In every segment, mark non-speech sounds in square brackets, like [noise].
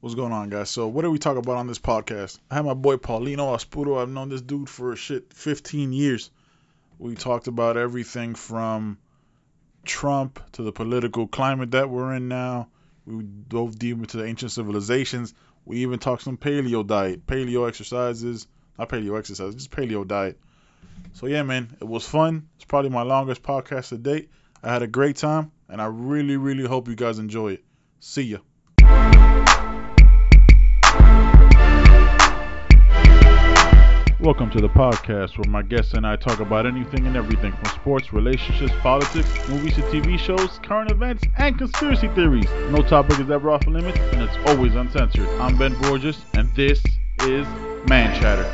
What's going on, guys? So, what do we talk about on this podcast? I have my boy Paulino Aspuru. I've known this dude for shit 15 years. We talked about everything from Trump to the political climate that we're in now. We dove deep into the ancient civilizations. We even talked some paleo diet, paleo exercises, not paleo exercises, just paleo diet. So, yeah, man, it was fun. It's probably my longest podcast to date. I had a great time, and I really, really hope you guys enjoy it. See ya. Welcome to the podcast where my guests and I talk about anything and everything from sports, relationships, politics, movies to TV shows, current events, and conspiracy theories. No topic is ever off limits and it's always uncensored. I'm Ben Borges and this is Man Chatter.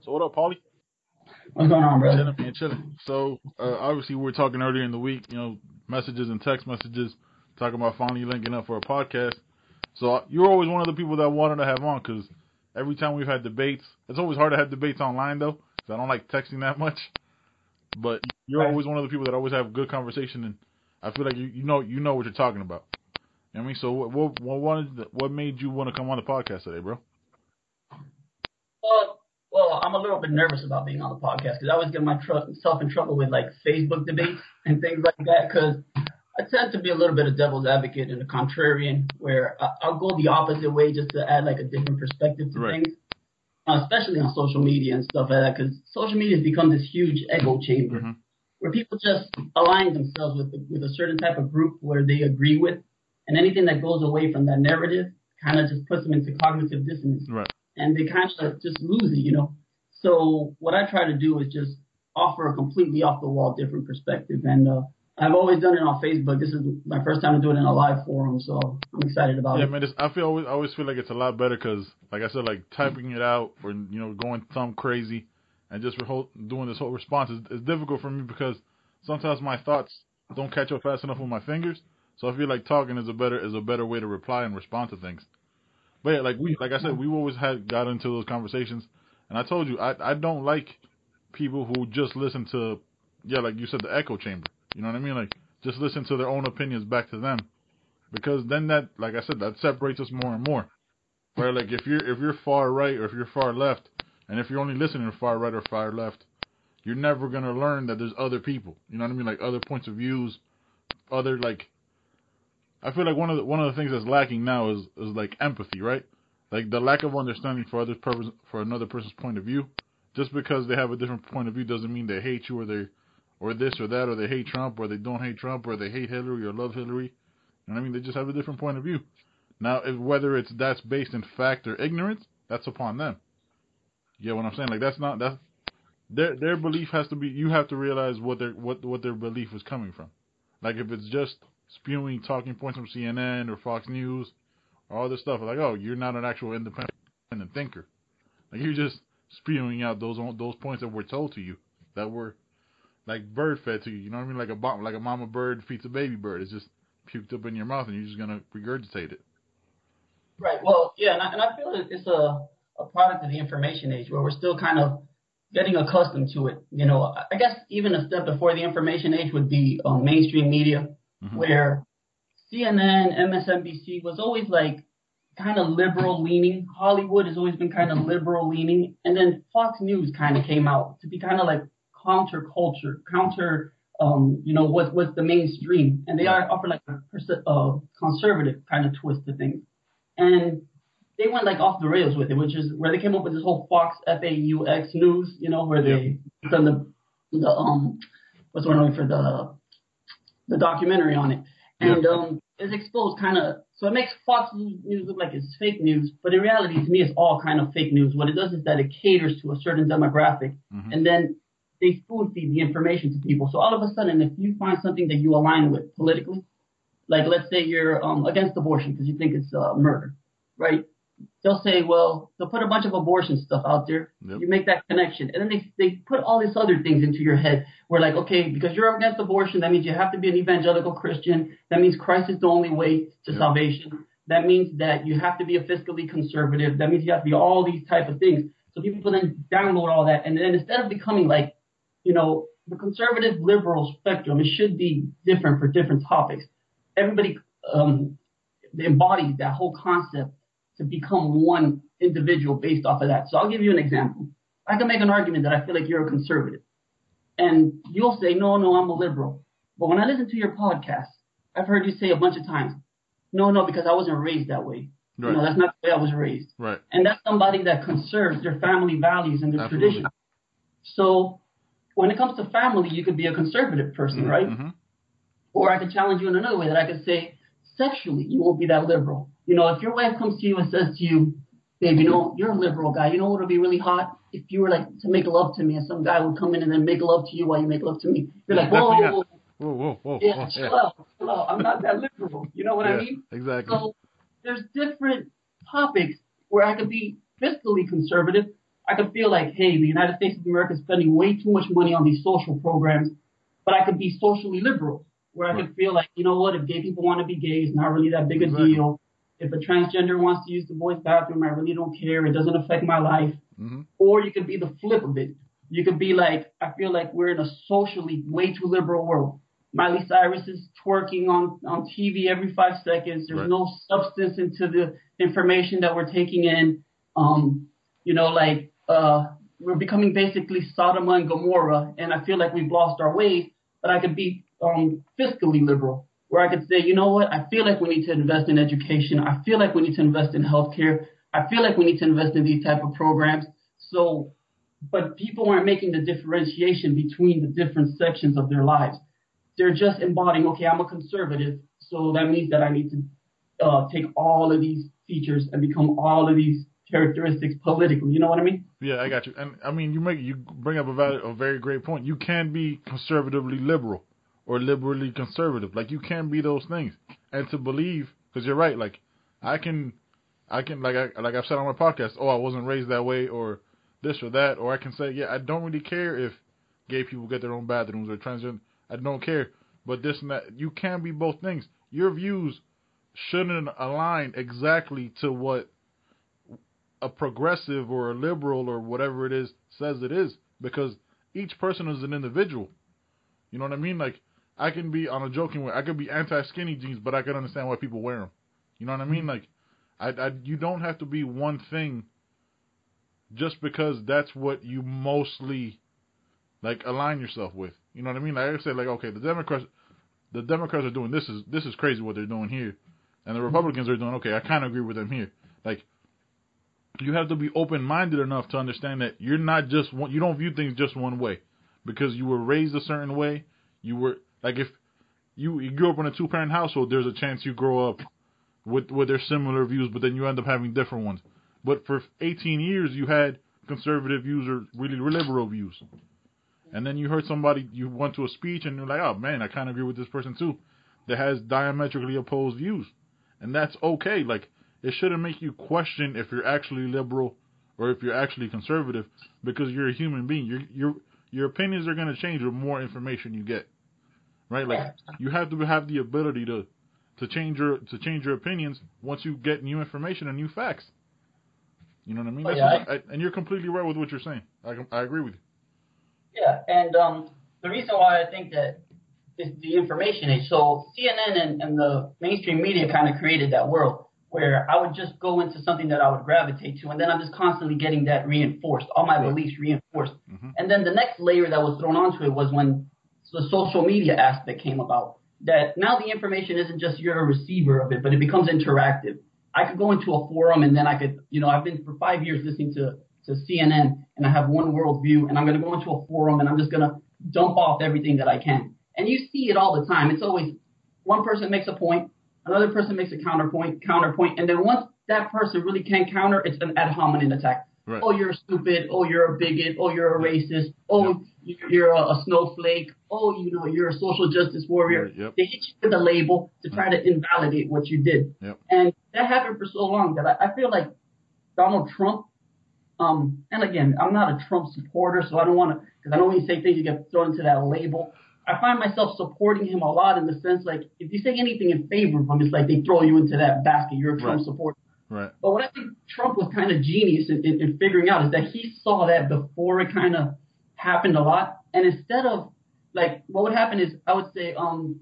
So what up, Paulie? What's going on, brother? Chilling, man, chilling. So uh, obviously we were talking earlier in the week, you know, messages and text messages talking about finally linking up for a podcast. So uh, you're always one of the people that wanted to have on because every time we've had debates, it's always hard to have debates online though, because I don't like texting that much. But you're Right. always one of the people that always have good conversation, and I feel like you, you know you know what you're talking about. You know what I mean, so what what what, what made you want to come on the podcast today, bro? Well, well, I'm a little bit nervous about being on the podcast because I always get myself in trouble with like Facebook debates and things like that because I tend to be a little bit of devil's advocate and a contrarian where I- I'll go the opposite way just to add like a different perspective to Right. things, uh, especially on social media and stuff like that because social media has become this huge echo chamber Mhm. where people just align themselves with with a certain type of group where they agree with, and anything that goes away from that narrative kind of just puts them into cognitive dissonance Right. And they kind of just lose it, you know. So what I try to do is just offer a completely off the wall different perspective, and uh, I've always done it on Facebook. This is my first time to do it in a live forum, so I'm excited about Yeah, it. Yeah, man. I feel always, I always feel like it's a lot better because, like I said, like typing it out or you know going thumb crazy and just whole, doing this whole response is, is difficult for me because sometimes my thoughts don't catch up fast enough with my fingers. So I feel like talking is a better is a better way to reply and respond to things. But yeah, like we like I said, mm-hmm. we always had got into those conversations, and I told you I I don't like people who just listen to yeah like you said the echo chamber. You know what I mean? Like just listen to their own opinions back to them because then that like I said that separates us more and more. Where like if you're if you're far right or if you're far left, and if you're only listening to far right or far left, you're never gonna learn that there's other people. You know what I mean? Like other points of views, other like. I feel like one of the one of the things that's lacking now is is like empathy, right? Like the lack of understanding for other purpose for another person's point of view. Just because they have a different point of view doesn't mean they hate you or they or this or that or they hate Trump or they don't hate Trump or they hate Hillary or love Hillary. You know what I mean? They just have a different point of view. Now, if, whether it's that's based in fact or ignorance, that's upon them. You get what I'm saying? Like that's not that's their their belief has to be. You have to realize what their what what their belief is coming from. Like if it's just spewing talking points from CNN or Fox News or all this stuff, like oh, you're not an actual independent thinker. Like you're just spewing out those those points that were told to you that were like bird fed to you. You know what I mean? Like a like a mama bird feeds a baby bird. It's just puked up in your mouth, and you're just gonna regurgitate it. Right. Well, yeah, and I, and I feel it's a a product of the information age where we're still kind of getting accustomed to it. You know, I- I guess even a step before the information age would be um, mainstream media, Mhm. where CNN, MSNBC was always like kind of liberal leaning. Hollywood has always been kind of liberal leaning, and then Fox News kind of came out to be kind of like counterculture, counter. Um, you know what what's the mainstream, and they are offer like a perse- uh, conservative kind of twist to things, and they went like off the rails with it, which is where they came up with this whole Fox F A U X news, you know, where they done the the um what's the one for the the documentary on it, and Yeah. um it's exposed kind of so it makes Fox News look like it's fake news, but in reality, to me, it's all kind of fake news. What it does is that it caters to a certain demographic, Mhm. and then they spoon feed the information to people. So all of a sudden, if you find something that you align with politically, like let's say you're um, against abortion because you think it's uh, murder, right? They'll say, well, they'll put a bunch of abortion stuff out there. Yep. You make that connection, and then they they put all these other things into your head. Where like, okay, because you're against abortion, that means you have to be an evangelical Christian. That means Christ is the only way to Yep. salvation. That means that you have to be a fiscally conservative. That means you have to be all these type of things. So people then download all that, and then instead of becoming like, you know, the conservative liberal spectrum, it should be different for different topics. Everybody um, embodies that whole concept to become one individual based off of that. So I'll give you an example. I can make an argument that I feel like you're a conservative, and you'll say, no, no, I'm a liberal. But when I listen to your podcast, I've heard you say a bunch of times, no, no, because I wasn't raised that way. Right. You know, that's not the way I was raised. Right. And that's somebody that conserves their family values and their Absolutely. tradition. So when it comes to family, you could be a conservative person, right? Mm-hmm. Or I could challenge you in another way that I could say, sexually, you won't be that liberal. You know, if your wife comes to you and says to you, babe, you know, you're a liberal guy. You know what would be really hot? If you were like to make love to me and some guy would come in and then make love to you while you make love to me. You're like, whoa, Definitely whoa, whoa, Whoa, whoa, yeah, whoa, chill out, chill out. I'm not that liberal. You know what I mean? Exactly. So there's different topics where I could be fiscally conservative. I could feel like, hey, the United States of America is spending way too much money on these social programs, but I could be socially liberal, where I could feel like, you know what, if gay people want to be gay, it's not really that big a Exactly. deal. If a transgender wants to use the boys' bathroom, I really don't care. It doesn't affect my life. mm-hmm. Or you could be the flip of it. You could be like, I feel like we're in a socially way too liberal world. Miley Cyrus is twerking on, on TV every five seconds. There's Right. no substance into the information that we're taking in. Um, you know, like, uh, we're becoming basically Sodom and Gomorrah, and I feel like we've lost our way, but I could be, um, fiscally liberal, where I could say, you know what, I feel like we need to invest in education. I feel like we need to invest in healthcare. I feel like we need to invest in these type of programs. So, but people aren't making the differentiation between the different sections of their lives. They're just embodying, okay, I'm a conservative, so that means that I need to uh, take all of these features and become all of these characteristics politically. You know what I mean? Yeah, I got you. And I mean, you make you bring up a, valid, a very great point. You can be conservatively liberal or liberally conservative. Like you can be those things, and to believe because you're right. Like I can, I can like I like I've said on my podcast. Oh, I wasn't raised that way, or this or that, or I can say, yeah, I don't really care if gay people get their own bathrooms or transgender. I don't care. But this and that, you can be both things. Your views shouldn't align exactly to what a progressive or a liberal or whatever it is says it is because each person is an individual. You know what I mean? Like I can be on a joking way. I could be anti skinny jeans, but I can understand why people wear them. You know what I mean? Like I, I you don't have to be one thing just because that's what you mostly like align yourself with. You know what I mean? Like I said, like okay, the Democrats, the Democrats are doing this is this is crazy what they're doing here, and the mm-hmm. Republicans are doing okay. I kind of agree with them here. Like you have to be open minded enough to understand that you're not just one. You don't view things just one way because you were raised a certain way. You were like if you, you grew up in a two parent household, there's a chance you grow up with with their similar views, but then you end up having different ones. But for 18 years, you had conservative views or really liberal views. And then you heard somebody, you went to a speech and you're like, oh man, I kind of agree with this person too, that has diametrically opposed views. And that's okay. Like, it shouldn't make you question if you're actually liberal or if you're actually conservative because you're a human being. Your your your opinions are going to change with more information you get. Right? Like, you have to have the ability to to change your to change your opinions once you get new information and new facts. You know what I mean? Oh, yeah, what I, and you're completely right with what you're saying. I I agree with you. Yeah, and um, the reason why I think that is the information age. So CNN and, and the mainstream media kind of created that world where I would just go into something that I would gravitate to, and then I'm just constantly getting that reinforced, all my Right. beliefs reinforced. Mhm. And then the next layer that was thrown onto it was when the social media aspect came about. That now the information isn't just you're a receiver of it, but it becomes interactive. I could go into a forum and then I could, you know, I've been for five years listening to, to CNN and I have one worldview and I'm going to go into a forum and I'm just going to dump off everything that I can. And you see it all the time. It's always one person makes a point, another person makes a counterpoint, counterpoint, and then once that person really can't counter, it's an ad hominem attack. Right. Oh, you're stupid. Oh, you're a bigot. Oh, you're a racist. Oh, you're a, a snowflake. Oh, you know, you're a social justice warrior. Right, yep. They hit you with a label to try to invalidate what you did. Yep. And that happened for so long that I, I feel like Donald Trump, um, and again, I'm not a Trump supporter, so I don't want to, because I don't want to say things you get thrown into that label. I find myself supporting him a lot in the sense like if you say anything in favor of him, it's like they throw you into that basket. You're a Trump Right. supporter. Right. But what I think Trump was kind of genius in, in, in figuring out is that he saw that before it kind of happened a lot, and instead of like what would happen is I would say, um,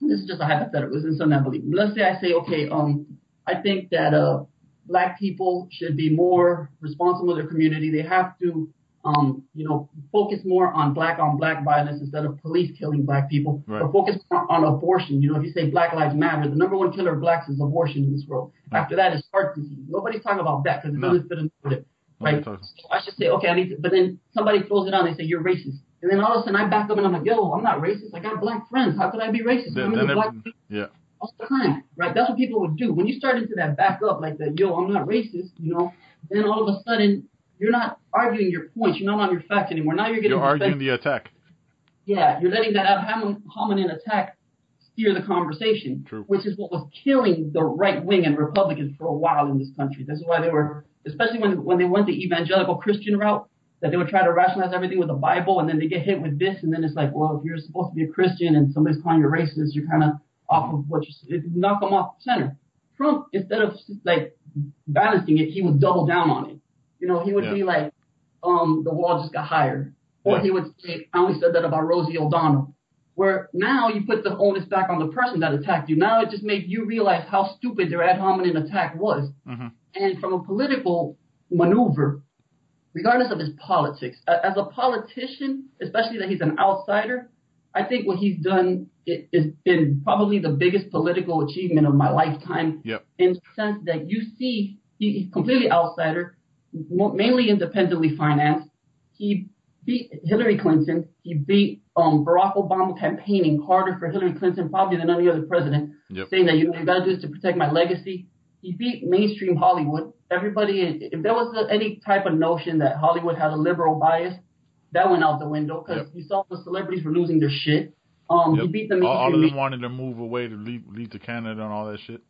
this is just a hypothetical. This is something I believe. Let's say I say, okay, um, I think that uh, black people should be more responsible to their community. They have to, um, you know, focus more on black on black violence instead of police killing black people, Right. or focus more on abortion. You know, if you say Black Lives Matter, the number one killer of blacks is abortion in this world. Right. After that is heart disease. Nobody's talking about that because it No. doesn't fit in with it. Nobody Right. So I should say, okay, I need to, but then somebody throws it on, they say, you're racist. And then all of a sudden I back up and I'm like, yo, I'm not racist. I got black friends. How could I be racist? Then- I'm then black yeah. all the time, right? That's what people would do. When you start into that back up, like that, yo, I'm not racist, you know, then all of a sudden you're not arguing your points. You're not on your facts anymore. Now you're getting You're arguing the attack. Yeah, you're letting that hominem attack steer the conversation, True. which is what was killing the right wing and Republicans for a while in this country. This is why they were, especially when when they went the evangelical Christian route, that they would try to rationalize everything with the Bible, and then they get hit with this, and then it's like, well, if you're supposed to be a Christian and somebody's calling you racist, you're kind of off of what you it knock them off center. Trump, instead of like balancing it, he would double down on it. You know, he would Yeah. be like, um, the wall just got higher. Or Yeah. he would say, I only said that about Rosie O'Donnell. Where now you put the onus back on the person that attacked you. Now it just made you realize how stupid their ad hominem attack was. hmm And from a political maneuver, regardless of his politics, as a politician, especially that he's an outsider, I think what he's done is been probably the biggest political achievement of my lifetime Yep. in the sense that you see he, he's completely outsider, mainly independently financed. He beat Hillary Clinton. He beat um, Barack Obama campaigning harder for Hillary Clinton probably than any other president, Yep. saying that you know you got to do this to protect my legacy. He beat mainstream Hollywood. Everybody, if there was any type of notion that Hollywood had a liberal bias, that went out the window because Yep. you saw the celebrities were losing their shit. Um, He beat the all, all of them wanted to move away to leave, leave to Canada and all that shit.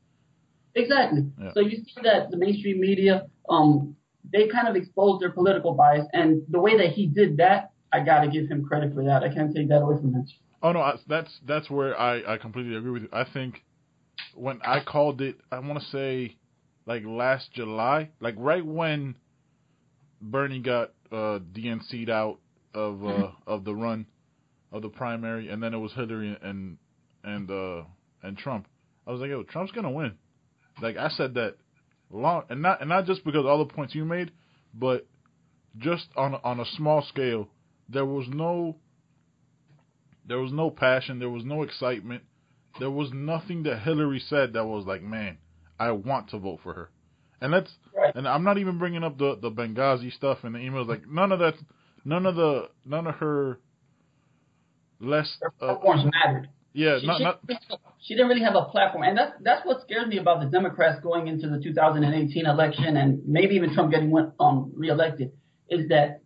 Exactly. Yeah. So you see that the mainstream media, um, they kind of exposed their political bias, and the way that he did that, I got to give him credit for that. I can't take that away from him. Oh no, I, that's that's where I I completely agree with you. I think when I called it, I want to say like last July, like right when Bernie got uh DNC'd out of uh of the run of the primary, and then it was Hillary and and uh and Trump. I was like, yo, Trump's gonna win. Like I said that long, and not and not just because all the points you made, but just on a- on a small scale, there was no there was no passion. There was no excitement. There was nothing that Hillary said that was like, man, I want to vote for her. And that's Right. and I'm not even bringing up the the Benghazi stuff and the emails. Like none of that, none of the none of her less. Her Uh, platforms mattered. yeah, she, not she, not. she didn't really have a platform, and that's that's what scares me about the Democrats going into the 2018 election, and maybe even Trump getting went, um reelected, is that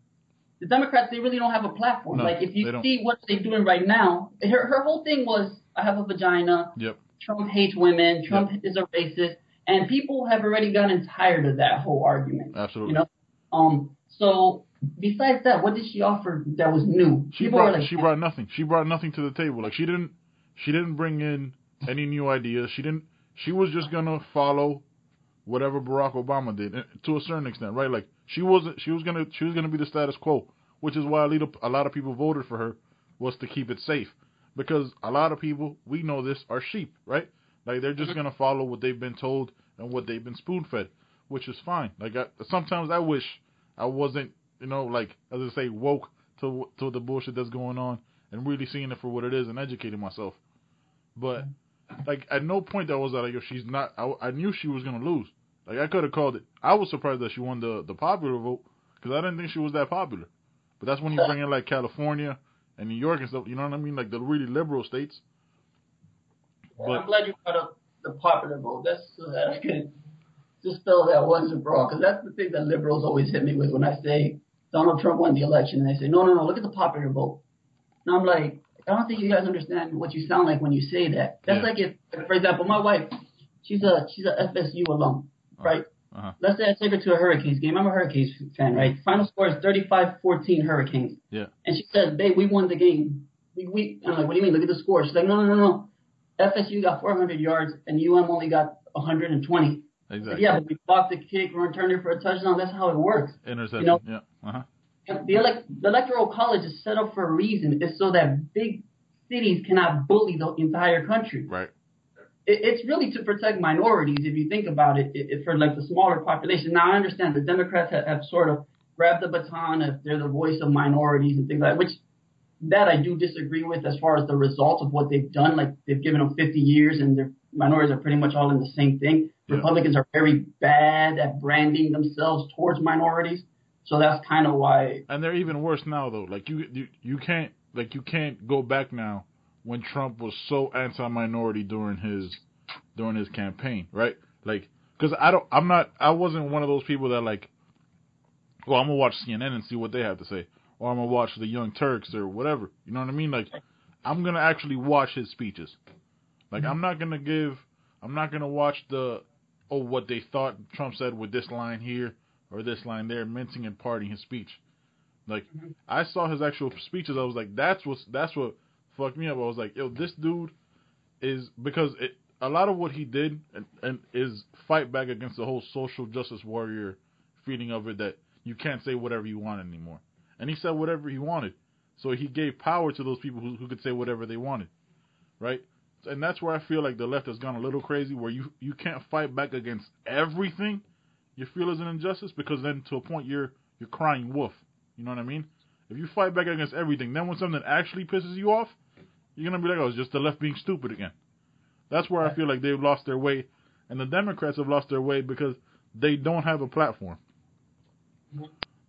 the Democrats they really don't have a platform. No, like if you see what they're doing right now, her her whole thing was I have a vagina. Yep. Trump hates women. Trump is a racist, and people have already gotten tired of that whole argument. Absolutely. You know, um. So besides that, what did she offer that was new? She people brought like, she brought nothing. She brought nothing to the table. Like she didn't she didn't bring in any new ideas. She didn't. She was just gonna follow whatever Barack Obama did eh, to a certain extent, right? Like she wasn't. She was gonna. She was gonna be the status quo, which is why a lot of people voted for her was to keep it safe, because a lot of people we know this are sheep, right? Like they're just mm-hmm. gonna follow what they've been told and what they've been spoon fed, which is fine. Like I, sometimes I wish I wasn't, you know, like as I say, woke to to the bullshit that's going on and really seeing it for what it is and educating myself. But mm-hmm. like at no point that was that like yo, she's not. I, I knew she was gonna lose. Like I could have called it. I was surprised that she won the the popular vote because I didn't think she was that popular. But that's when you bring in like California and New York and stuff. You know what I mean? Like the really liberal states. Well, I'm glad you brought up the popular vote. That's so that I could dispel that once and for all, because that's the thing that liberals always hit me with when I say Donald Trump won the election, and they say, no, no, no, look at the popular vote. And I'm like, I don't think you guys understand what you sound like when you say that. That's Yeah. like if, for example, my wife, she's a she's a FSU alum, uh-huh. right? Uh-huh. Let's say I take her to a Hurricanes game. I'm a Hurricanes fan, right? Final score is 35-14 Hurricanes. Yeah. And she says, babe, we won the game. We, we, I'm like, what do you mean? Look at the score. She's like, no, no, no, no. FSU got 400 yards and UM only got 120. Exactly. Yeah, but we block the kick, return it for a touchdown. That's how it works. Interception. You know- yeah. Uh huh. The, elect- the electoral college is set up for a reason. It's so that big cities cannot bully the entire country. Right. It, it's really to protect minorities, if you think about it, it, it for like the smaller population. Now I understand the Democrats have, have sort of grabbed the baton if they're the voice of minorities and things like that, which that I do disagree with as far as the result of what they've done. Like they've given them 50 years and their minorities are pretty much all in the same thing. Yeah. Republicans are very bad at branding themselves towards minorities. So that's kind of why And they're even worse now though. Like you, you, you can't like you can't go back now when Trump was so anti-minority during his during his campaign, right? Like, because I don't, I'm not, I wasn't one of those people that like, well, I'm gonna watch CNN and see what they have to say, or I'm gonna watch the Young Turks or whatever. You know what I mean? Like, I'm gonna actually watch his speeches. Like, I'm not gonna give, I'm not gonna watch the, oh, what they thought Trump said with this line here or this line there, mincing and parting his speech. Like, I saw his actual speeches. I was like, that's what, that's what fucked me up. I was like, yo, this dude is because it, a lot of what he did and, and is fight back against the whole social justice warrior feeling of it that you can't say whatever you want anymore. And he said whatever he wanted. So he gave power to those people who, who could say whatever they wanted. Right? And that's where I feel like the left has gone a little crazy where you, you can't fight back against everything you feel is an injustice because then to a point you're you're crying wolf. You know what I mean? If you fight back against everything, then when something actually pisses you off, you're gonna be like, oh, it's just the left being stupid again. That's where I feel like they've lost their way, and the Democrats have lost their way because they don't have a platform. Mm-hmm.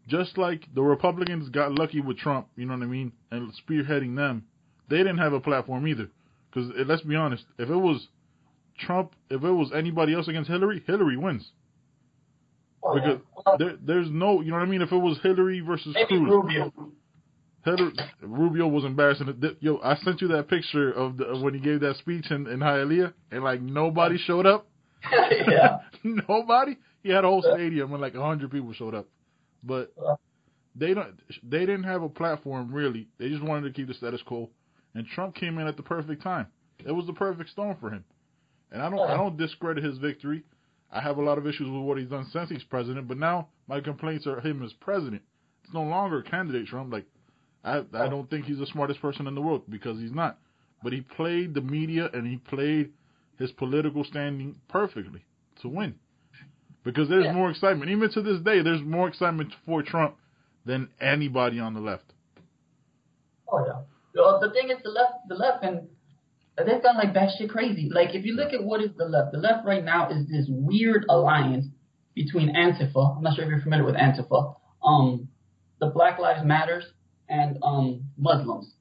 Just like the Republicans got lucky with Trump, you know what I mean, and spearheading them, they didn't have a platform either. Because eh, let's be honest, if it was Trump, if it was anybody else against Hillary, Hillary wins. Oh, yeah. Because Well, there, there's no, you know what I mean. If it was Hillary versus maybe Cruz, Rubio. Hillary, Rubio was embarrassing. Yo, I sent you that picture of, the, of when he gave that speech in, in Hialeah, and like nobody showed up. [laughs] yeah. [laughs] nobody. He had a whole stadium and like a hundred people showed up, but they don't. They didn't have a platform really. They just wanted to keep the status quo, and Trump came in at the perfect time. It was the perfect storm for him, and I don't. I don't discredit his victory. I have a lot of issues with what he's done since he's president, but now my complaints are him as president. It's no longer candidate Trump. Like I, I don't think he's the smartest person in the world because he's not. But he played the media and he played his political standing perfectly to win. Because there's Yeah. more excitement. Even to this day, there's more excitement for Trump than anybody on the left. Oh yeah. Well, the thing is, the left, the left, and they've gone like batshit crazy. Like if you look at what is the left, the left right now is this weird alliance between Antifa. I'm not sure if you're familiar with Antifa. Um, the Black Lives Matters and um Muslims,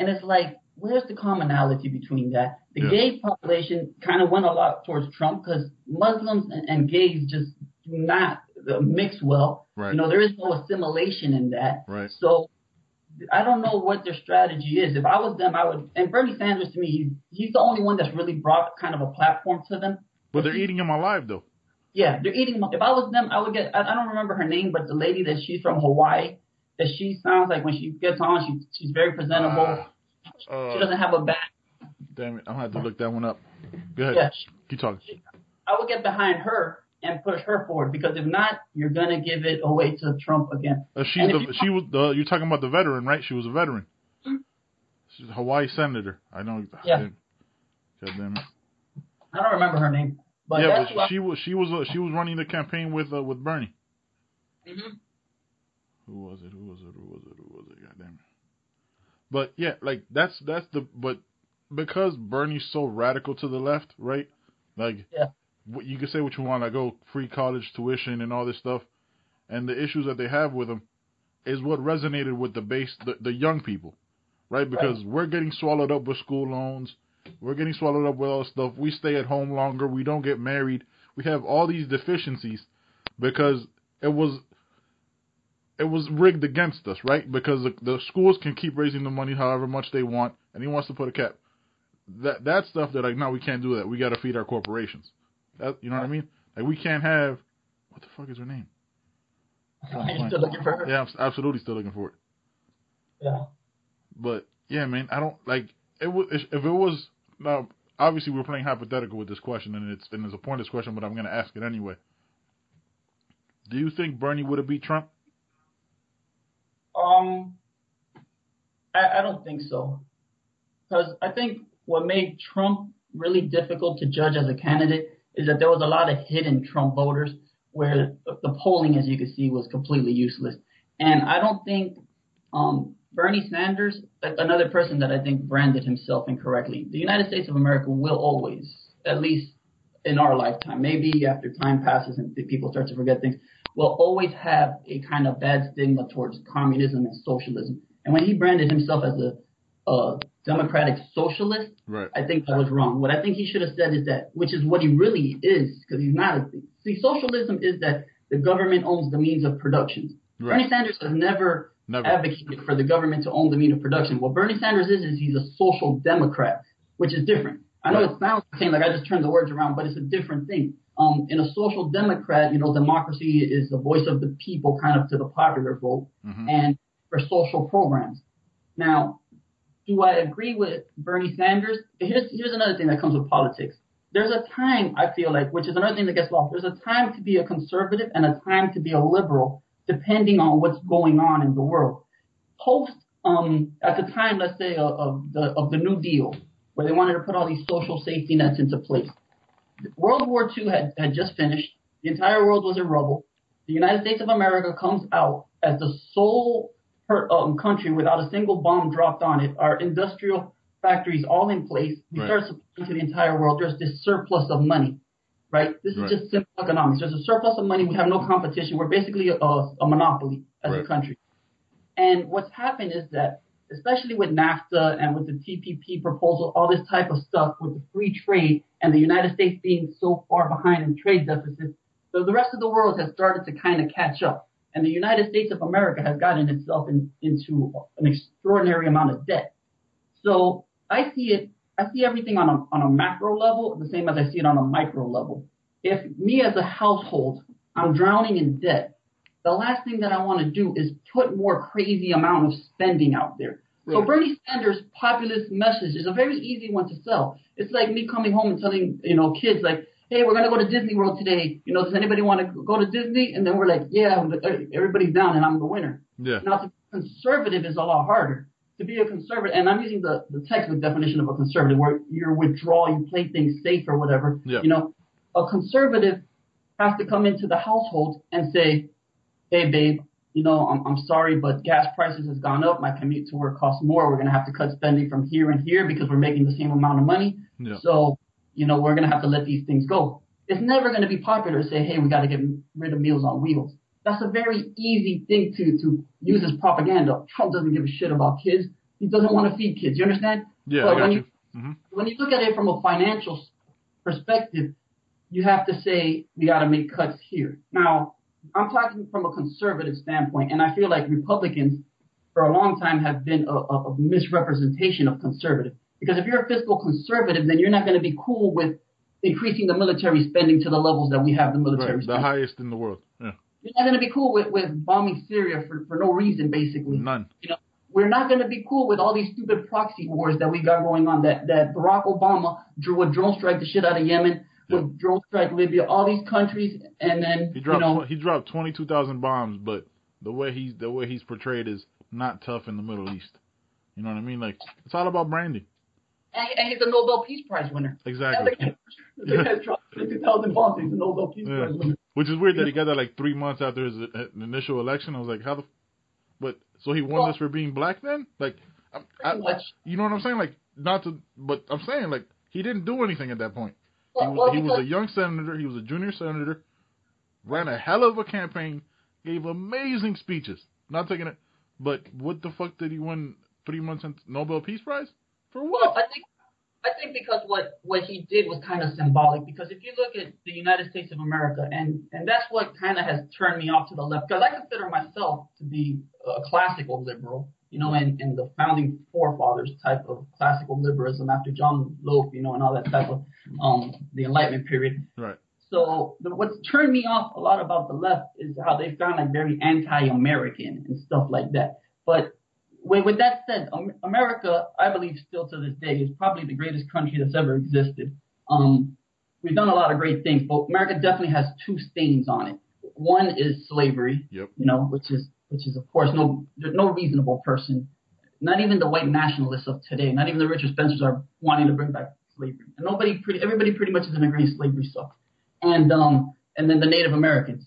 and it's like, where's the commonality between that? The Yeah. gay population kind of went a lot towards Trump because Muslims and, and gays just do not mix well. Right. You know, there is no assimilation in that. Right. So I don't know what their strategy is. If I was them, I would. And Bernie Sanders to me, he's he's the only one that's really brought kind of a platform to them. But they're eating him alive though. Yeah, they're eating. Him. If I was them, I would get. I, I don't remember her name, but the lady that she's from Hawaii, that she sounds like when she gets on, she she's very presentable. Ah, uh, she doesn't have a back. damn it, I'm gonna have to look that one up. Go ahead. Yeah, she, Keep talking. I would get behind her and push her forward because if not, you're gonna give it away to Trump again. Uh, she's the she was the you're talking about the veteran, right? She was a veteran. Mhm. She's a Hawaii senator. I know. Yeah. God damn it. I don't remember her name, but yeah, but she was she was uh, she was running the campaign with uh, with Bernie. Mhm. Who was it? Who was it? Who was it? Who was it? God damn it. But yeah, like that's that's the but because Bernie's so radical to the left, right? Like Yeah. you can say what you want, like oh free college tuition and all this stuff, and the issues that they have with him is what resonated with the base the, the young people, right? Because we're getting swallowed up with school loans, we're getting swallowed up with all this stuff. We stay at home longer, we don't get married, we have all these deficiencies because it was it was rigged against us, right? Because the, the schools can keep raising the money however much they want, and he wants to put a cap. That that stuff that like no, we can't do that. We got to feed our corporations. That you know what I mean? Like we can't have what the fuck is her name? [laughs] Are you still looking for her? Yeah, I'm absolutely still looking for it. Yeah. But yeah, man, I don't like it. Was if it was now obviously we're playing hypothetical with this question, and it's and it's a pointless question, but I'm going to ask it anyway. Do you think Bernie would have beat Trump? Um, I, I don't think so, because I think what made Trump really difficult to judge as a candidate is that there was a lot of hidden Trump voters where the polling, as you can see, was completely useless. And I don't think um, Bernie Sanders, another person that I think branded himself incorrectly. The United States of America will always, at least in our lifetime, maybe after time passes and people start to forget things, will always have a kind of bad stigma towards communism and socialism. And when he branded himself as a, a democratic socialist, right. I think that was wrong. What I think he should have said is that, which is what he really is, because he's not. A, see, socialism is that the government owns the means of production. Right. Bernie Sanders has never, never advocated for the government to own the means of production. What Bernie Sanders is is he's a social democrat, which is different. I know right. it sounds the same, like I just turned the words around, but it's a different thing. Um, in a social democrat, you know, democracy is the voice of the people, kind of to the popular vote, mm-hmm. and for social programs. Now, do I agree with Bernie Sanders? Here's here's another thing that comes with politics. There's a time I feel like, which is another thing that gets lost. There's a time to be a conservative and a time to be a liberal, depending on what's going on in the world. Post um, at the time, let's say of, of the of the New Deal, where they wanted to put all these social safety nets into place. World War II had, had just finished. The entire world was in rubble. The United States of America comes out as the sole per, um, country without a single bomb dropped on it. Our industrial factories all in place. We right. start supplying to the entire world. There's this surplus of money, right? This is just simple economics. There's a surplus of money. We have no competition. We're basically a, a monopoly as right. a country. And what's happened is that, especially with NAFTA and with the TPP proposal, all this type of stuff with the free trade and the United States being so far behind in trade deficits, so the rest of the world has started to kind of catch up and the United States of America has gotten itself in, into an extraordinary amount of debt. So I see it, I see everything on a, on a macro level the same as I see it on a micro level. If me as a household, I'm drowning in debt, the last thing that I want to do is put more crazy amount of spending out there. So Bernie Sanders' populist message is a very easy one to sell. It's like me coming home and telling, you know, kids like, hey, we're gonna go to Disney World today. You know, does anybody want to go to Disney? And then we're like, yeah, everybody's down, and I'm the winner. Yeah. Now, to be conservative is a lot harder. To be a conservative, and I'm using the the textbook definition of a conservative, where you're withdrawal, you play things safe or whatever. Yeah. You know, a conservative has to come into the household and say, hey, babe, you know, I'm, I'm sorry, but gas prices has gone up. My commute to work costs more. We're going to have to cut spending from here and here because we're making the same amount of money. Yeah. So you know, we're going to have to let these things go. It's never going to be popular to say, hey, we got to get rid of Meals on Wheels. That's a very easy thing to, to use as propaganda. Trump doesn't give a shit about kids. He doesn't want to feed kids. You understand? Yeah, but I got when you. you mm-hmm. When you look at it from a financial perspective, you have to say we got to make cuts here. Now, I'm talking from a conservative standpoint, and I feel like Republicans for a long time have been a, a, a misrepresentation of conservative. Because if you're a fiscal conservative, then you're not going to be cool with increasing the military spending to the levels that we have the military right, spending. The highest in the world. Yeah. You're not going to be cool with, with bombing Syria for, for no reason, basically. None. You know, we're not going to be cool with all these stupid proxy wars that we got going on. That that Barack Obama drew a drone strike the shit out of Yemen, would drone strike Libya, all these countries, and then he dropped you know, he dropped twenty two thousand bombs, but the way he's the way he's portrayed is not tough in the Middle East. You know what I mean? Like it's all about branding and, he's a Nobel Peace Prize winner. Exactly. [laughs] The guy dropped 50,000 bombs. He's a Nobel Peace yeah. Prize winner. Which is weird that he got that like three months after his uh, initial election. I was like, how the, but so he won well, this for being black then? Like, I, I, you know what I'm saying? Like, not to, but I'm saying like he didn't do anything at that point. Well, he, well, he was a young senator. He was a junior senator. Ran a hell of a campaign. Gave amazing speeches. Not taking it, but what the fuck did he win three months into Nobel Peace Prize for what? Well, I think I think because what what he did was kind of symbolic. Because if you look at the United States of America, and and that's what kind of has turned me off to the left. Because I consider myself to be a classical liberal, you know, and and the founding forefathers type of classical liberalism after John Locke, you know, and all that type of um the Enlightenment period. Right. So the, what's turned me off a lot about the left is how they've gone like very anti-American and stuff like that. But with, with that said, America, I believe, still to this day, is probably the greatest country that's ever existed. Um, we've done a lot of great things, but America definitely has two stains on it. One is slavery, Yep. you know, which is which is of course no no reasonable person, not even the white nationalists of today, not even the Richard Spencers are wanting to bring back slavery. And nobody pretty everybody pretty much is in agreement slavery sucks. And um and then the Native Americans.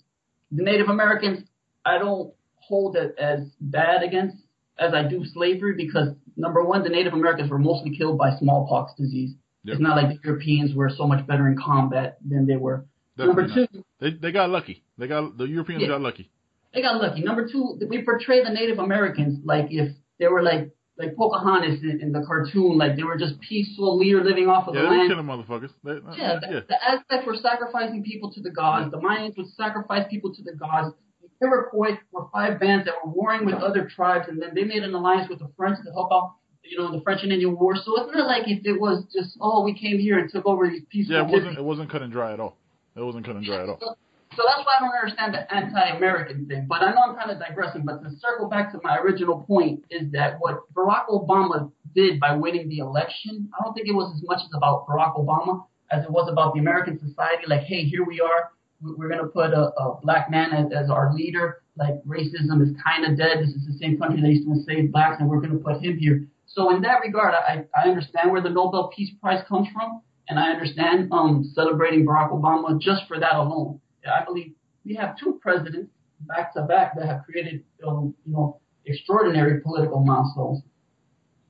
The Native Americans I don't hold it as bad against as I do slavery because number one, the Native Americans were mostly killed by smallpox disease. Yep. It's not like the Europeans were so much better in combat than they were. Definitely number two, not. They they got lucky. They got the Europeans Yeah. got lucky. They got lucky. Number two, we portray the Native Americans like if they were like like Pocahontas in, in the cartoon, like they were just peaceful leader living off of Yeah, the they were land. killing motherfuckers. They, uh, Yeah, the, yeah. the Aztecs were sacrificing people to the gods. The Mayans would sacrifice people to the gods. The Iroquois were five bands that were warring with other tribes, and then they made an alliance with the French to help out, you know, the French and Indian War. So it's not like if it was just, oh, we came here and took over these peaceful. Yeah, it wasn't it wasn't cut and dry at all. It wasn't cut and dry at all. [laughs] So, that's why I don't understand the anti-American thing. But I know I'm kind of digressing. But to circle back to my original point is that what Barack Obama did by winning the election, I don't think it was as much as about Barack Obama as it was about the American society. Like, hey, here we are. We- We're going to put a, a black man as, as our leader. Like, racism is kind of dead. This is the same country that used to enslave blacks, and we're going to put him here. So in that regard, I, I understand where the Nobel Peace Prize comes from, and I understand um, celebrating Barack Obama just for that alone. I believe we have two presidents back to back that have created, um, you know, extraordinary political milestones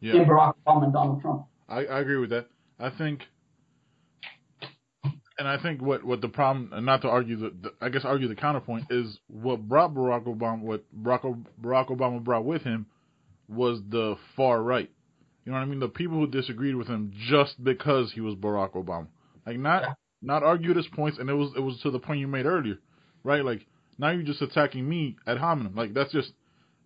Yeah. in Barack Obama and Donald Trump. I, I agree with that. I think, and I think what, what the problem, and not to argue the, the, I guess argue the counterpoint is what brought Barack Obama, what Barack, Barack Obama brought with him was the far right. You know what I mean? The people who disagreed with him just because he was Barack Obama, like not. Not argue his points, and it was it was to the point you made earlier, right? Like now you're just attacking me ad hominem. Like that's just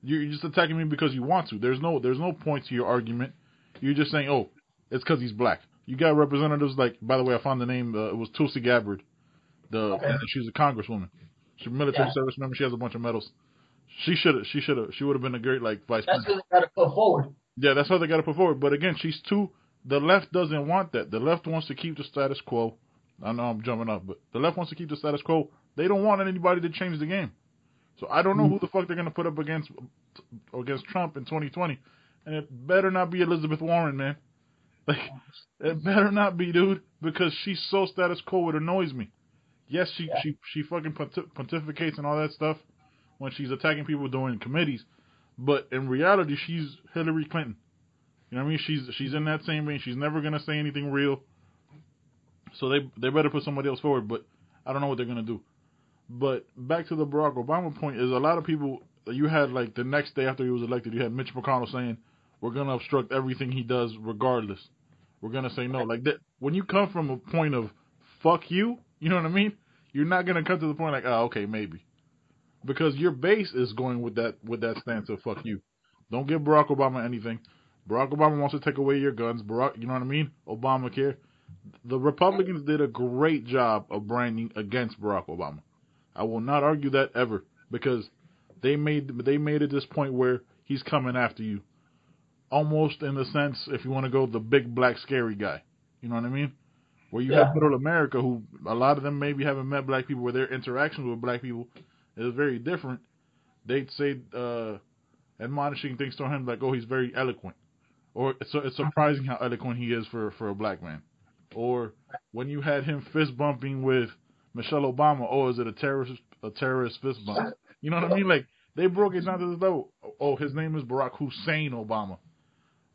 you're just attacking me because you want to. There's no there's no point to your argument. You're just saying, oh, it's because he's black. You got representatives like, by the way, I found the name. Uh, it was Tulsi Gabbard. The Okay. and she's a congresswoman. She's a military Yeah. service member. She has a bunch of medals. She should have. She should have. She would have been a great like vice president. That's president. what they got to put forward. Yeah, that's what they got to put forward. But again, she's too. The left doesn't want that. The left wants to keep the status quo. I know I'm jumping up, but the left wants to keep the status quo. They don't want anybody to change the game. So I don't know who the fuck they're gonna put up against against Trump in 2020, and it better not be Elizabeth Warren, man. [laughs] Like it better not be, dude, because she's so status quo. It annoys me. Yes, she Yeah. she she fucking pontificates and all that stuff when she's attacking people during committees, but in reality, she's Hillary Clinton. You know what I mean? She's she's in that same vein. She's never gonna say anything real. So they they better put somebody else forward. But I don't know what they're gonna do. But back to the Barack Obama point is a lot of people. You had like the next day after he was elected, you had Mitch McConnell saying, "We're gonna obstruct everything he does, regardless. We're gonna say no." Like that. When you come from a point of "fuck you," you know what I mean? You're not gonna come to the point like, "Oh, okay, maybe," because your base is going with that with that stance of "fuck you." Don't give Barack Obama anything. Barack Obama wants to take away your guns. Barack, you know what I mean? Obamacare. The Republicans did a great job of branding against Barack Obama. I will not argue that ever because they made they made it this point where he's coming after you, almost in the sense if you want to go the big black scary guy. You know what I mean? Where you Yeah. have middle America, who a lot of them maybe haven't met black people, where their interactions with black people is very different. They'd say uh, admonishing things to him like, "Oh, he's very eloquent," or it's it's surprising how eloquent he is for for a black man. Or when you had him fist bumping with Michelle Obama, oh, is it a terrorist a terrorist fist bump? You know what I mean? Like they broke it down to this level. Oh, his name is Barack Hussein Obama.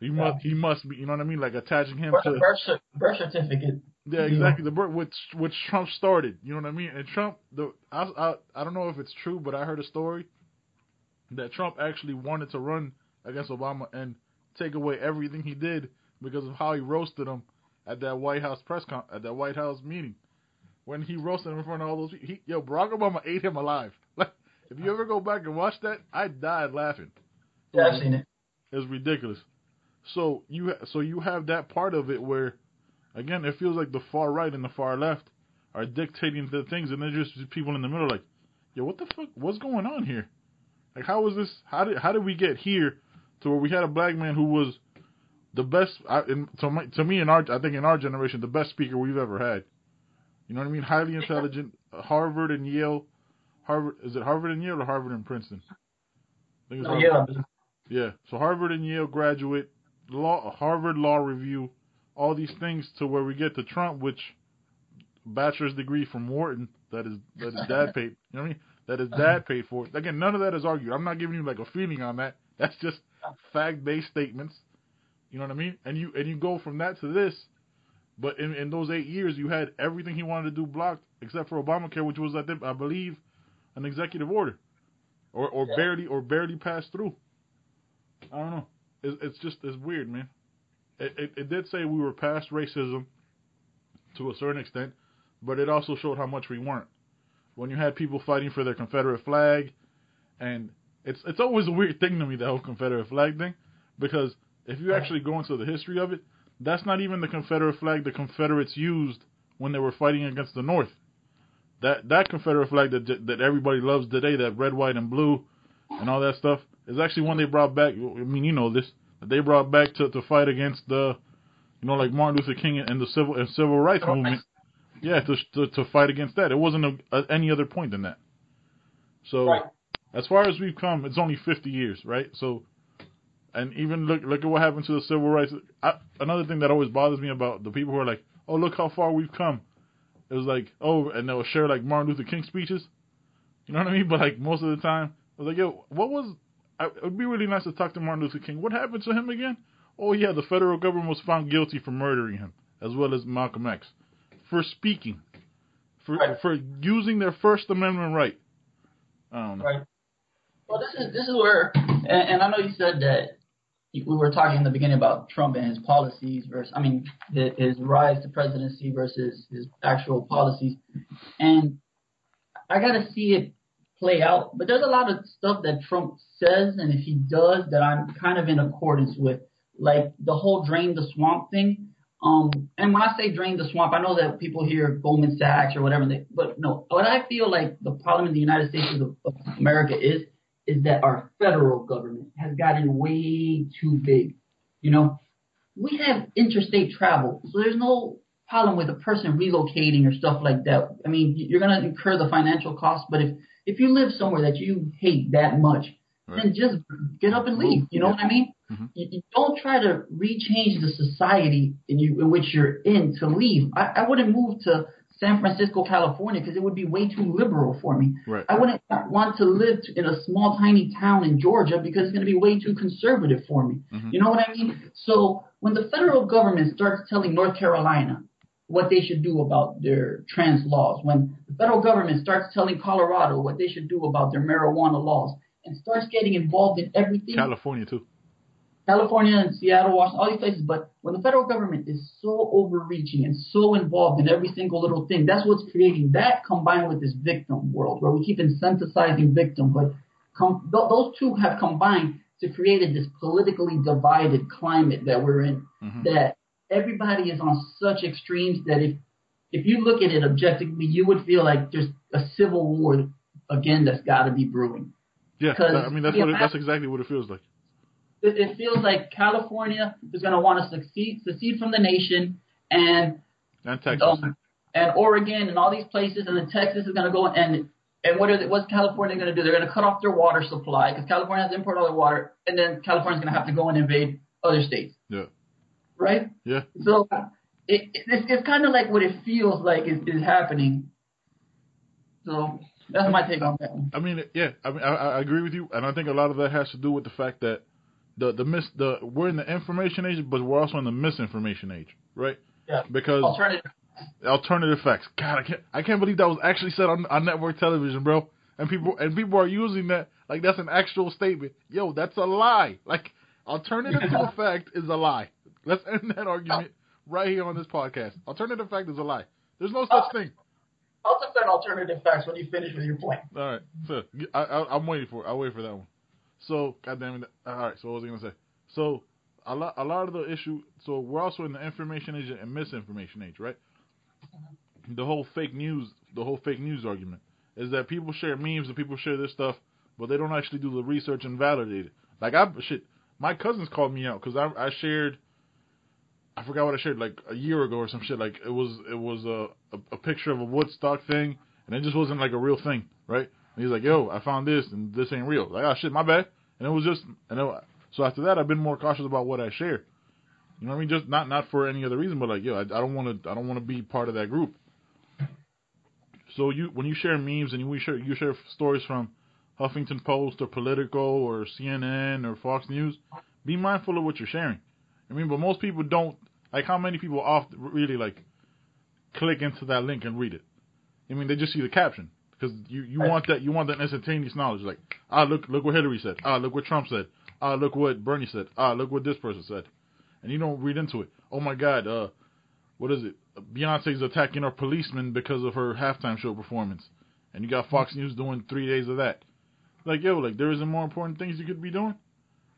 He must he must be. You know what I mean? Like attaching him Birth, to birth, birth certificate. yeah, exactly. The birth which which Trump started. You know what I mean? And Trump, the I I I don't know if it's true, but I heard a story that Trump actually wanted to run against Obama and take away everything he did because of how he roasted him at that White House press con- at that White House meeting when he roasted him in front of all those people. He, yo, Barack Obama ate him alive. [laughs] Like if you ever go back and watch that, I died laughing. Yeah, I've seen it. It's ridiculous. So you ha- so you have that part of it where, again, it feels like the far right and the far left are dictating the things, and there's just people in the middle like, yo, what the fuck? What's going on here? Like, how is this? How did how did we get here to where we had a black man who was the best I, in, to, my, to me in our I think in our generation the best speaker we've ever had. You know what I mean? Highly intelligent, uh, Harvard and Yale. Harvard is it Harvard and Yale or Harvard and Princeton? I think it's uh, Harvard. yeah. Yeah. So Harvard and Yale graduate, law Harvard Law Review, all these things to where we get to Trump, which bachelor's degree from Wharton that is that his dad paid. You know what I mean? That his dad paid for. Again, none of that is argued. I'm not giving you like a feeling on that. That's just fact based statements. You know what I mean? And you and you go from that to this, but in, in those eight years you had everything he wanted to do blocked except for Obamacare, which was I think I believe an executive order, or or yeah. barely or barely passed through. I don't know. It, it's just it's weird, man. It, it it did say we were past racism to a certain extent, but it also showed how much we weren't. When you had people fighting for their Confederate flag, and it's it's always a weird thing to me the whole Confederate flag thing, because if you uh-huh. actually go into the history of it, that's not even the Confederate flag the Confederates used when they were fighting against the North. That that Confederate flag that that everybody loves today, that red, white, and blue, and all that stuff, is actually one they brought back. I mean, you know this. That they brought back to to fight against the, you know, like Martin Luther King and the civil and civil rights movement. Yeah, to to, to fight against that. It wasn't a, a, any other point than that. So, right. as far as we've come, it's only 50 years, right? So, and even look look at what happened to the civil rights. I, another thing that always bothers me about the people who are like, "Oh, look how far we've come." It was like, "Oh," and they'll share like Martin Luther King speeches. You know what I mean? [laughs] But like most of the time, I was like, "Yo, what was?" it would be really nice to talk to Martin Luther King. What happened to him again? Oh yeah, the federal government was found guilty for murdering him, as well as Malcolm X for speaking, for right. for using their First Amendment right. I don't know. Right. Well, this is this is where, and, and I know you said that we were talking in the beginning about Trump and his policies versus, I mean, his rise to presidency versus his actual policies, and I got to see it play out. But there's a lot of stuff that Trump says, and if he does, that I'm kind of in accordance with, like the whole drain the swamp thing. Um, and when I say drain the swamp, I know that people hear Goldman Sachs or whatever, they, but no, what I feel like the problem in the United States of, of America is, is that our federal government has gotten way too big. You know, we have interstate travel, so there's no problem with a person relocating or stuff like that. I mean, you're going to incur the financial cost, but if if you live somewhere that you hate that much, right. then just get up and leave. You know yeah. what I mean? Mm-hmm. You, you, don't try to rechange the society in you in which you're in to leave. I, I wouldn't move to San Francisco, California, because it would be way too liberal for me. Right. I wouldn't want to live in a small, tiny town in Georgia because it's going to be way too conservative for me. Mm-hmm. You know what I mean? So when the federal government starts telling North Carolina what they should do about their trans laws, when the federal government starts telling Colorado what they should do about their marijuana laws, and starts getting involved in everything. California too. California and Seattle, Washington, all these places. But when the federal government is so overreaching and so involved in every single little thing, that's what's creating that combined with this victim world where we keep incentivizing victimhood. Com- th- those two have combined to create this politically divided climate that we're in. Mm-hmm. That everybody is on such extremes that if if you look at it objectively, you would feel like there's a civil war again that's got to be brewing. Yeah, I mean that's what it, that's exactly what it feels like it, it feels like California is going to want to succeed, secede from the nation, and and Texas, um, and Oregon, and all these places, and then Texas is going to go and and what are they, what's California going to do? They're going to cut off their water supply because California has to import all their water, and then California's going to have to go and invade other states. Yeah. Right. Yeah. So it, it's, it's kind of like what it feels like is, is happening. So that's my take on that. I mean, yeah, I mean, I, I agree with you, and I think a lot of that has to do with the fact that the the mis the we're in the information age, but we're also in the misinformation age, right? Yeah. Because alternative alternative facts. God, I can't I can't believe that was actually said on on network television, bro. And people and people are using that like that's an actual statement. Yo, that's a lie. Like alternative to a fact is a lie. Let's end that argument right here on this podcast. Alternative fact is a lie. There's no such uh, thing. I'll defend alternative facts when you finish with your point. All right, so I, I, I'm waiting for. It. I'll wait for that one. So, goddamn it. Uh, all right. So, what was I gonna say? So, a lot, a lot of the issue. So, we're also in the information age and misinformation age, right? Mm-hmm. The whole fake news, the whole fake news argument is that people share memes and people share this stuff, but they don't actually do the research and validate it. Like I shit, my cousins called me out because I I shared. I forgot what I shared like a year ago or some shit. Like it was it was a a, a picture of a Woodstock thing, and it just wasn't like a real thing, right? And he's like, "Yo, I found this, and this ain't real." Like, "Oh shit, my bad." And it was just, and it, so after that, I've been more cautious about what I share. You know what I mean? Just not not for any other reason, but like, yo, I, I don't want to I don't want to be part of that group. So you when you share memes and you share you share stories from Huffington Post or Politico or CNN or Fox News, be mindful of what you're sharing. I mean, but most people don't. Like, how many people off really like click into that link and read it? I mean, they just see the caption because you you want that you want that instantaneous knowledge. Like, ah, look look what Hillary said. Ah, look what Trump said. Ah, look what Bernie said. Ah, look what this person said. And you don't read into it. Oh my God, uh, what is it? Beyonce's attacking her policeman because of her halftime show performance, and you got Fox News doing three days of that. Like yo, like there isn't more important things you could be doing.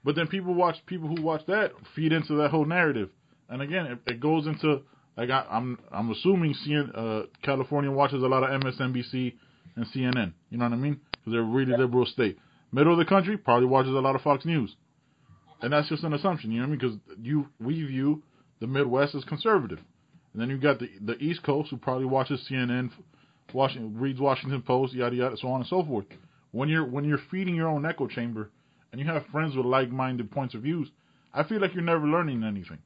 But then people watch people who watch that feed into that whole narrative, and again, it, it goes into like I, am I'm, I'm assuming seeing uh, California watches a lot of MSNBC and CNN. You know what I mean? Because they're a really liberal state. Middle of the country probably watches a lot of Fox News, and that's just an assumption. You know what I mean? Because you we view the Midwest as conservative. And then you got the the East Coast who probably watches CNN, Washington, reads Washington Post, yada yada, so on and so forth. When you're when you're feeding your own echo chamber, and you have friends with like-minded points of views, I feel like you're never learning anything,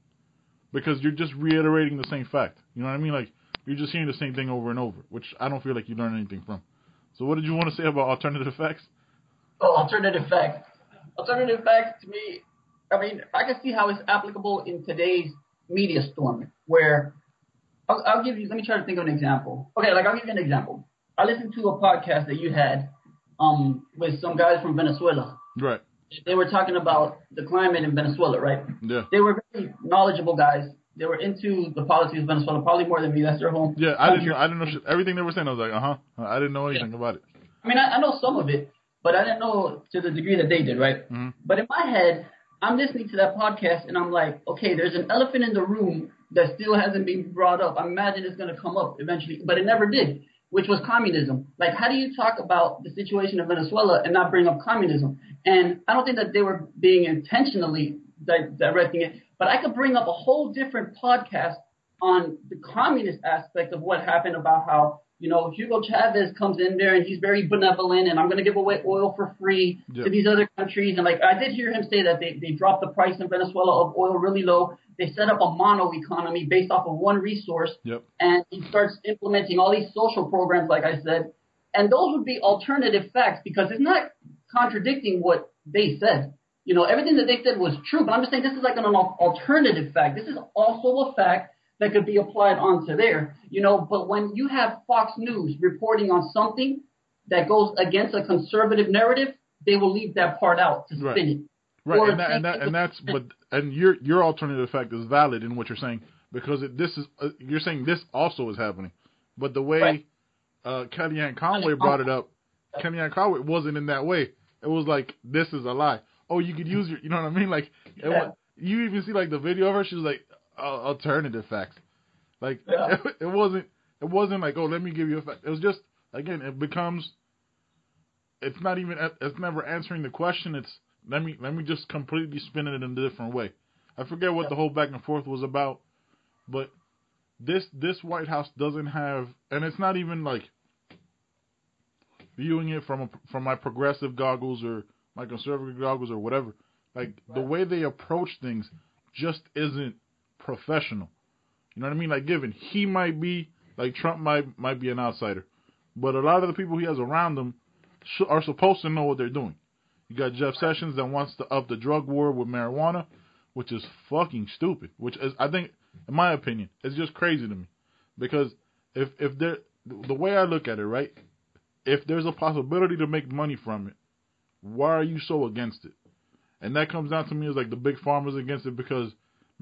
because you're just reiterating the same fact. You know what I mean? Like you're just hearing the same thing over and over, which I don't feel like you learn anything from. So what did you want to say about alternative facts? Oh, alternative facts. Alternative facts to me, I mean, I can see how it's applicable in today's media storm, where I'll, I'll, give you. Let me try to think of an example. Okay, like I'll give you an example. I listened to a podcast that you had um, with some guys from Venezuela. Right. They were talking about the climate in Venezuela, right? Yeah. They were very knowledgeable guys. They were into the politics of Venezuela, probably more than me. That's their home. Yeah, I didn't. Know, I didn't know shit. everything they were saying. I was like, uh huh. I didn't know anything yeah. about it. I mean, I, I, know some of it, but I didn't know to the degree that they did, right? Mm-hmm. But in my head, I'm listening to that podcast and I'm like, okay, there's an elephant in the room that still hasn't been brought up. I imagine it's going to come up eventually, but it never did, which was communism. Like, how do you talk about the situation of Venezuela and not bring up communism? And I don't think that they were being intentionally di- directing it, but I could bring up a whole different podcast on the communist aspect of what happened about how you know, Hugo Chavez comes in there and he's very benevolent and I'm going to give away oil for free yep. to these other countries. And like, I did hear him say that they, they dropped the price in Venezuela of oil really low. They set up a mono economy based off of one resource. Yep. And he starts implementing all these social programs, like I said. And those would be alternative facts because it's not contradicting what they said. You know, everything that they said was true, but I'm just saying this is like an alternative fact. This is also a fact that could be applied onto there. You know, but when you have Fox News reporting on something that goes against a conservative narrative, they will leave that part out to spin right. it. Right, and, that, and, that, and that's but and your your alternative fact is valid in what you're saying because it, this is uh, you're saying this also is happening, but the way right. uh, Kellyanne Conway brought it up, Kellyanne Conway wasn't in that way. It was like this is a lie. Oh, you could use your, you know what I mean? Like, yeah. was, you even see like the video of her. She was like, alternative facts. Like [laughs] yeah. it, it, wasn't it wasn't like oh let me give you a fact. It was just again it becomes it's not even it's never answering the question. It's let me let me just completely spin it in a different way. I forget what yeah. the whole back and forth was about, but this this White House doesn't have and it's not even like viewing it from a, from my progressive goggles or my conservative goggles or whatever. Like the way they approach things just isn't professional. You know what I mean? Like, given he might be like Trump might might be an outsider, but a lot of the people he has around him sh- are supposed to know what they're doing. You got Jeff Sessions that wants to up the drug war with marijuana, which is fucking stupid. Which is, I think, in my opinion, it's just crazy to me, because if if there the way I look at it, right, if there's a possibility to make money from it, why are you so against it? And that comes down to me as like the Big Pharma's against it because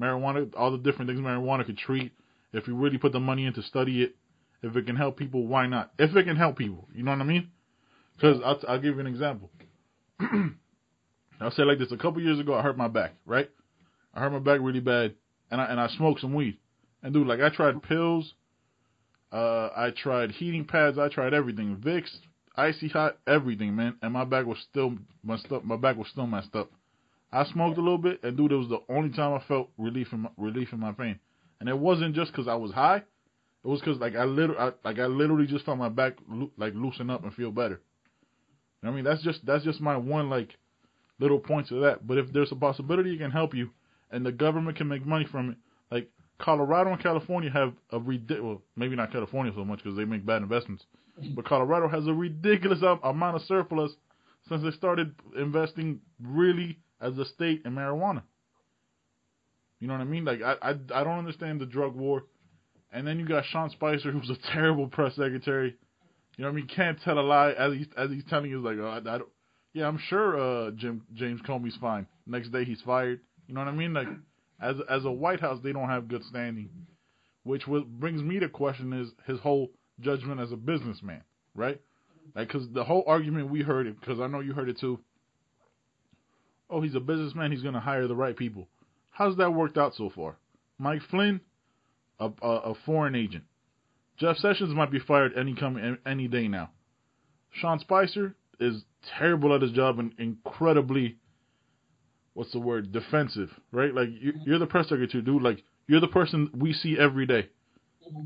marijuana, all the different things marijuana could treat. If you really put the money in to study it, if it can help people, why not? If it can help people, you know what I mean? Because I'll, I'll give you an example. [clears throat] I'll say like this: a couple years ago, I hurt my back. Right? I hurt my back really bad, and I and I smoked some weed. And dude, like I tried pills, uh, I tried heating pads, I tried everything, Vicks, icy hot, everything, man. And my back was still messed up. My back was still messed up. I smoked a little bit, and dude, it was the only time I felt relief in my, relief in my pain, and it wasn't just because I was high. It was because like I literally, I, like I literally just felt my back lo- like loosen up and feel better. You know I mean, that's just that's just my one like little point to that. But if there's a possibility it can help you, and the government can make money from it, like Colorado and California have a ridiculous, well, maybe not California so much because they make bad investments, but Colorado has a ridiculous amount of surplus since they started investing really as a state in marijuana. You know what I mean? Like I I, I don't understand the drug war. And then you got Sean Spicer, who's a terrible press secretary. You know what I mean? Can't tell a lie as he's as he's telling you like, oh, I, I don't. Yeah, I'm sure uh, Jim James Comey's fine. Next day he's fired. You know what I mean? Like as as a White House, they don't have good standing, which will, brings me to question is his whole judgment as a businessman, right? Like, because the whole argument we heard it, because I know you heard it too. Oh, he's a businessman. He's going to hire the right people. How's that worked out so far? Mike Flynn, a, a, a foreign agent. Jeff Sessions might be fired any come any day now. Sean Spicer is terrible at his job and incredibly, what's the word, defensive, right? Like you, you're the press secretary, dude. Like you're the person we see every day.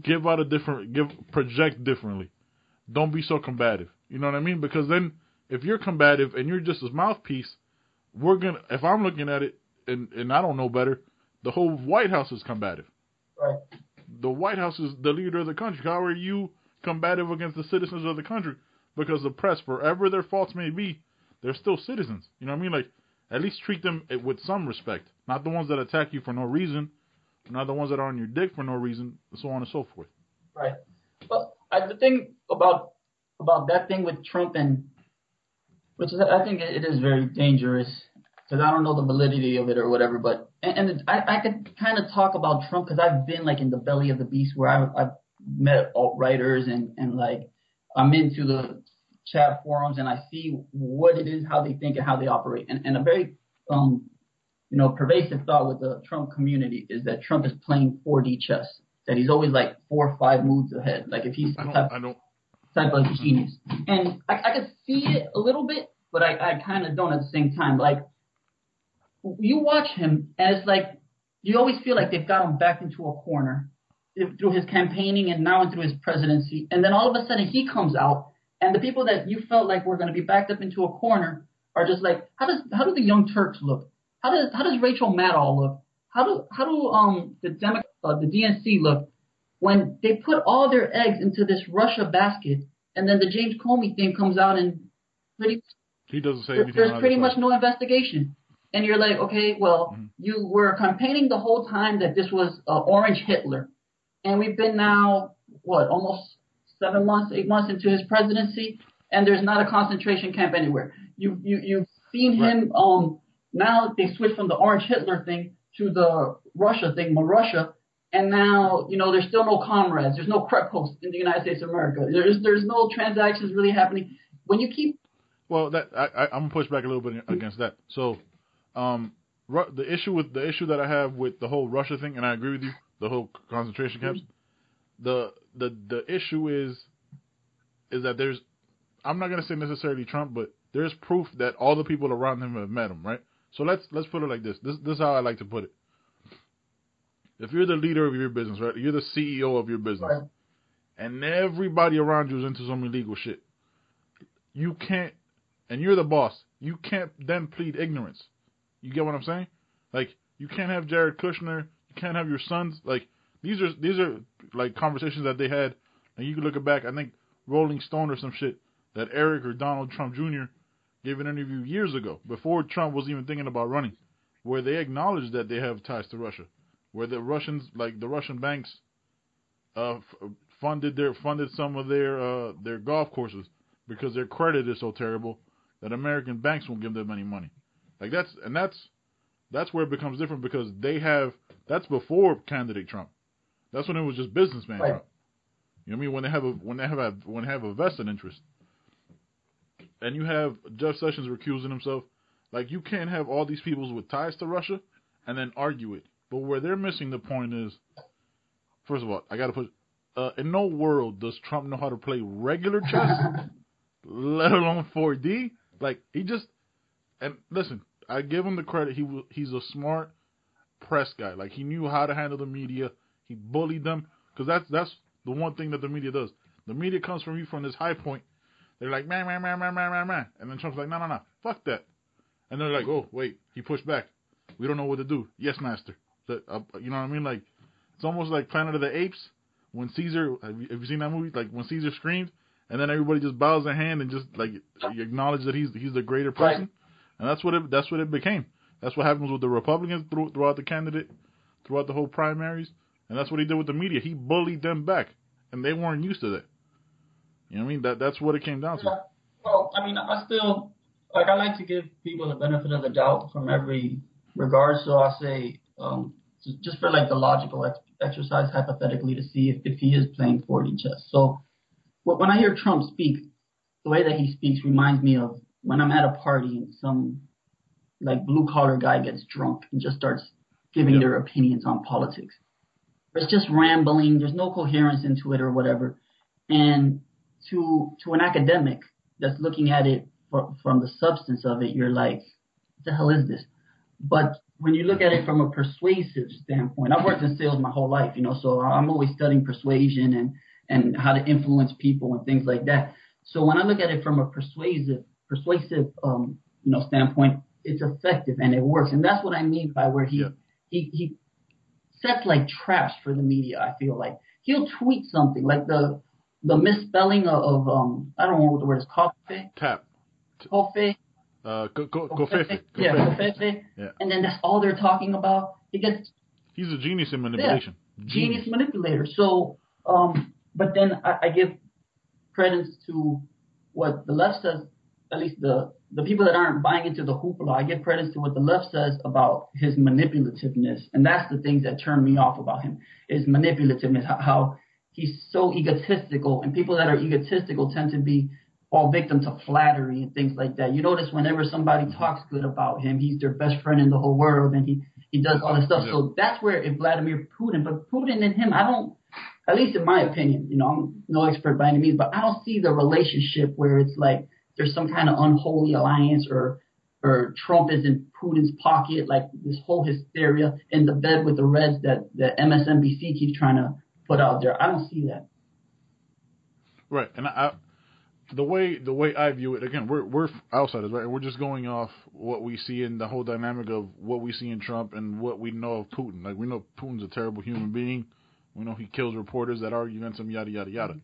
Give out a different, give project differently. Don't be so combative. You know what I mean? Because then if you're combative and you're just a mouthpiece, we're gonna. If I'm looking at it and and I don't know better, the whole White House is combative. Right. The White House is the leader of the country. How are you combative against the citizens of the country? Because the press, wherever their faults may be, they're still citizens. You know what I mean? Like at least treat them with some respect. Not the ones that attack you for no reason, not the ones that are on your dick for no reason, and so on and so forth. Right. Well, I, the thing about about that thing with Trump and which is I think it is very dangerous because I don't know the validity of it or whatever. But and, and I I could kind of talk about Trump because I've been like in the belly of the beast where I've, I've met alt-righters and and like I'm into the chat forums and I see what it is, how they think, and how they operate. And and a very um you know pervasive thought with the Trump community is that Trump is playing 4D chess. That he's always like four or five moves ahead. Like if he's I don't, type, I don't. type of mm-hmm. genius. And I, I could see it a little bit, but I, I kind of don't at the same time. Like you watch him, and it's like you always feel like they've got him backed into a corner through his campaigning and now through his presidency. And then all of a sudden he comes out, and the people that you felt like were going to be backed up into a corner are just like, how does how do the Young Turks look? How does how does Rachel Maddow look? How do how do um the Demo- uh, the DNC look when they put all their eggs into this Russia basket, and then the James Comey thing comes out and pretty He doesn't say anything. there's pretty much no investigation. And you're like, okay, well, Mhm. you were campaigning the whole time that this was uh, Orange Hitler, and we've been now what almost seven months, eight months into his presidency, and there's not a concentration camp anywhere. You you you've seen him. Um, now they switched from the Orange Hitler thing to the Russia thing, more Russia, and now you know there's still no comrades. There's no post in the United States of America. There's there's no transactions really happening. When you keep Well, that I, I'm gonna push back a little bit against that. So, um, Ru- the issue with the issue that I have with the whole Russia thing, and I agree with you, the whole concentration camps. The the the issue is is that there's I'm not gonna say necessarily Trump, but there's proof that all the people around him have met him, right? So let's let's put it like this. This this is how I like to put it. If you're the leader of your business, right? You're the CEO of your business, Right. and everybody around you is into some illegal shit. You can't, and you're the boss. You can't then plead ignorance. You get what I'm saying? Like you can't have Jared Kushner. You can't have your sons. Like these are these are like conversations that they had, and you can look it back. I think Rolling Stone or some shit that Eric or Donald Trump Jr. gave an interview years ago before Trump was even thinking about running, where they acknowledged that they have ties to Russia, where the Russians like the Russian banks uh, f- funded their funded some of their uh, their golf courses because their credit is so terrible that American banks won't give them any money. Like that's and that's that's where it becomes different because they have that's before candidate Trump. That's when it was just businessman Right. Trump. You know what I mean? When they have a when they have a when they have a vested interest. And you have Jeff Sessions recusing himself. Like you can't have all these people with ties to Russia and then argue it. But where they're missing the point is first of all, I gotta put uh, in no world does Trump know how to play regular chess, [laughs] let alone 4D. Like he just and listen, I give him the credit. He w- he's a smart press guy. Like he knew how to handle the media. He bullied them because that's that's the one thing that the media does. The media comes from you from this high point. They're like man man man man man man man, and then Trump's like no no no fuck that, and they're like oh wait he pushed back. We don't know what to do. Yes master. Uh, you know what I mean? Like it's almost like Planet of the Apes when Caesar. Have you, have you seen that movie? Like when Caesar screams and then everybody just bows their hand and just like you acknowledge that he's he's the greater person. Right. And that's what it that's what it became. That's what happens with the Republicans through, throughout the candidate, throughout the whole primaries, and that's what he did with the media. He bullied them back, and they weren't used to that. You know what I mean? That that's what it came down to. Well, I mean, I still like I like to give people the benefit of the doubt from every regard. So I say, um, just, just for like the logical ex- exercise, hypothetically, to see if, if he is playing 4D chess. So when I hear Trump speak, the way that he speaks reminds me of when I'm at a party and some like blue collar guy gets drunk and just starts giving Yeah. their opinions on politics. It's just rambling. There's no coherence into it or whatever. And to to an academic that's looking at it for, from the substance of it, you're like, what the hell is this? But when you look at it from a persuasive standpoint, I've worked in sales my whole life, you know, so I'm always studying persuasion and and how to influence people and things like that. So when I look at it from a persuasive persuasive um, you know standpoint, it's effective and it works, and that's what I mean by where he Yeah. he he sets like traps for the media. I feel like he'll tweet something like the the misspelling of, of um I don't know what the word is coffee Tap. coffee Uh, go go go Fefe. Go yeah Fefe. Yeah. and then that's all they're talking about. He gets He's a genius in manipulation. genius manipulator. So, um, but then I, I give credence to what the left says. At least the the people that aren't buying into the hoopla, I give credence to what the left says about his manipulativeness, and that's the things that turn me off about him is manipulativeness. How, how he's so egotistical, and people that are egotistical tend to be all victim to flattery and things like that. You notice whenever somebody mm-hmm. talks good about him, he's their best friend in the whole world, and he he does all this stuff. Yeah. So that's where if Vladimir Putin, but Putin and him, I don't, at least in my opinion, you know, I'm no expert by any means, but I don't see the relationship where it's like there's some kind of unholy alliance or or Trump is in Putin's pocket, like this whole hysteria in the bed with the Reds that that MSNBC keeps trying to put out there. I don't see that. Right, and I, the way the way I view it again, we're we're outsiders, right? We're just going off what we see in the whole dynamic of what we see in Trump and what we know of Putin. Like we know Putin's a terrible human being. We know he kills reporters that argue against him, yada yada yada.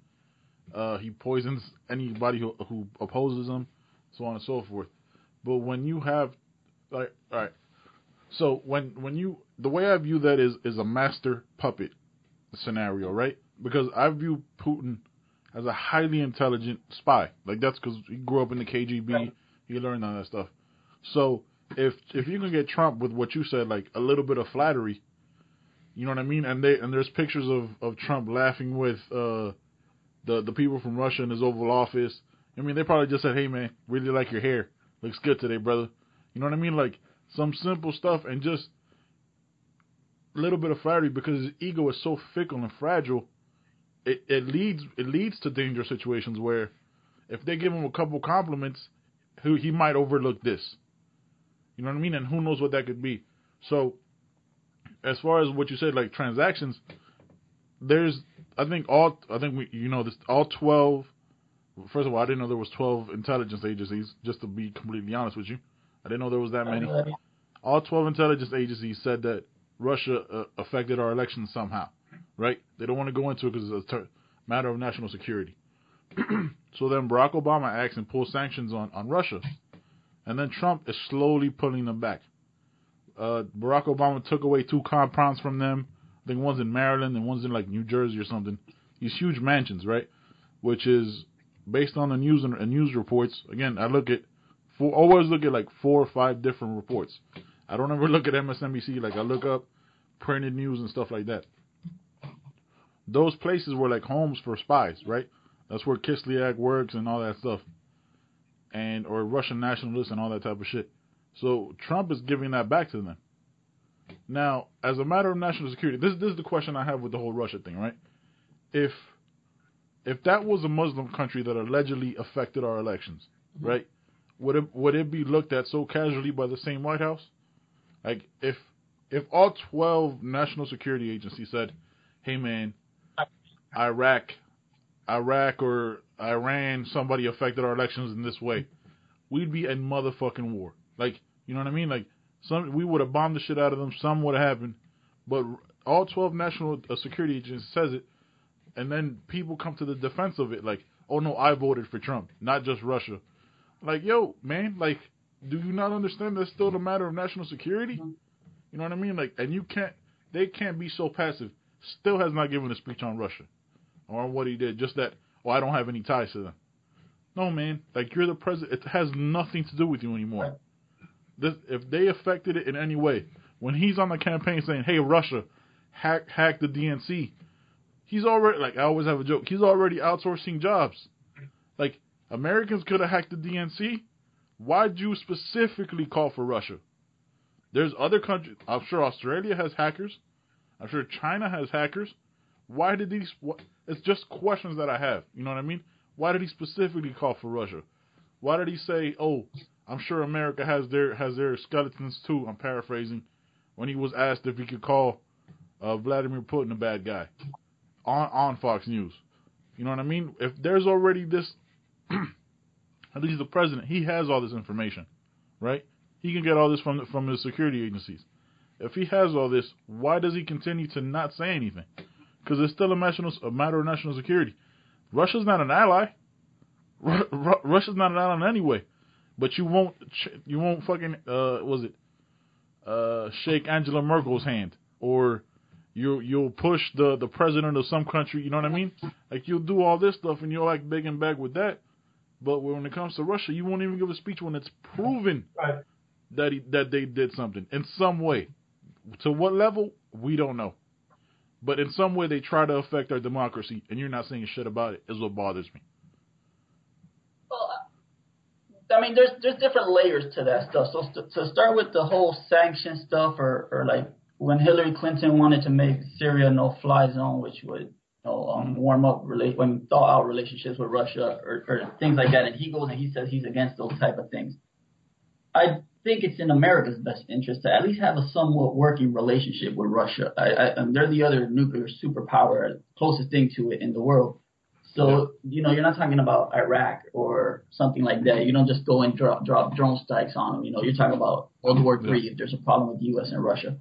Uh, he poisons anybody who who opposes him, so on and so forth. But when you have, like, all right, so when when you the way I view that is is a master puppet scenario, right? Because I view Putin as a highly intelligent spy. Like that's because he grew up in the KGB. He learned all that stuff. So if if you can get Trump with what you said, like a little bit of flattery, you know what I mean? And they and there's pictures of of Trump laughing with uh the the people from Russia in his Oval Office. I mean, they probably just said, "Hey man, really like your hair. Looks good today, brother." You know what I mean? Like some simple stuff and just little bit of flattery because his ego is so fickle and fragile. It it leads it leads to dangerous situations where if they give him a couple compliments, he he might overlook this. You know what I mean? And who knows what that could be. So as far as what you said, like transactions, there's I think all I think we you know this all twelve. First of all, I didn't know there was twelve intelligence agencies. Just to be completely honest with you, I didn't know there was that many. All twelve intelligence agencies said that Russia uh, affected our elections somehow. Right? They don't want to go into it because it's a ter- matter of national security. [clears throat] so then Barack Obama acts and pulls sanctions on on Russia, and then Trump is slowly pulling them back. Uh, Barack Obama took away two compounds from them. I think one's in Maryland and one's in like New Jersey or something. These huge mansions, right? Which is based on the news and, and news reports. Again, I look at four, always look at like four or five different reports. I don't ever [laughs] look at MSNBC. Like I look up printed news and stuff like that. Those places were like homes for spies, right? That's where Kislyak works and all that stuff, and or Russian nationalists and all that type of shit. So Trump is giving that back to them. Now, as a matter of national security, this this is the question I have with the whole Russia thing, right? If if that was a Muslim country that allegedly affected our elections, Mhm. right? would it would it be looked at so casually by the same White House? Like if if all twelve national security agencies said, "Hey man, Iraq, Iraq or Iran, somebody affected our elections in this way," we'd be in motherfucking war. Like you know what I mean? Like some we would have bombed the shit out of them. Some would have happened, but all twelve national uh, security agencies says it, and then people come to the defense of it. Like, oh no, I voted for Trump, not just Russia. Like, yo, man, like, do you not understand that's still a matter of national security? You know what I mean? Like, and you can't, they can't be so passive. Still has not given a speech on Russia or what he did. Just that, oh, I don't have any ties to them. No, man, like you're the president. It has nothing to do with you anymore. This, if they affected it in any way, when he's on the campaign saying, "Hey, Russia, hack hack the DNC," he's already like I always have a joke. He's already outsourcing jobs. Like Americans could have hacked the DNC. Why'd you specifically call for Russia? There's other countries. I'm sure Australia has hackers. I'm sure China has hackers. Why did these? It's just questions that I have. You know what I mean? Why did he specifically call for Russia? Why did he say, "Oh, I'm sure America has their has their skeletons too"? I'm paraphrasing. When he was asked if he could call uh, Vladimir Putin a bad guy on on Fox News, you know what I mean? If there's already this, [clears throat] at least the president, he has all this information, right? He can get all this from from his security agencies. If he has all this, why does he continue to not say anything? Because it's still a, national, a matter of national security. Russia's not an ally. [laughs] Russia's not an ally anyway. But you won't you won't fucking uh was it uh shake Angela Merkel's hand or you you'll push the the president of some country, you know what I mean? Like you'll do all this stuff and you'll like big and back with that. But when it comes to Russia, you won't even give a speech when it's proven right. that he, that they did something in some way. To what level, we don't know. But in some way, they try to affect our democracy, and you're not saying shit about it. Is what bothers me. Well, I mean, there's there's different layers to that stuff. So st- to start with the whole sanction stuff, or or like when Hillary Clinton wanted to make Syria no fly zone, which would you know, um, warm up relate when thaw out relationships with Russia or, or things like that, and he goes and he says he's against those type of things. I think it's in America's best interest to at least have a somewhat working relationship with Russia. I, I, and they're the other nuclear superpower, closest thing to it in the world. So you know, you're not talking about Iraq or something like that. You don't just go and drop drop drone strikes on them. You know, you're talking about World War Three if there's a problem with the U.S. and Russia.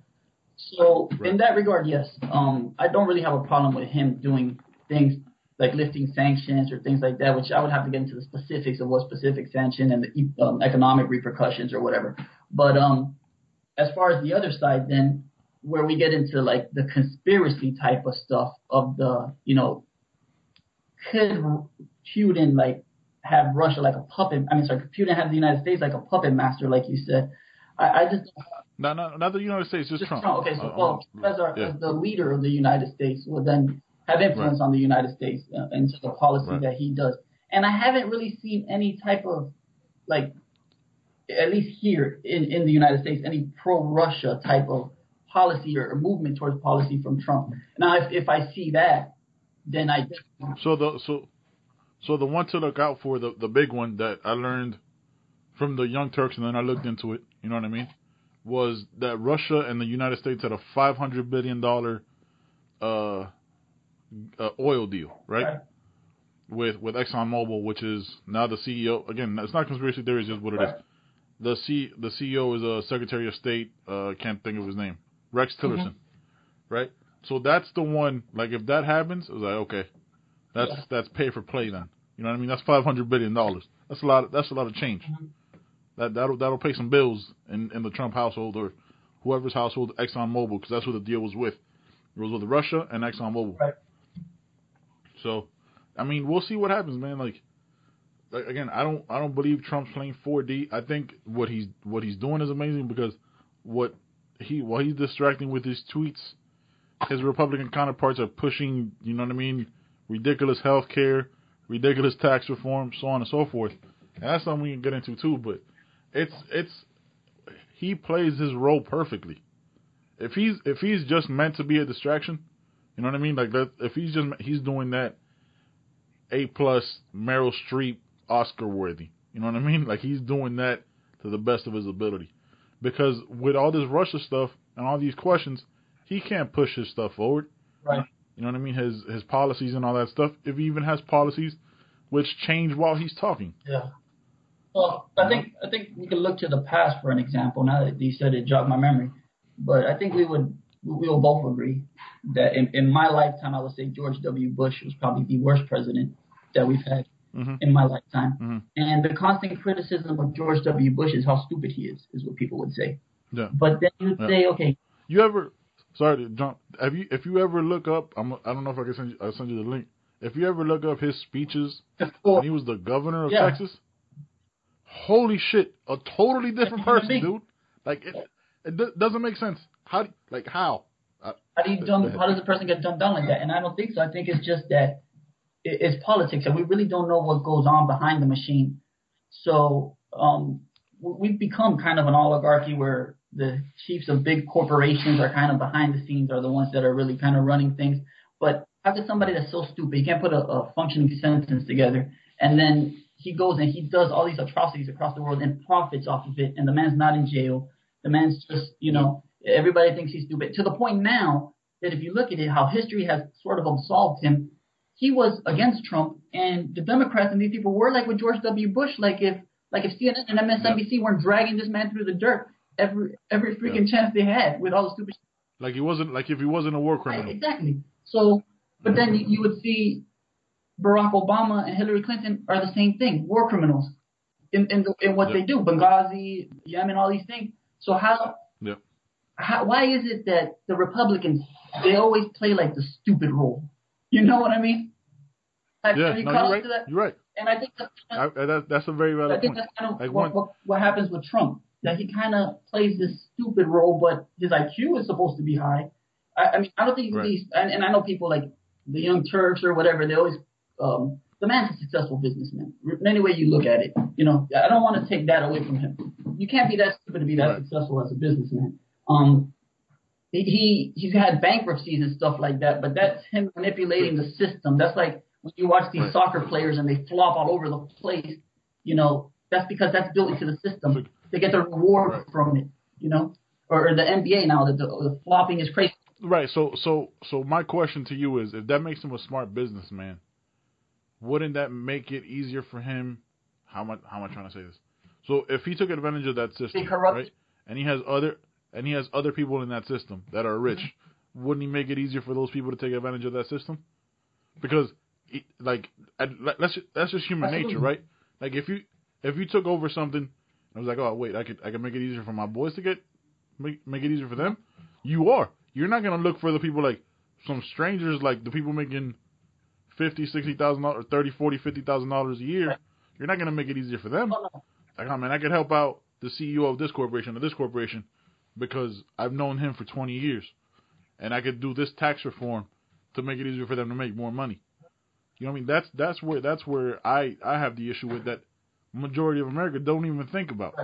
So right. in that regard, yes, um, I don't really have a problem with him doing things like lifting sanctions or things like that, which I would have to get into the specifics of what specific sanction and the um, economic repercussions or whatever. But um, as far as the other side, then where we get into like the conspiracy type of stuff of the, you know, could Putin like have Russia like a puppet? I mean, sorry, could Putin have the United States like a puppet master, like you said? I, I just no, no, not the United States, just, just Trump. Trump. Okay, so uh, well, uh, as, our, yeah. as the leader of the United States will then have influence right. on the United States uh, into the policy right. that he does. And I haven't really seen any type of like, at least here in, in the United States, any pro-Russia type of policy or, or movement towards policy from Trump. Now, if, if I see that, then I. So the so so the one to look out for the the big one that I learned from the Young Turks and then I looked into it. You know what I mean? Was that Russia and the United States had a five hundred billion dollar uh uh, oil deal, right? right? With with ExxonMobil, which is now the CEO. Again, it's not conspiracy theory; it's just what it right. is. The C the CEO is a Secretary of State. Uh, can't think of his name. Rex Tillerson, mm-hmm. right? So that's the one. Like if that happens, it's like okay, that's yeah. that's pay for play then. You know what I mean? That's five hundred billion dollars. That's a lot. Of, that's a lot of change. Mm-hmm. That that'll that'll pay some bills in in the Trump household or whoever's household, ExxonMobil, because that's who the deal was with. It was with Russia and ExxonMobil. Right. So, I mean, we'll see what happens, man. Like, like again, I don't I don't believe Trump's playing 4D. I think what he's what he's doing is amazing because what he while he's distracting with his tweets, his Republican counterparts are pushing, you know what I mean, ridiculous health care, ridiculous tax reform, so on and so forth. And that's something we can get into too, but it's it's he plays his role perfectly. If he's if he's just meant to be a distraction, you know what I mean? Like that, if he's just he's doing that, A plus Meryl Streep Oscar worthy. You know what I mean? Like he's doing that to the best of his ability. Because with all this Russia stuff and all these questions, he can't push his stuff forward. Right. You know what I mean? His his policies and all that stuff. If he even has policies which change while he's talking. Yeah. Well, I think I think we can look to the past for an example. Now that you said it jogged my memory, but I think we would we will both agree that in, in my lifetime, I would say George W. Bush was probably the worst president that we've had Mhm. in my lifetime. Mhm. And the constant criticism of George W. Bush is how stupid he is, is what people would say. Yeah. But then you'd Yeah. say, okay, You ever? Sorry to jump. Have you? If you ever look up, I'm. I don't know if I can send you. I'll send you the link. If you ever look up his speeches when he was the governor of Yeah. Texas, holy shit, a totally different person, dude. Like it, it do- doesn't make sense. How? do- Like how? Uh, How do you dumb, how does a person get dumbed down like that? And I don't think so. I think it's just that it, it's politics, and we really don't know what goes on behind the machine. So um, we- we've become kind of an oligarchy where the chiefs of big corporations are kind of behind the scenes, are the ones that are really kind of running things. But how could somebody that's so stupid, he can't put a, a functioning sentence together, and then he goes and he does all these atrocities across the world and profits off of it, and the man's not in jail. The man's just, you know, everybody thinks he's stupid to the point now that if you look at it, how history has sort of absolved him. He was against Trump, and the Democrats and these people were like with George W. Bush. Like if, like if CNN and MSNBC weren't dragging this man through the dirt every every freaking chance they had with all the stupid like he wasn't. Like if he wasn't a war Right, criminal. exactly. So, but then you, you would see Barack Obama and Hillary Clinton are the same thing, war criminals in in, the, in what Yeah. they do, Benghazi, Yemen, all these things. So how, Yeah. how why is it that the Republicans they always play like the stupid role? You know what I mean? Have, Yeah. have you no, you're right. to that? You're right. And I think that's I, I- that, that's a very I valid think point. that's kind of Like what, what, what happens with Trump. That he kind of plays this stupid role, but his IQ is supposed to be high. I, I mean, I don't think Right. he's, and, and I know people like the Young Turks or whatever, they always, um, the man's a successful businessman. In any way you look at it, you know, I don't want to take that away from him. You can't be that stupid to be that Right. successful as a businessman. Um, he, he he's had bankruptcies and stuff like that, but that's him manipulating the system. That's like when you watch these Right. soccer players and they flop all over the place. You know, that's because that's built into the system. They get the reward Right. from it. You know, or, or the NBA now that the, the flopping is crazy. Right. So so so my question to you is, if that makes him a smart businessman, wouldn't that make it easier for him? How much? How am I trying to say this? So if he took advantage of that system, right, and he has other and he has other people in that system that are rich, wouldn't he make it easier for those people to take advantage of that system? Because, he- like, I- let- let's ju- that's just human nature, right? Like if you if you took over something, and I was like, oh wait, I could I could make it easier for my boys to get make make it easier for them. You are. You're not gonna look for the people like some strangers, like the people making fifty, sixty thousand dollars, thirty, forty, fifty thousand dollars a year. You're not gonna make it easier for them. Oh. Like, oh, I mean, I could help out the CEO of this corporation or this corporation because I've known him for 20 years, and I could do this tax reform to make it easier for them to make more money. You know what I mean? That's that's where that's where I I have the issue with that. Majority of America don't even think about.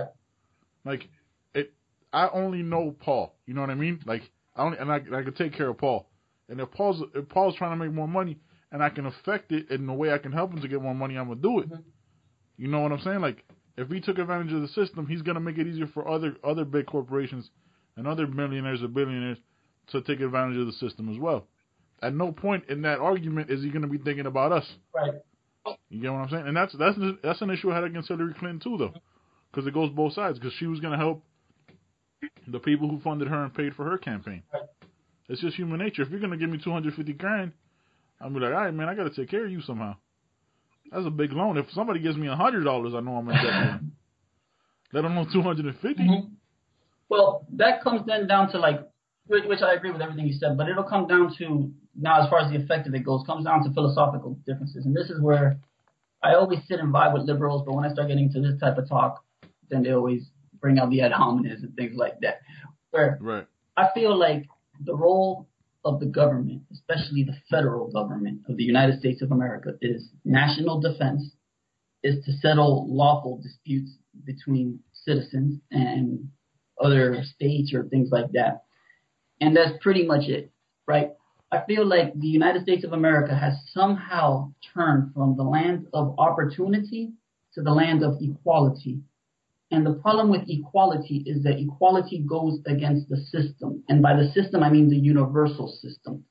Like it, I only know Paul. You know what I mean? Like I only and I I could take care of Paul. And if Paul's if Paul's trying to make more money and I can affect it in the way I can help him to get more money, I'm gonna do it. Mhm. You know what I'm saying? Like if he took advantage of the system, he's gonna make it easier for other other big corporations and other millionaires or billionaires to take advantage of the system as well. At no point in that argument is he gonna be thinking about us. Right. You get what I'm saying? And that's that's that's an issue I had against Hillary Clinton too, though, because it goes both sides. Because she was gonna help the people who funded her and paid for her campaign. Right. It's just human nature. If you're gonna give me 250 grand, I'm be like, all right, man, I gotta take care of you somehow. That's a big loan. If somebody gives me a hundred dollars, I know I'm in debt. to them. Let alone 250. Mhm. Well, that comes then down to like, which, I agree with everything you said, but it'll come down to now as far as the effect of it goes, comes down to philosophical differences, and this is where I always sit and vibe with liberals, but when I start getting into this type of talk, then they always bring out the ad hominems and things like that. Where Right. I feel like the role of the government, especially the federal government of the United States of America, is national defense, is to settle lawful disputes between citizens and other states or things like that. And that's pretty much it, right? I feel like the United States of America has somehow turned from the land of opportunity to the land of equality. And the problem with equality is that equality goes against the system. And by the system, I mean the universal system.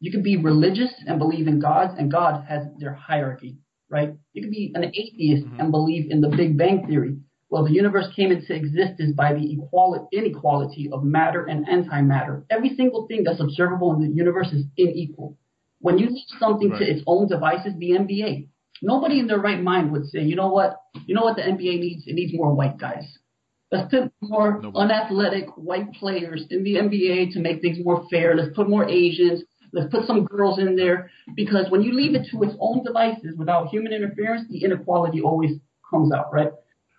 You could be religious and believe in God, and God has their hierarchy, right? You could be an atheist mm-hmm. and believe in the Big Bang Theory. Well, the universe came into existence by the equality, inequality of matter and antimatter. Every single thing that's observable in the universe is unequal. When you leave something right. to its own devices, the NBA, nobody in their right mind would say, you know what, you know what the NBA needs? It needs more white guys. Let's put more unathletic white players in the NBA to make things more fair. Let's put more Asians. Let's put some girls in there because when you leave it to its own devices without human interference, the inequality always comes out, right?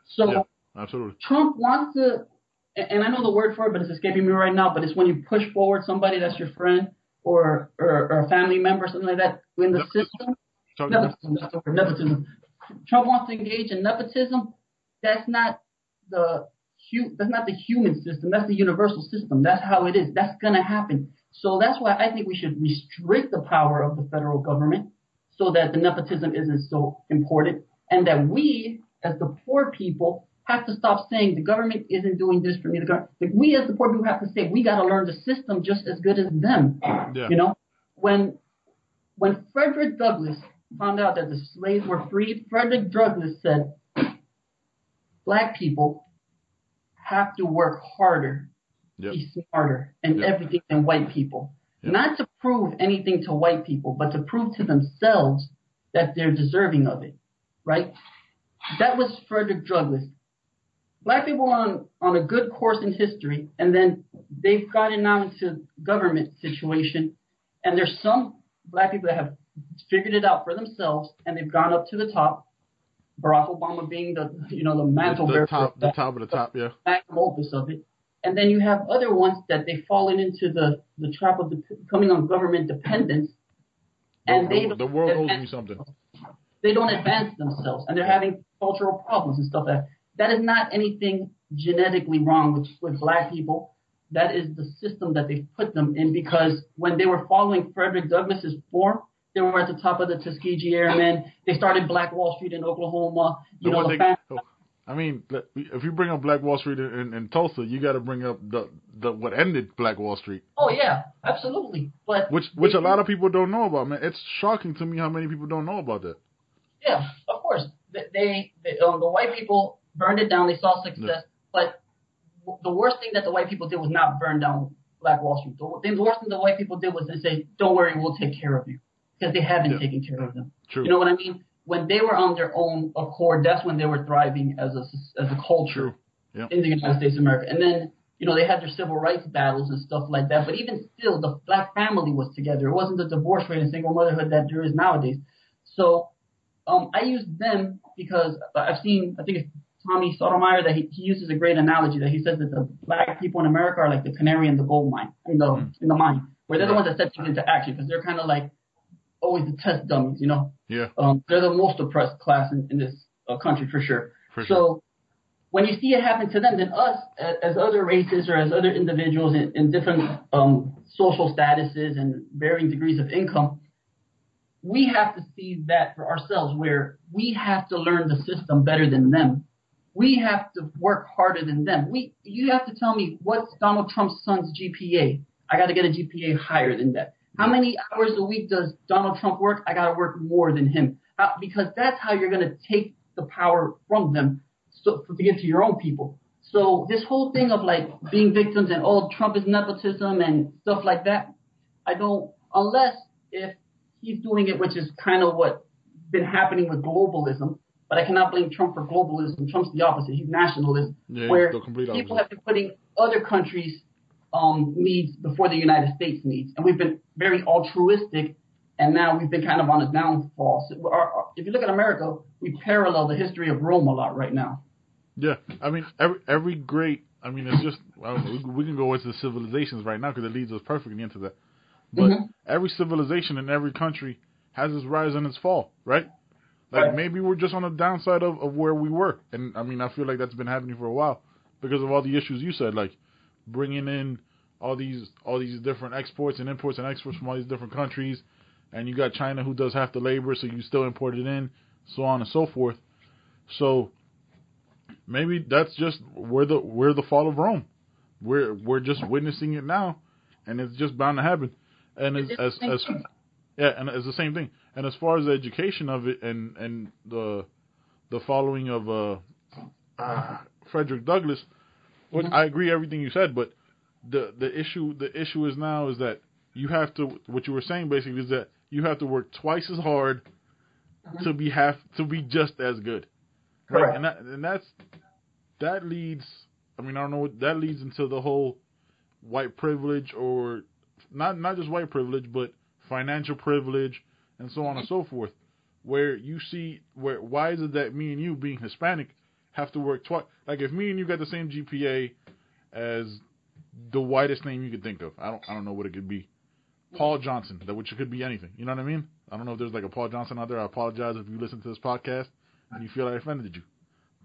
So yeah, absolutely. Trump wants to, and I know the word for it, but it's escaping me right now. But it's when you push forward somebody that's your friend or or, or a family member, something like that, in the system nepotism. Nepotism. Trump wants to engage in nepotism. That's not the that's not the human system. That's the universal system. That's how it is. That's gonna happen. So that's why I think we should restrict the power of the federal government so that the nepotism isn't so important, and that we, as the poor people, have to stop saying the government isn't doing this for me. The government, like we as the poor people have to say we got to learn the system just as good as them. Yeah. You know, when when Frederick Douglass found out that the slaves were freed, Frederick Douglass said, black people have to work harder, yep. be smarter, and yep. everything than white people. Yep. Not to prove anything to white people, but to prove to themselves that they're deserving of it, right? That was Frederick Douglass. Black people on on a good course in history, and then they've gotten now into government situation, and there's some black people that have figured it out for themselves, and they've gone up to the top. Barack Obama being the you know the mantle bearer, the top, the top of the top, yeah, magnum opus of it. And then you have other ones that they've fallen into the the trap of the, becoming on government dependence, and the, they the world owes me something. They don't advance themselves, and they're having cultural problems and stuff that. That is not anything genetically wrong with, with black people. That is the system that they've put them in because when they were following Frederick Douglass's form, they were at the top of the Tuskegee Airmen. They started Black Wall Street in Oklahoma. You know, the they, oh, I mean, if you bring up Black Wall Street in, in, in Tulsa, you got to bring up the the what ended Black Wall Street. Oh yeah, absolutely. But which which a lot of people don't know about, man. It's shocking to me how many people don't know about that. Yeah, of course. They, they um, the white people burned it down. They saw success, yeah. but the worst thing that the white people did was not burn down Black Wall Street. The, the worst thing the white people did was they say, "Don't worry, we'll take care of you." Because they haven't yeah. taken care of them. True. You know what I mean? When they were on their own accord, that's when they were thriving as a as a culture yeah. in the United States of America. And then you know they had their civil rights battles and stuff like that. But even still, the black family was together. It wasn't the divorce rate and single motherhood that there is nowadays. So um, I use them because I've seen I think it's Tommy Sotomayor that he, he uses a great analogy that he says that the black people in America are like the canary in the gold mine, in the mm. in the mine, where they're the ones that set things into action because they're kind of like always the test dummies, you know. Yeah. Um, they're the most oppressed class in, in this uh, country for sure. For so when you see it happen to them, then us as other races or as other individuals in, in different um, social statuses and varying degrees of income, we have to see that for ourselves, where we have to learn the system better than them. We have to work harder than them. We, you have to tell me what's Donald Trump's son's GPA. I got to get a GPA higher than that. How many hours a week does Donald Trump work? I got to work more than him uh, because that's how you're going to take the power from them so, to get to your own people. So this whole thing of like being victims and oh Trump is nepotism and stuff like that, I don't unless if he's doing it, which is kind of what's been happening with globalism. But I cannot blame Trump for globalism. Trump's the opposite. He's nationalist, yeah, where people have been putting other countries' um, needs before the United States needs, and we've been very altruistic, and now we've been kind of on a downfall. So our, our, if you look at America, we parallel the history of Rome a lot right now. Yeah, I mean every every great. I mean, it's just well, we, we can go into civilizations right now because it leads us perfectly into that. But mm-hmm. every civilization in every country has its rise and its fall, right? Like right. maybe we're just on the downside of, of where we were, and I mean I feel like that's been happening for a while because of all the issues you said, like bringing in all these all these different exports and imports and exports from all these different countries, and you got China who does half the labor, so you still import it in, so on and so forth. So maybe that's just where the where the fall of Rome. We're we're just witnessing it now, and it's just bound to happen. And as It's as, the same as thing. yeah, and it's the same thing. And as far as the education of it, and and the the following of uh, uh Frederick Douglass, Mhm. I agree everything you said, but the the issue the issue is now is that you have to what you were saying basically is that you have to work twice as hard Mhm. to be half to be just as good. Correct. Right? And that and that's that leads I mean I don't know what that leads into the whole white privilege or not not just white privilege but financial privilege and so on and so forth where you see where why is it that me and you being Hispanic have to work twice like if me and you got the same GPA as the whitest name you could think of I don't I don't know what it could be Paul Johnson that which it could be anything you know what I mean I don't know if there's like a Paul Johnson out there I apologize if you listen to this podcast and you feel I offended you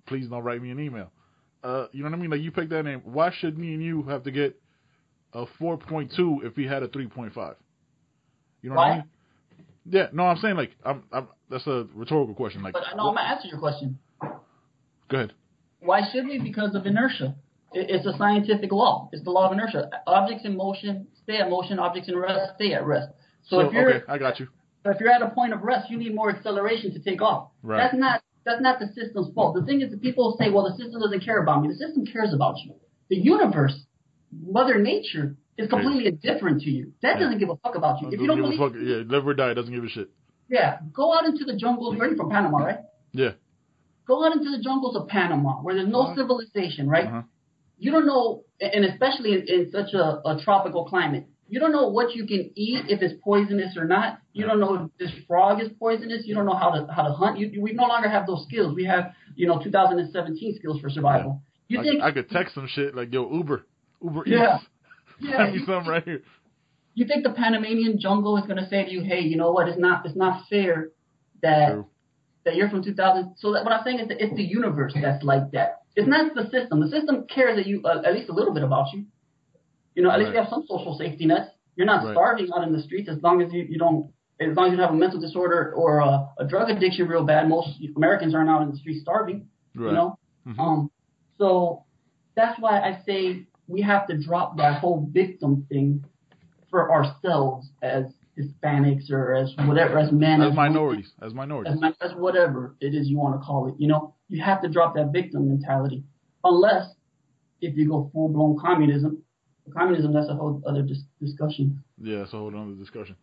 please don't write me an email uh, you know what I mean? Like you pick that name. Why should me and you have to get a 4.2 if we had a 3.5? You know what I mean? Yeah, no, I'm saying like I'm, I'm that's a rhetorical question. Like, But I know I'm gonna answer your question. Go ahead. Why should we? Because of inertia. It's a scientific law. It's the law of inertia. Objects in motion stay at motion. Objects in rest stay at rest. So, if you're okay, I got you. But if you're at a point of rest, you need more acceleration to take off. Right. That's not that's not the system's fault. The thing is that people say, well, the system doesn't care about me. The system cares about you. The universe, Mother Nature, is completely indifferent to you. That Yeah. doesn't give a fuck about you. If you don't believe. Yeah, live or die. Doesn't give a shit. yeah, go out into the jungle. You're from Panama, right? Yeah. Go out into the jungles of Panama, where there's no Uh-huh. civilization, right? Uh-huh. You don't know, and especially in, in such a, a tropical climate, you don't know what you can eat if it's poisonous or not. You don't know if this frog is poisonous. You don't know how to how to hunt. You, we no longer have those skills. We have, you know, 2017 skills for survival. You I, think, I could text some shit like, yo, Uber, Uber Yeah. Eats, yeah, send me you, something right here. you think the Panamanian jungle is going to say to you, hey, you know what? It's not it's not fair that True. That you're from 2000. So that what I'm saying is that it's the universe that's like that. It's not the system. The system cares that you uh, at least a little bit about you. You know, at least you have some social safety nets. You're not Right. starving out in the streets as long as you, you don't. As long as you don't have a mental disorder or a, a drug addiction real bad, most Americans aren't out in the streets starving. Right. You know, Mhm. um, so that's why I say we have to drop that whole victim thing for ourselves as Hispanics or as whatever, as men, as women, minorities, as minorities. as, as whatever it is you want to call it. You know, you have to drop that victim mentality, unless if you go full blown communism. Communism, that's a whole other dis- discussion. Yeah, that's a whole other discussion.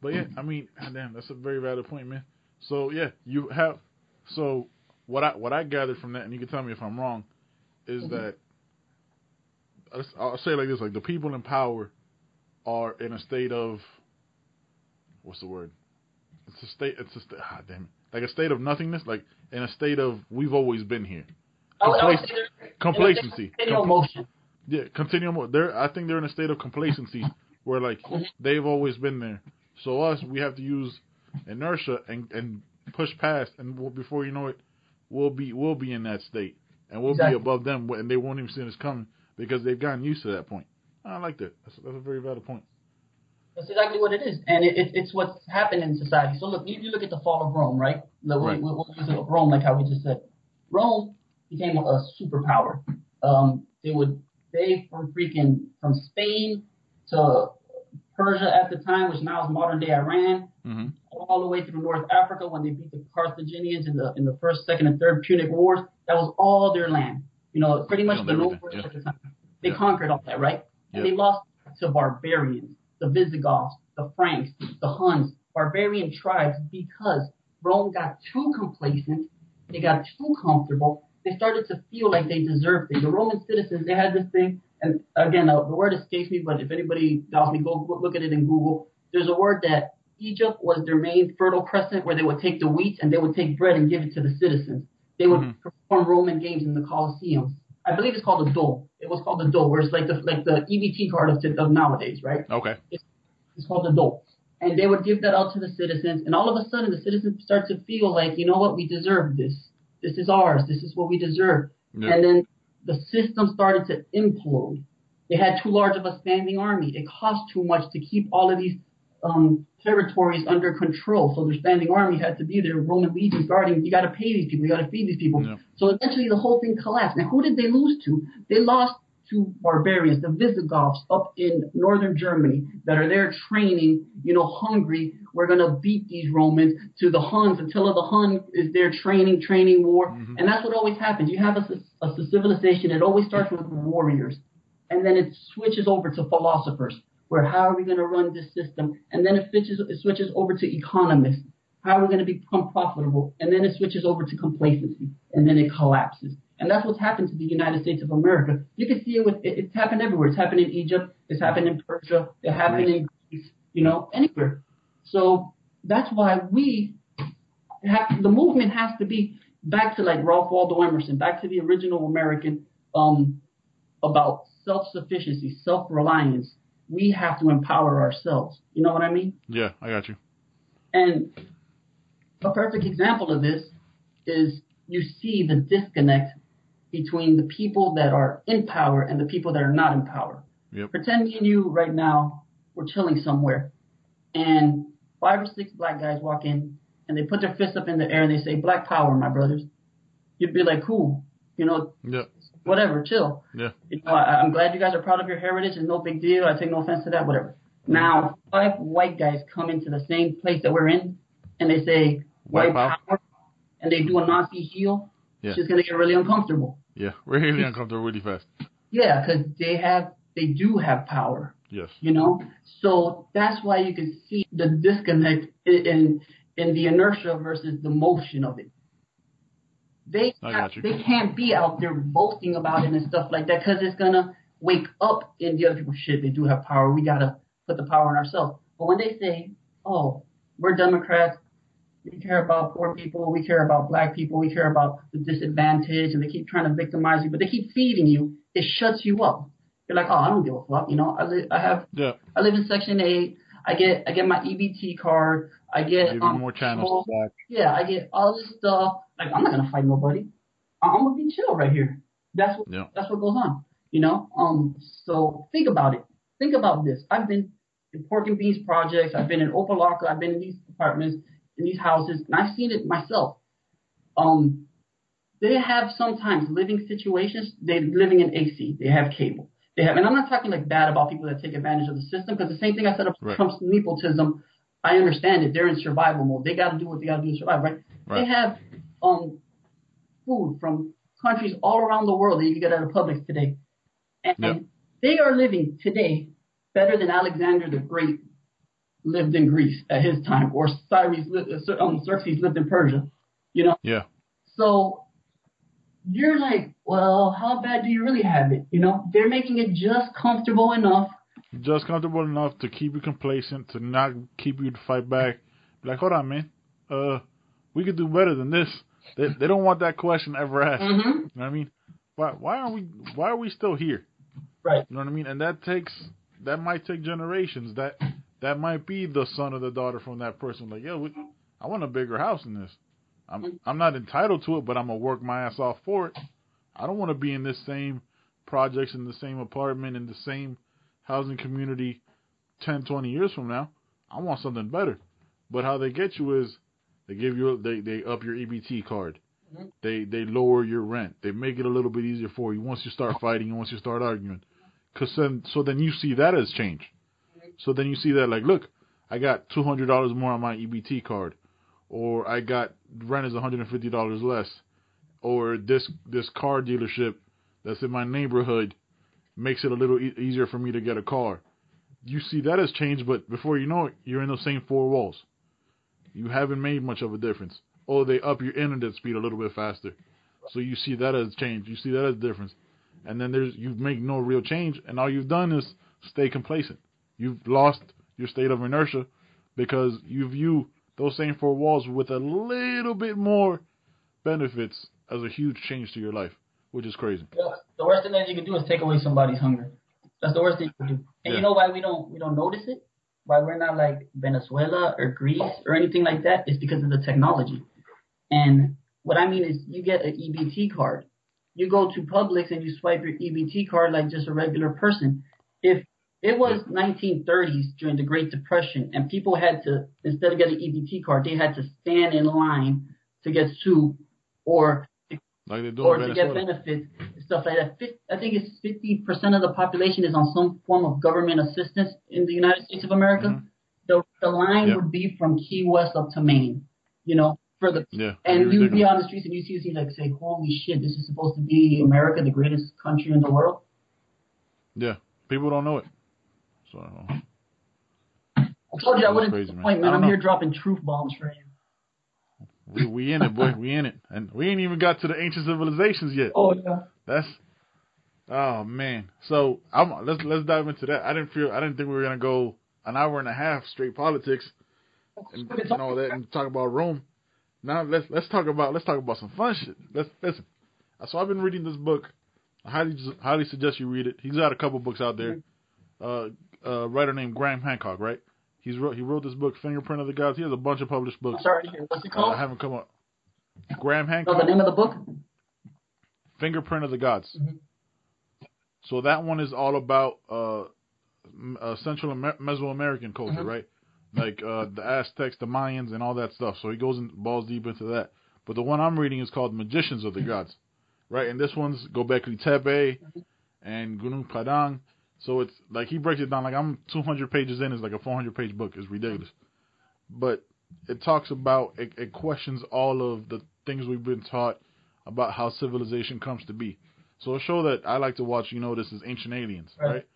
But yeah, I mean, damn, that's a very valid point, man. So yeah, you have. So what I what I gathered from that, and you can tell me if I'm wrong, is Mhm. that I'll- I'll say it like this: like the people in power are in a state of what's the word? It's a state. It's a state. Ah, damn it! Like a state of nothingness. Like in a state of we've always been here. I would, I would Complac- they're- complacency. Compl- motion. yeah, continuum. They're I think they're in a state of complacency [laughs] where like Mhm. they've always been there. So us, we have to use inertia and and push past, and we'll, before you know it, we'll be we'll be in that state, and we'll Exactly. be above them, and they won't even see us coming because they've gotten used to that point. I like that. That's, that's a very valid point. That's exactly what it is, and it, it, it's what's happened in society. So look, you, you look at the fall of Rome, right? Like, Right. We'll, we'll use it- Rome, like how we just said. Rome became a superpower. Um, they would they from freaking from Spain to Persia at the time, which now is modern day Iran, hmm all the way through North Africa when they beat the Carthaginians in the in the first, second, and third Punic Wars. That was all their land. You know, pretty much the known yeah. at the time. They Yeah. conquered all that, right? And they lost to barbarians, the Visigoths, the Franks, the Huns, barbarian tribes, because Rome got too complacent. They got too comfortable. They started to feel like they deserved it. The Roman citizens, they had this thing, and again, uh, the word escapes me, but if anybody doubts me, go look at it in Google. There's a word that Egypt was their main fertile crescent where they would take the wheat and they would take bread and give it to the citizens. They would Mhm. perform Roman games in the Colosseum. I believe it's called the dole. It was called the dole, where it's like the like the EBT card of, of nowadays, right? Okay. It's called the dole. And they would give that out to the citizens, and all of a sudden the citizens start to feel like, you know what, we deserve this. This is ours. This is what we deserve. Yeah. And then the system started to implode. They had too large of a standing army. It cost too much to keep all of these um, territories under control. So their standing army had to be there, Roman legions guarding. You got to pay these people. You got to feed these people. Yeah. So eventually the whole thing collapsed. Now who did they lose to? They lost to barbarians, the Visigoths up in northern Germany that are there training, you know, hungry. We're gonna beat these Romans to the Huns until the Hun is there training, training war, Mhm. and that's what always happens. You have a civilization. It always starts with warriors, and then it switches over to philosophers. Where how are we gonna run this system? And then it switches it switches over to economists. How are we going to become profitable? And then it switches over to complacency, and then it collapses. And that's what's happened to the United States of America. You can see it with it, it's happened everywhere. It's happened in Egypt. It's happened in Persia. It happened in Greece. You know, anywhere. So that's why we have the movement has to be back to like Ralph Waldo Emerson, back to the original American um, about self-sufficiency, self-reliance. We have to empower ourselves. You know what I mean? Yeah, I got you. And a perfect example of this is you see the disconnect between the people that are in power and the people that are not in power. Yep. Pretend me and you right now we're chilling somewhere, and five or six black guys walk in and they put their fists up in the air and they say "Black Power, my brothers." You'd be like, "Cool, you know, Yeah, whatever, chill." yeah, You know, I, I'm glad you guys are proud of your heritage. It's no big deal. I take no offense to that. Whatever. Now, five white guys come into the same place that we're in, and they say White white power. and they do a Nazi heel. Yeah. It's just gonna get really uncomfortable. yeah. Really uncomfortable really fast. Yeah, because they have, they do have power. Yes. You know, so that's why you can see the disconnect in, in the inertia versus the motion of it. They have- they can't be out there boasting about it and stuff like that because it's gonna wake up in the other people. Shit, they do have power. We gotta put the power in ourselves. But when they say, "Oh, we're Democrats," we care about poor people, we care about black people, we care about the disadvantaged, and they keep trying to victimize you, but they keep feeding you. It shuts you up. You're like, "Oh, I don't give a fuck," you know. I li- I have Yeah. I live in Section Eight. I get I get my EBT card. I get um, more channels back. yeah, I get all this stuff. Like I'm not gonna fight nobody. I- I'm gonna be chill right here. That's what Yeah. that's what goes on. You know. Um. So think about it. Think about this. I've been in pork and beans projects. I've been in Opa-locka. I've been in these apartments, in these houses, and I've seen it myself. Um. They have sometimes living situations. They're living in AC. They have cable. They have, and I'm not talking like bad about people that take advantage of the system because the same thing I said about Right. Trump's nepotism. I understand it. They're in survival mode. They got to do what they got to do to survive, right? Right. They have um food from countries all around the world that you can get at a Publix today, and Yep. they are living today better than Alexander the Great lived in Greece at his time, or Cyrus, um, Xerxes lived in Persia. You know, Yeah. so you're like, well, how bad do you really have it? You know, they're making it just comfortable enough. Just comfortable enough to keep you complacent, to not keep you to fight back. Like, hold on, man. Uh, we could do better than this. They, they don't want that question ever asked. Mm-hmm. You know what I mean? Why why are we why are we still here? Right. You know what I mean? And that takes that might take generations. That that might be the son or the daughter from that person. Like, yo, we, I want a bigger house than this. I'm I'm not entitled to it, but I'm gonna work my ass off for it. I don't want to be in this same projects in the same apartment in the same housing community 10, 20 years from now. I want something better. But how they get you is they give you they they up your EBT card. Mhm. They they lower your rent. They make it a little bit easier for you once you start fighting and once you start arguing. Cause then so then you see that as change. So then you see that like look, I got two hundred dollars more on my EBT card, or I got rent is one hundred and fifty dollars less, or this this car dealership that's in my neighborhood makes it a little e- easier for me to get a car. You see that has changed, but before you know it, you're in the same four walls. You haven't made much of a difference. Oh, they up your internet speed a little bit faster. So you see that has changed. You see that as a difference. And then there's you make no real change, and all you've done is stay complacent. You've lost your state of inertia because you view those same four walls with a little bit more benefits as a huge change to your life, which is crazy. The the worst thing that you can do is take away somebody's hunger. That's the worst thing you can do. And Yeah. you know why we don't we don't notice it? Why we're not like Venezuela or Greece or anything like that? Is because of the technology. And what I mean is, you get an EBT card. You go to Publix and you swipe your EBT card like just a regular person. If It was 1930s during the Great Depression, and people had to instead of getting an EBT card, they had to stand in line to get soup or Like they do or to get benefits stuff like that. I think it's 50% of the population is on some form of government assistance in the United States of America. Mhm. The the line Yep. would be from Key West up to Maine, you know, for the Yeah. and you'd be on the streets and you see see like say, holy shit, this is supposed to be America, the greatest country in the world. Yeah. People don't know it. So I told you I wouldn't crazy, man. disappoint, man. man. I'm know. here dropping truth bombs for you. we we in it, boy. We in it. And we ain't even got to the ancient civilizations yet. Oh yeah. That's oh man. So I'm let's let's dive into that. I didn't feel I didn't think we were gonna go an hour and a half straight politics and, and all that and talk about Rome. Now let's let's talk about let's talk about some fun shit. Let's listen. So I've been reading this book. I highly highly suggest you read it. He's got a couple books out there. Uh, a writer named Graham Hancock, right? He's wrote he wrote this book, Fingerprint of the Gods. He has a bunch of published I'm books. sorry. What's it Uh, called? I haven't come up. Graham No, Hancock. the name of the book? Fingerprint of the Gods. Mhm. So that one is all about uh, uh Central Amer- Mesoamerican culture, Mhm. right? Like uh, the Aztecs, the Mayans, and all that stuff. So he goes and balls deep into that. But the one I'm reading is called Magicians of the Gods, right? And this one's Gobekli Tepe and Gunung Padang. So it's like he breaks it down like I'm 200 pages in. It's like a 400 page book. It's ridiculous, but it talks about it, it questions all of the things we've been taught about how civilization comes to be. So a show that I like to watch, you know, this is Ancient Aliens, Right. right?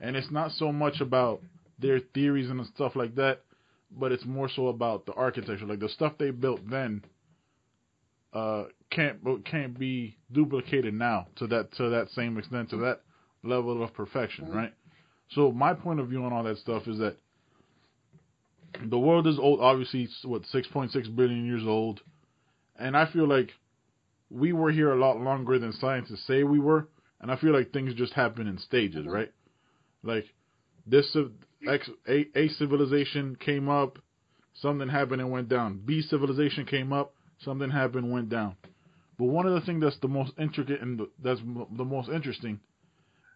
And it's not so much about their theories and stuff like that, but it's more so about the architecture, like the stuff they built then. Uh, can't can't be duplicated now to that to that same extent to that level of perfection, mm-hmm. right? So my point of view on all that stuff is that the world is old, obviously, it's, what six point six billion years old, and I feel like we were here a lot longer than scientists say we were, and I feel like things just happen in stages, mm-hmm. right? Like this X, a, a civilization came up, something happened and went down. B civilization came up, something happened, went down. But one of the things that's the most intricate and the, that's m- the most interesting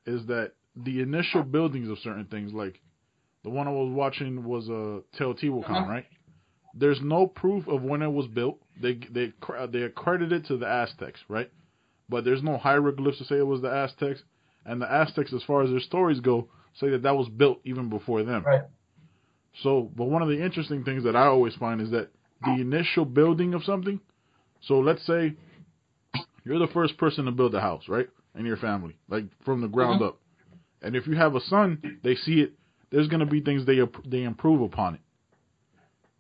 is that the initial buildings of certain things, like the one I was watching was uh, Teotihuacan, Uh-huh. right? There's no proof of when it was built. They they they accredit it to the Aztecs, right? But there's no hieroglyphs to say it was the Aztecs, and the Aztecs, as far as their stories go, say that that was built even before them. Right. So, but one of the interesting things that I always find is that the initial building of something. So let's say you're the first person to build a house, right, in your family, like from the ground Mhm. up. And if you have a son, they see it. There's going to be things they they improve upon it,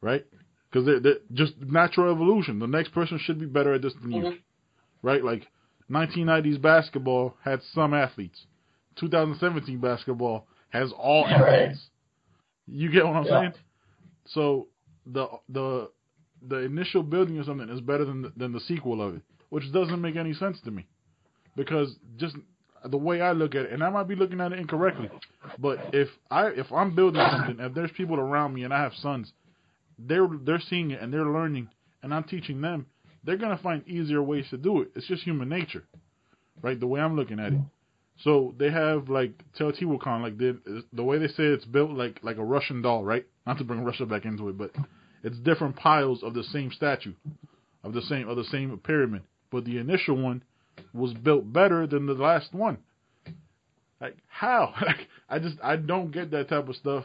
right? Because they're, they're just natural evolution. The next person should be better at this than you, Mhm. right? Like 1990s basketball had some athletes. 2017 basketball has all Yeah, right. athletes. You get what I'm Yeah. saying? So the the the initial building of something is better than the, than the sequel of it, which doesn't make any sense to me, because just the way I look at it, and I might be looking at it incorrectly, but if I if I'm building something, if there's people around me and I have sons, they're they're seeing it and they're learning, and I'm teaching them, they're gonna find easier ways to do it. It's just human nature, right? The way I'm looking at it. So they have like Teotihuacan, like the the way they say it's built like like a Russian doll, right? Not to bring Russia back into it, but it's different piles of the same statue, of the same of the same pyramid. But the initial one was built better than the last one. Like how? [laughs] Like I just I don't get that type of stuff,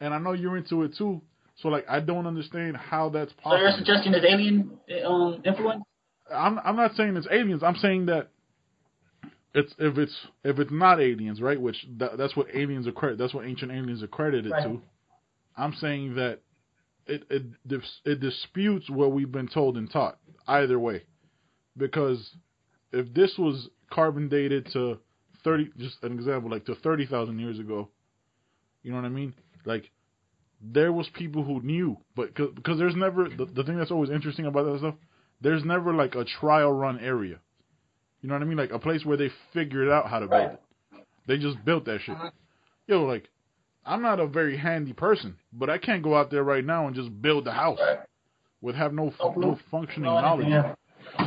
and I know you're into it too. So like I don't understand how that's So your possible. suggestion is alien um, influence? I'm I'm not saying it's aliens. I'm saying that it's if it's if it's not aliens, right? Which that, that's what aliens are credit. That's what ancient aliens are credited Right. to. I'm saying that it it it disputes what we've been told and taught either way, because if this was carbon dated to thirty, just an example, like to thirty thousand years ago, you know what I mean? Like there was people who knew, but cause, there's never the, the thing that's always interesting about that stuff. There's never like a trial run area. You know what I mean? Like a place where they figured out how to build Right. it. They just built that shit. Uh-huh. Yo, like I'm not a very handy person, but I can't go out there right now and just build the house Right. with have no No no functioning No, knowledge. yeah.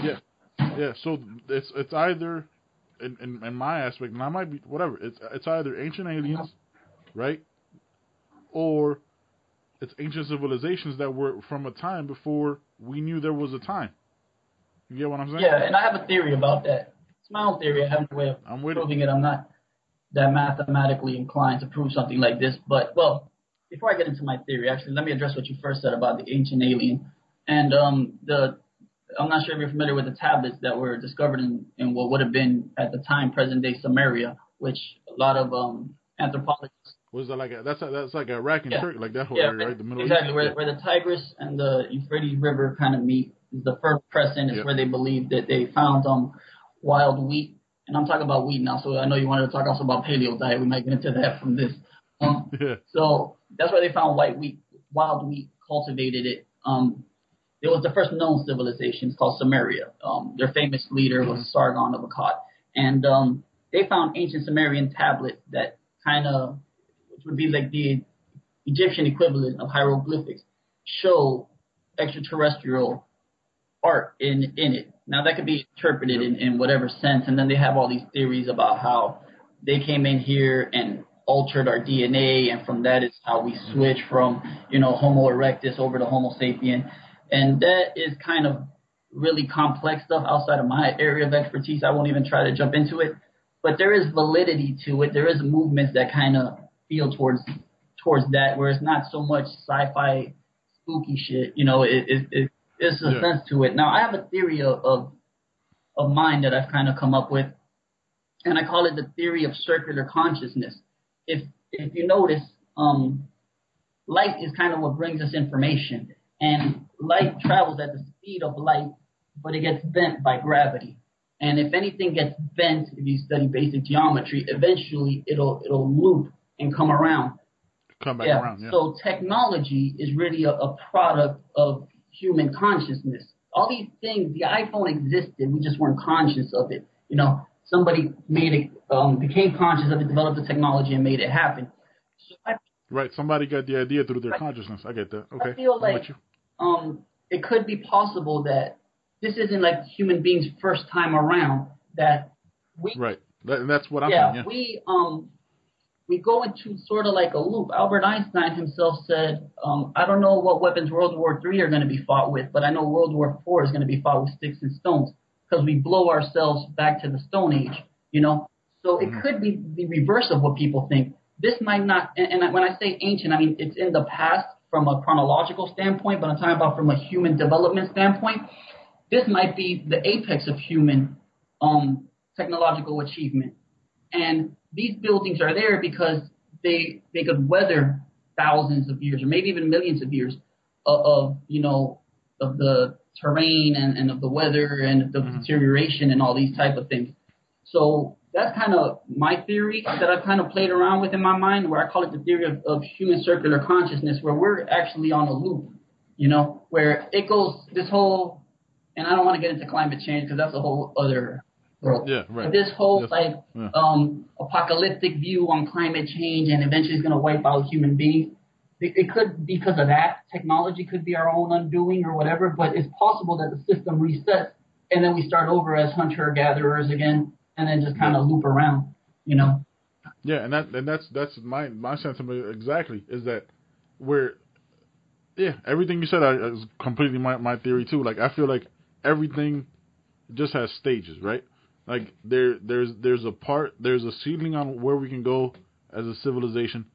Yeah, yeah. So it's it's either in, in in my aspect, and I might be whatever. It's it's either ancient aliens right? Or it's ancient civilizations that were from a time before we knew there was a time. You get what I'm saying? Yeah, and I have a theory about that. It's my own theory. I have no way of I'm with it. proving it. I'm not that mathematically inclined to prove something like this. But well, before I get into my theory, actually, let me address what you first said about the ancient alien and um, the. I'm not sure if you're familiar with the tablets that were discovered in, in what would have been at the time present day Sumeria, which a lot of um, anthropologists Was that like a, that's a, that's like Iraq and Yeah. Turkey, like that whole Yeah, area, right? The Middle exactly East. where where the Tigris and the Euphrates River kind of meet. The first Crescent is Yep. where they believe that they found um wild wheat, and I'm talking about wheat now. So I know you wanted to talk also about paleo diet. We might get into that from this. Um, [laughs] Yeah. so that's where they found white wheat, wild wheat, cultivated it. Um, it was the first known civilization. It's called Sumeria. Um, their famous leader was Sargon of Akkad, and um, they found ancient Sumerian tablets that kind of, which would be like the Egyptian equivalent of hieroglyphics, show extraterrestrial art in in it. Now that could be interpreted in, in whatever sense, and then they have all these theories about how they came in here and altered our DNA, and from that is how we switch from you know Homo erectus over to Homo sapien, and that is kind of really complex stuff outside of my area of expertise. I won't even try to jump into it, but there is validity to it. There is movements that kind of feel towards towards that, where it's not so much sci-fi spooky shit. You know, it, it, it there's a Yeah. sense to it. Now, I have a theory of, of of mine that I've kind of come up with, and I call it the theory of circular consciousness. If if you notice, um, light is kind of what brings us information, and light travels at the speed of light, but it gets bent by gravity. And if anything gets bent, if you study basic geometry, eventually it'll it'll loop and come around. Come back Yeah. around. Yeah. So technology is really a, a product of human consciousness. All these things, the iPhone existed, we just weren't conscious of it. You know, somebody made it, um, became conscious of it, developed the technology, and made it happen. So I, right. Somebody got the idea through their Right. consciousness. I get that. Okay. feel I'm like-. Um, it could be possible that this isn't like human beings' first time around. That we Right. That, that's what I'm yeah, saying. Yeah. we um we go into sort of like a loop. Albert Einstein himself said, um, I don't know what weapons World War Three are going to be fought with, but I know World War Four is going to be fought with sticks and stones because we blow ourselves back to the Stone Age. You know, so it Mhm. could be the reverse of what people think. This might not, and, and when I say ancient, I mean it's in the past from a chronological standpoint, but I'm talking about from a human development standpoint. This might be the apex of human um, technological achievement. And these buildings are there because they they could weather thousands of years or maybe even millions of years of, of you know of the terrain and, and of the weather and the Mhm. deterioration and all these type of things. So that's kind of my theory that I've kind of played around with in my mind, where I call it the theory of, of human circular consciousness, where we're actually on a loop, you know, where it goes this whole, and I don't want to get into climate change because that's a whole other world. Yeah. Right. But this whole Yes. like Yeah. um, apocalyptic view on climate change and eventually it's going to wipe out human beings. It, it could because of that. Technology could be our own undoing or whatever, but it's possible that the system resets and then we start over as hunter gatherers again and then just kind of loop around. You know? Yeah, and that and that's that's my my sentiment exactly is that we're yeah everything you said is completely my my theory too. Like I feel like everything just has stages, right? Like there there's there's a part there's a ceiling on where we can go as a civilization,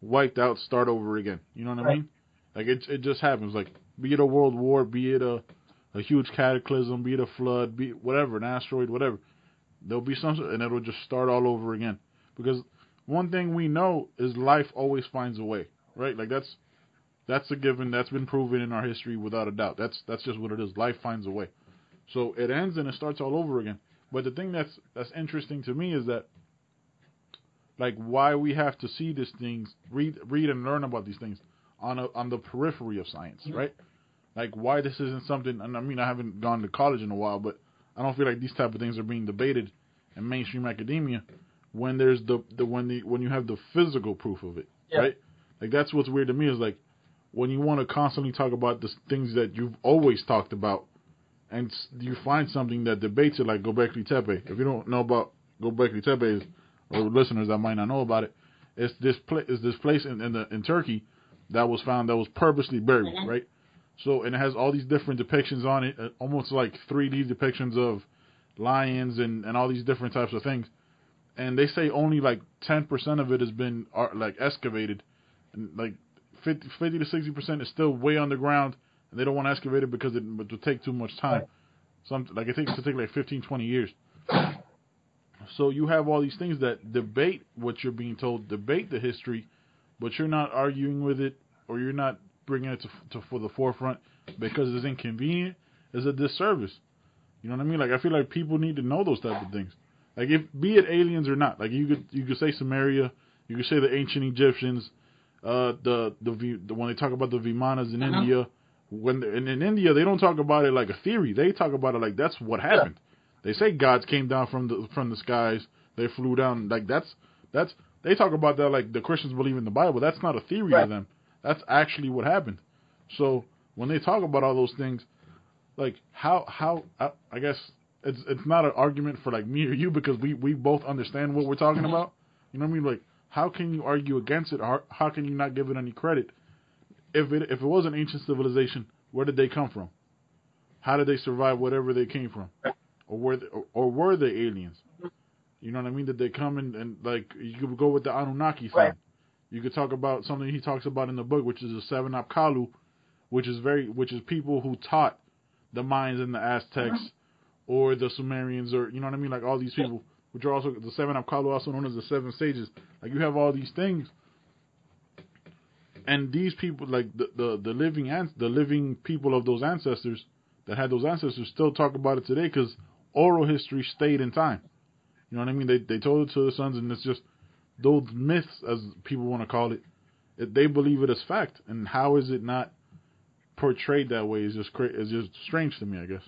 wiped out, start over again. You know what I mean? Like it it just happens. Like be it a world war, be it a a huge cataclysm, be it a flood, be it whatever, an asteroid, whatever. There'll be some, and it'll just start all over again. Because one thing we know is life always finds a way, right? Like that's that's a given. That's been proven in our history without a doubt. That's that's just what it is. Life finds a way. So it ends and it starts all over again. But the thing that's that's interesting to me is that like why we have to see these things, read read and learn about these things on a, on the periphery of science, right? Like why this isn't something. And I mean, I haven't gone to college in a while, but I don't feel like these type of things are being debated in mainstream academia when there's the, the when the when you have the physical proof of it, Yeah. right? Like that's what's weird to me is like when you want to constantly talk about the things that you've always talked about, and you find something that debates it, like Gobekli Tepe. If you don't know about Gobekli Tepe, or listeners that might not know about it, It's this pla- is this place in in, the, in Turkey that was found that was purposely buried, Mhm. right? So and it has all these different depictions on it, uh, almost like 3D depictions of lions and and all these different types of things. And they say only like 10% of it has been like excavated, and like 50, 50 to 60% is still way underground, and they don't want to excavate it because it would take too much time. Some like it takes to take like 15, 20 years. So you have all these things that debate what you're being told, debate the history, but you're not arguing with it or you're not bringing it to, to for the forefront because it's inconvenient. it's a disservice. You know what I mean? Like I feel like people need to know those type of things. Like if be it aliens or not, like you could you could say Sumeria, you could say the ancient Egyptians, uh, the the, V, the when they talk about the Vimanas in Uh-huh. India, when and in India they don't talk about it like a theory. They talk about it like that's what happened. They say gods came down from the from the skies. They flew down. Like that's that's they talk about that like the Christians believe in the Bible. That's not a theory to them. That's actually what happened. So when they talk about all those things, like how how I, I guess it's it's not an argument for like me or you because we we both understand what we're talking Mhm. about. You know what I mean? Like how can you argue against it? Or how can you not give it any credit? If it if it was an ancient civilization, where did they come from? How did they survive whatever they came from? Or were they, or, or were they aliens? You know what I mean? Did they come and, and like you could go with the Anunnaki thing. Right. You could talk about something he talks about in the book, which is the seven Apkallu, which is very which is people who taught the Mayans and the Aztecs Mhm. or the Sumerians or you know what I mean, like all these people, which are also the seven Apkallu, also known as the seven sages. Like you have all these things, and these people, like the the, the living an- the living people of those ancestors that had those ancestors, still talk about it today because oral history stayed in time. You know what I mean? They they told it to the sons, and it's just those myths, as people want to call it, it, they believe it as fact. And how is it not portrayed that way? Is just cra- is just strange to me, I guess.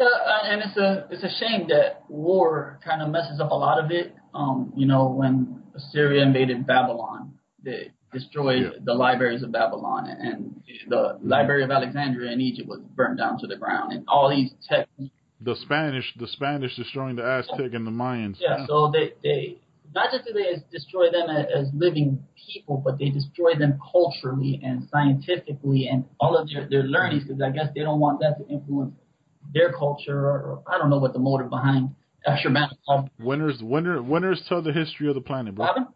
Yeah, uh, and it's a it's a shame that war kind of messes up a lot of it. Um, you know, when Assyria invaded Babylon, they destroyed Yeah. the libraries of Babylon, and the Library of Alexandria in Egypt was burned down to the ground, and all these texts. The Spanish, the Spanish destroying the Aztec and the Mayans. Yeah, so they they not just do they destroy them as, as living people, but they destroy them culturally and scientifically and all of their their learnings because I guess they don't want that to influence their culture or, I don't know what the motive behind Ashurbanipal. Winners, winner, winners tell the history of the planet, bro. happened.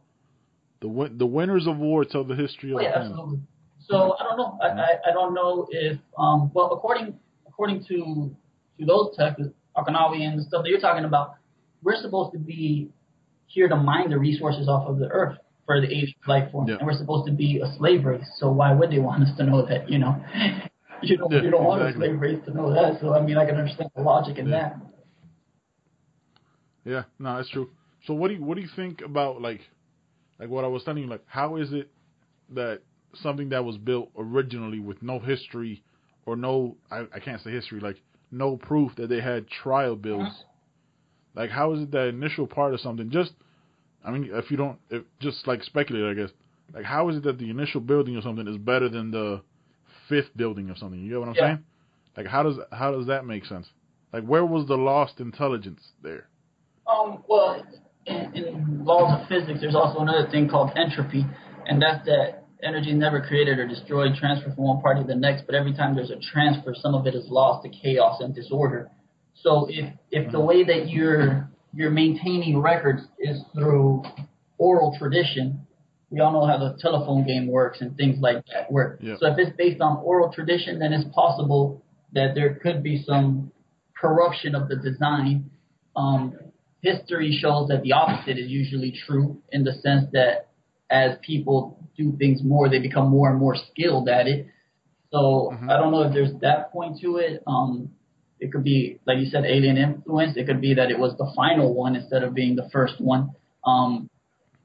The win- the winners of war tell the history of Oh the yeah, planet. absolutely. So I don't know. I, I, I don't know if um well according according to to those texts, Akanawi and stuff that you're talking about, we're supposed to be here to mine the resources off of the earth for the age of life form, Yeah. and we're supposed to be a slave race. So why would they want us to know that? You know, [laughs] you don't Yeah, you don't want a slave race to know that. So I mean, I can understand the logic in Yeah. that. Yeah, no, that's true. So what do you what do you think about like like what I was telling you like how is it that something that was built originally with no history or no I, I can't say history like no proof that they had trial bills like how is it that initial part of something just I mean if you don't if just like speculate I guess like how is it that the initial building of something is better than the fifth building of something you get what I'm Yeah. saying like how does how does that make sense like where was the lost intelligence there Um, well, in, in laws of physics, there's also another thing called entropy, and that's that energy never created or destroyed, transferred from one party to the next. But every time there's a transfer, some of it is lost to chaos and disorder. So if if the way that you're you're maintaining records is through oral tradition, we all know how the telephone game works and things like that work. So if it's based on oral tradition, then it's possible that there could be some corruption of the design. Um, history shows that the opposite is usually true in the sense that as people do things more, they become more and more skilled at it. So Mhm. I don't know if there's that point to it. Um, it could be, like you said, alien influence. It could be that it was the final one instead of being the first one. Um,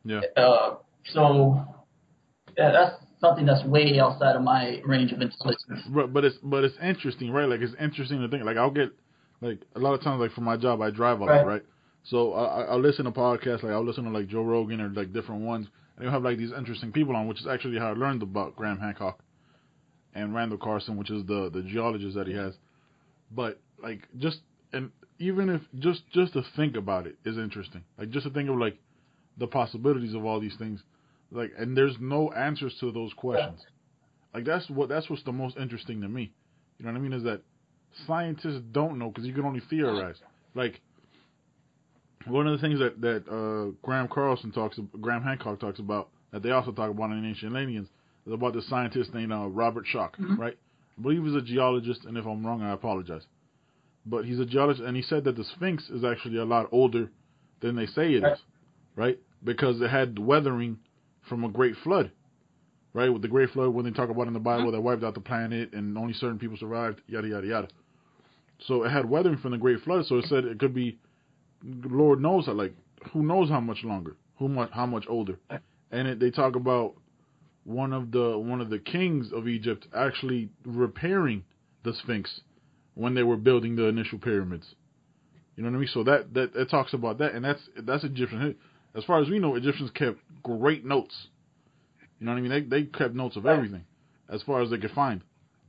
yeah uh, so yeah, that's something that's way outside of my range of intelligence. But but it's but it's interesting, right? Like it's interesting to think. Like I'll get like a lot of times, like for my job, I drive a lot, Right. right? So I, I- I'll listen to podcasts, like I'll listen to like Joe Rogan or like different ones, and you'll have like these interesting people on, which is actually how I learned about Graham Hancock and Randall Carlson, which is the the geologist that he has. But like just and even if just just to think about it is interesting. Like just to think of like the possibilities of all these things. Like, and there's no answers to those questions. Like that's what that's what's the most interesting to me. You know what I mean? Is that scientists don't know because you can only theorize. Like one of the things that that uh, Graham Carlson talks, Graham Hancock talks about, that they also talk about in Ancient Aliens, is about the scientist named uh, Robert Schoch, Mhm. right? I believe he's a geologist, and if I'm wrong, I apologize. But he's a geologist, and he said that the Sphinx is actually a lot older than they say it is, Right. Because it had weathering from a great flood, right? With the great flood, when they talk about in the Bible, that wiped out the planet and only certain people survived, yada yada yada. So it had weathering from the great flood. So it said it could be, Lord knows like who knows how much longer, who much how much older, and it, they talk about one of the one of the kings of Egypt actually repairing the Sphinx when they were building the initial pyramids. You know what I mean? So that that it talks about that, and that's that's Egyptian. As far as we know, Egyptians kept great notes. You know what I mean? They they kept notes of everything, as far as they could find.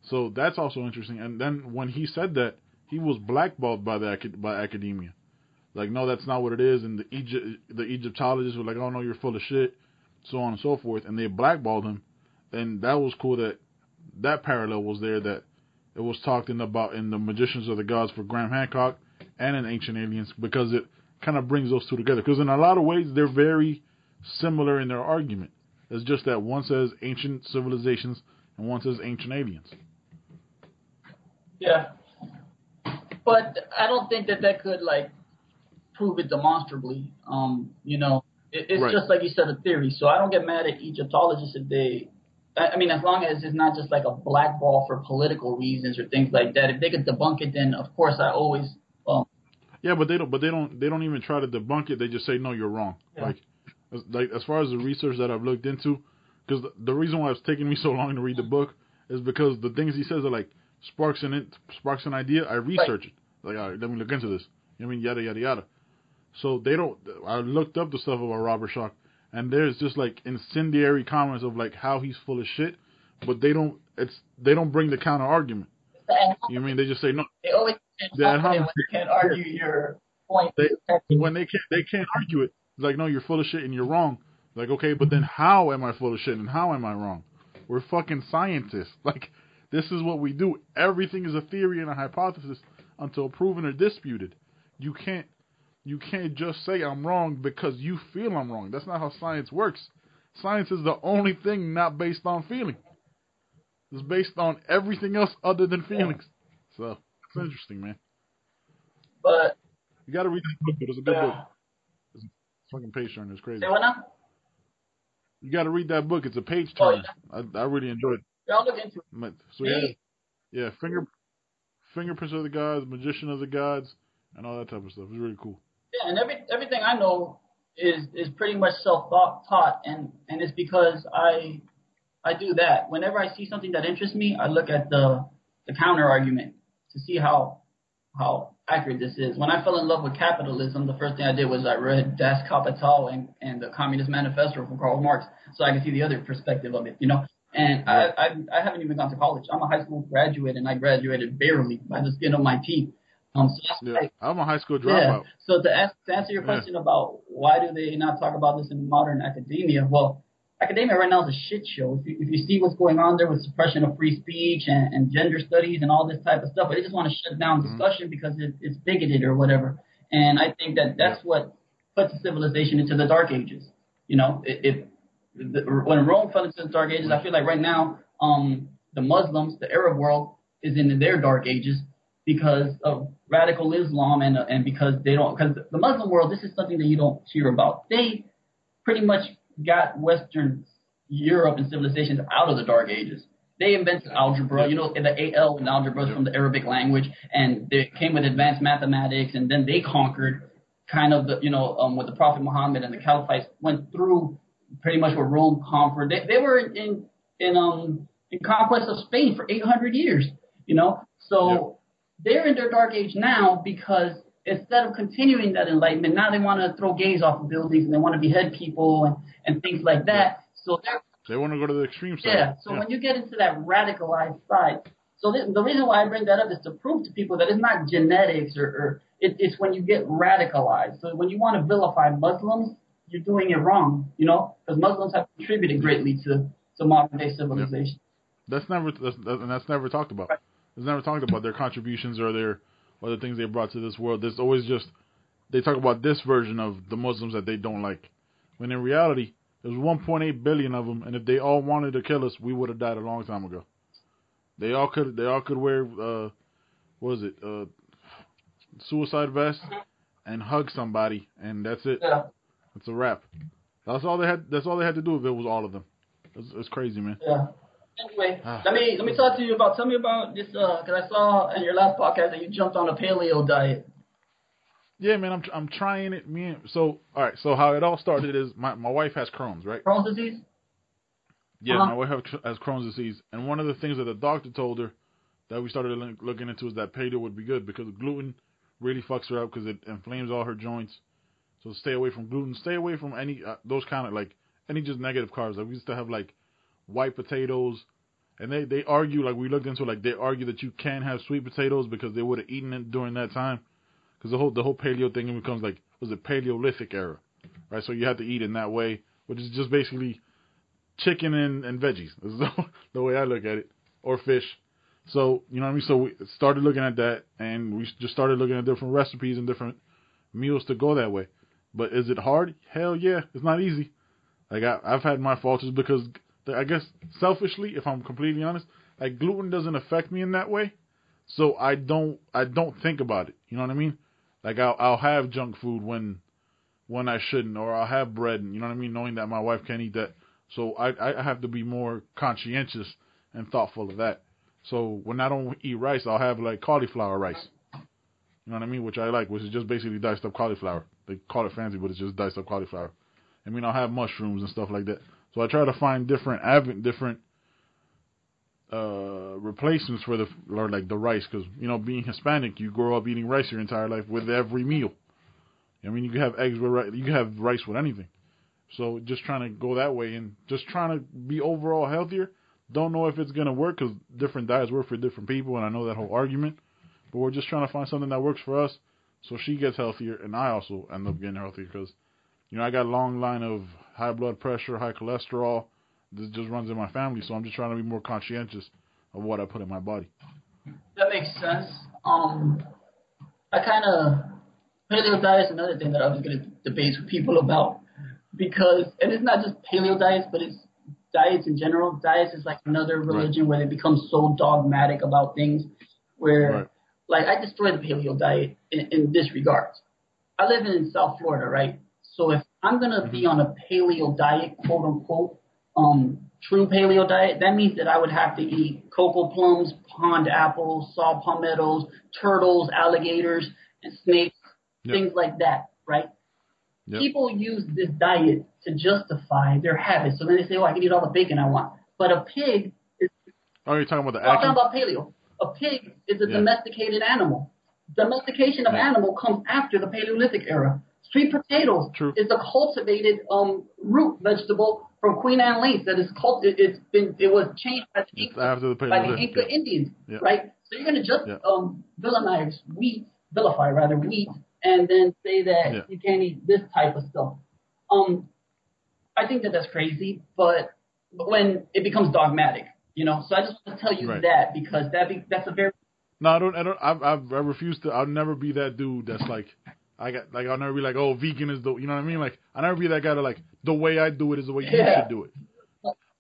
So that's also interesting. And then when he said that, he was blackballed by the by academia. Like, no, that's not what it is. And the Egypt the Egyptologists were like, oh no, you're full of shit, so on and so forth. And they blackballed him. And that was cool that that parallel was there. That it was talked in about in the Magicians of the Gods for Graham Hancock and in Ancient Aliens because it kind of brings those two together. Because in a lot of ways, they're very similar in their argument. It's just that one says ancient civilizations and one says ancient aliens. Yeah. But I don't think that that could like prove it demonstrably. Um, you know, it, it's Right. just like you said, a theory. So I don't get mad at Egyptologists if they. I mean, as long as it's not just like a blackball for political reasons or things like that. If they could debunk it, then of course I always. Um, Yeah, but they don't. But they don't. They don't even try to debunk it. They just say no, you're wrong. Yeah. Like, as, like as far as the research that I've looked into, because the, the reason why it's taking me so long to read the book is because the things he says are like sparks an it sparks an idea. I research it. Like, all right, let me look into this. You know what I mean, yada yada yada. So they don't. I looked up the stuff about Robert Schoch, and there's just like incendiary comments of like how he's full of shit, but they don't. It's they don't bring the counter argument. You know I mean? They just say no. they always can't when you can't argue your point. They- when they can't they can't argue it. It's like, no, you're full of shit and you're wrong. Like, okay, but then how am I full of shit and how am I wrong? We're fucking scientists. [laughs] Like, this is what we do. Everything is a theory and a hypothesis until proven or disputed. You can't you can't just say I'm wrong because you feel I'm wrong. That's not how science works. Science is the only thing not based on feeling. It's based on everything else other than feelings. So it's interesting, man. But You got to read that book. It was a good book. uh, Fucking page turner It's crazy. say what now? You got to read that book. It's a page Oh, turner. I, I really enjoyed. Yeah, I'll look into it. it. So yeah, yeah, finger, fingerprints of the gods, magician of the gods, and all that type of stuff. It's really cool. Yeah, and every everything I know is is pretty much self taught, and and it's because I I do that. Whenever I see something that interests me, I look at the the counter argument to see how how accurate this is. When I fell in love with capitalism, the first thing I did was I read Das Kapital and and the Communist Manifesto from Karl Marx, so I could see the other perspective of it. You know. And I, I I haven't even gone to college. I'm a high school graduate, and I graduated barely by the skin of my teeth. Um, so Yeah, like, I'm a high school yeah. dropout. So to, ask, to answer your Yeah. question about why do they not talk about this in modern academia? Well, academia right now is a shit show. If you, if you see what's going on there with suppression of free speech and, and gender studies and all this type of stuff, they just want to shut down Mhm. discussion because it, it's bigoted or whatever. And I think that that's what puts civilization into the dark ages. You know, it, it the, when Rome fell into the dark ages, I feel like right now, um, the Muslims, the Arab world, is in their dark ages because of radical Islam and and because they don't because the Muslim world this is something that you don't hear about. They pretty much got Western Europe and civilizations out of the Dark Ages. They invented algebra, you know, the AL in algebra is from the Arabic language, and they came with advanced mathematics, and then they conquered kind of the, you know, um, with the Prophet Muhammad and the Caliphates went through pretty much what Rome conquered. They, they were in in um in conquest of Spain for 800 years, you know. So they're in their dark age now because instead of continuing that enlightenment, now they want to throw gays off of buildings and they want to behead people and and things like that. So they're They want to go to the extreme side. yeah. So when you get into that radicalized side, so the, the reason why I bring that up is to prove to people that it's not genetics or, or it, it's when you get radicalized. So when you want to vilify Muslims, you're doing it wrong. You know, because Muslims have contributed greatly to to modern day civilization. That's never that's, that's, and that's never talked about. Right. It's never talked about their contributions or their or the things they brought to this world. There's always just they talk about this version of the Muslims that they don't like. When in reality, there's 1.8 billion of them, and if they all wanted to kill us, we would have died a long time ago. They all could they all could wear uh what is it uh suicide vest and hug somebody, and that's it. Yeah, It's a wrap. That's all they had. That's all they had to do if it was all of them. It's, it's crazy, man. yeah. Anyway, Ah. let me let me talk to you about. Tell me about this. Uh, because I saw in your last podcast that you jumped on a paleo diet. Yeah, man. I'm I'm trying it. Me and, so all right. So how it all started is my my wife has Crohn's, right? Crohn's disease. Yeah, Uh-huh. my wife has Crohn's disease, and one of the things that the doctor told her that we started looking into is that paleo would be good because gluten really fucks her up because it inflames all her joints. So stay away from gluten. Stay away from any uh, those kind of like any just negative carbs. Like we used to have like white potatoes, and they they argue like we looked into like they argue that you can't have sweet potatoes because they would have eaten it during that time. Because the whole the whole paleo thing becomes like was it Paleolithic era, right? So you had to eat in that way, which is just basically chicken and, and veggies. [laughs] This is the, the way I look at it, or fish. So you know what I mean. So we started looking at that, and we just started looking at different recipes and different meals to go that way. But is it hard? Hell yeah, it's not easy. Like I, I've had my falters because I guess selfishly, if I'm completely honest, like gluten doesn't affect me in that way, so I don't I don't think about it. You know what I mean? Like I'll I'll have junk food when when I shouldn't, or I'll have bread. and You know what I mean? Knowing that my wife can't eat that, so I I have to be more conscientious and thoughtful of that. So when I don't eat rice, I'll have like cauliflower rice. You know what I mean? Which I like, which is just basically diced up cauliflower. They call it fancy, but it's just diced up cauliflower. I mean, I'll have mushrooms and stuff like that. So I try to find different av- different uh replacements for the or like the rice because you know being Hispanic, you grow up eating rice your entire life with every meal. I mean, you can have eggs with rice, you can have rice with anything. So just trying to go that way and just trying to be overall healthier. Don't know if it's gonna work because different diets work for different people, and I know that whole argument. But we're just trying to find something that works for us, so she gets healthier, and I also end up getting healthier because, you know, I got a long line of high blood pressure, high cholesterol. This just runs in my family, so I'm just trying to be more conscientious of what I put in my body. That makes sense. Um, I kind of paleo diet is another thing that I was going to debate with people about because, and it's not just paleo diets, but it's diets in general. Diets is like another religion where they become so dogmatic about things. Where, Right. like, I destroy the paleo diet in, in this regard. I live in South Florida, right? So if I'm gonna be on a paleo diet, quote unquote, um, true paleo diet, that means that I would have to eat cocoa plums, pond apples, saw palmettos, turtles, alligators, and snakes, Yep. things like that, right? Yep. People use this diet to justify their habits. So then they say, "Oh, I can eat all the bacon I want." But a pig is Oh, you're talking about the I'm talking about paleo. A pig is a Yeah. domesticated animal. Domestication of Yeah. animal comes after the Paleolithic era. Sweet potatoes True. is a cultivated um, root vegetable from Queen Anne Lace that is cult. It, it's been it was changed by the Inca, the by the. Inca Indians, Yeah. right? So you're gonna just Yeah. um, villainize wheat, vilify rather wheat, and then say that Yeah. you can't eat this type of stuff. Um, I think that that's crazy, but but when it becomes dogmatic, you know. So I just want to tell you Right. that because that be, that's a very No, I don't. I don't. I, I, I refuse to. I'll never be that dude that's like, I got like. I'll never be like, oh, vegan is the. You know what I mean? Like, I never be that guy that like the way I do it is the way you Yeah. should do it.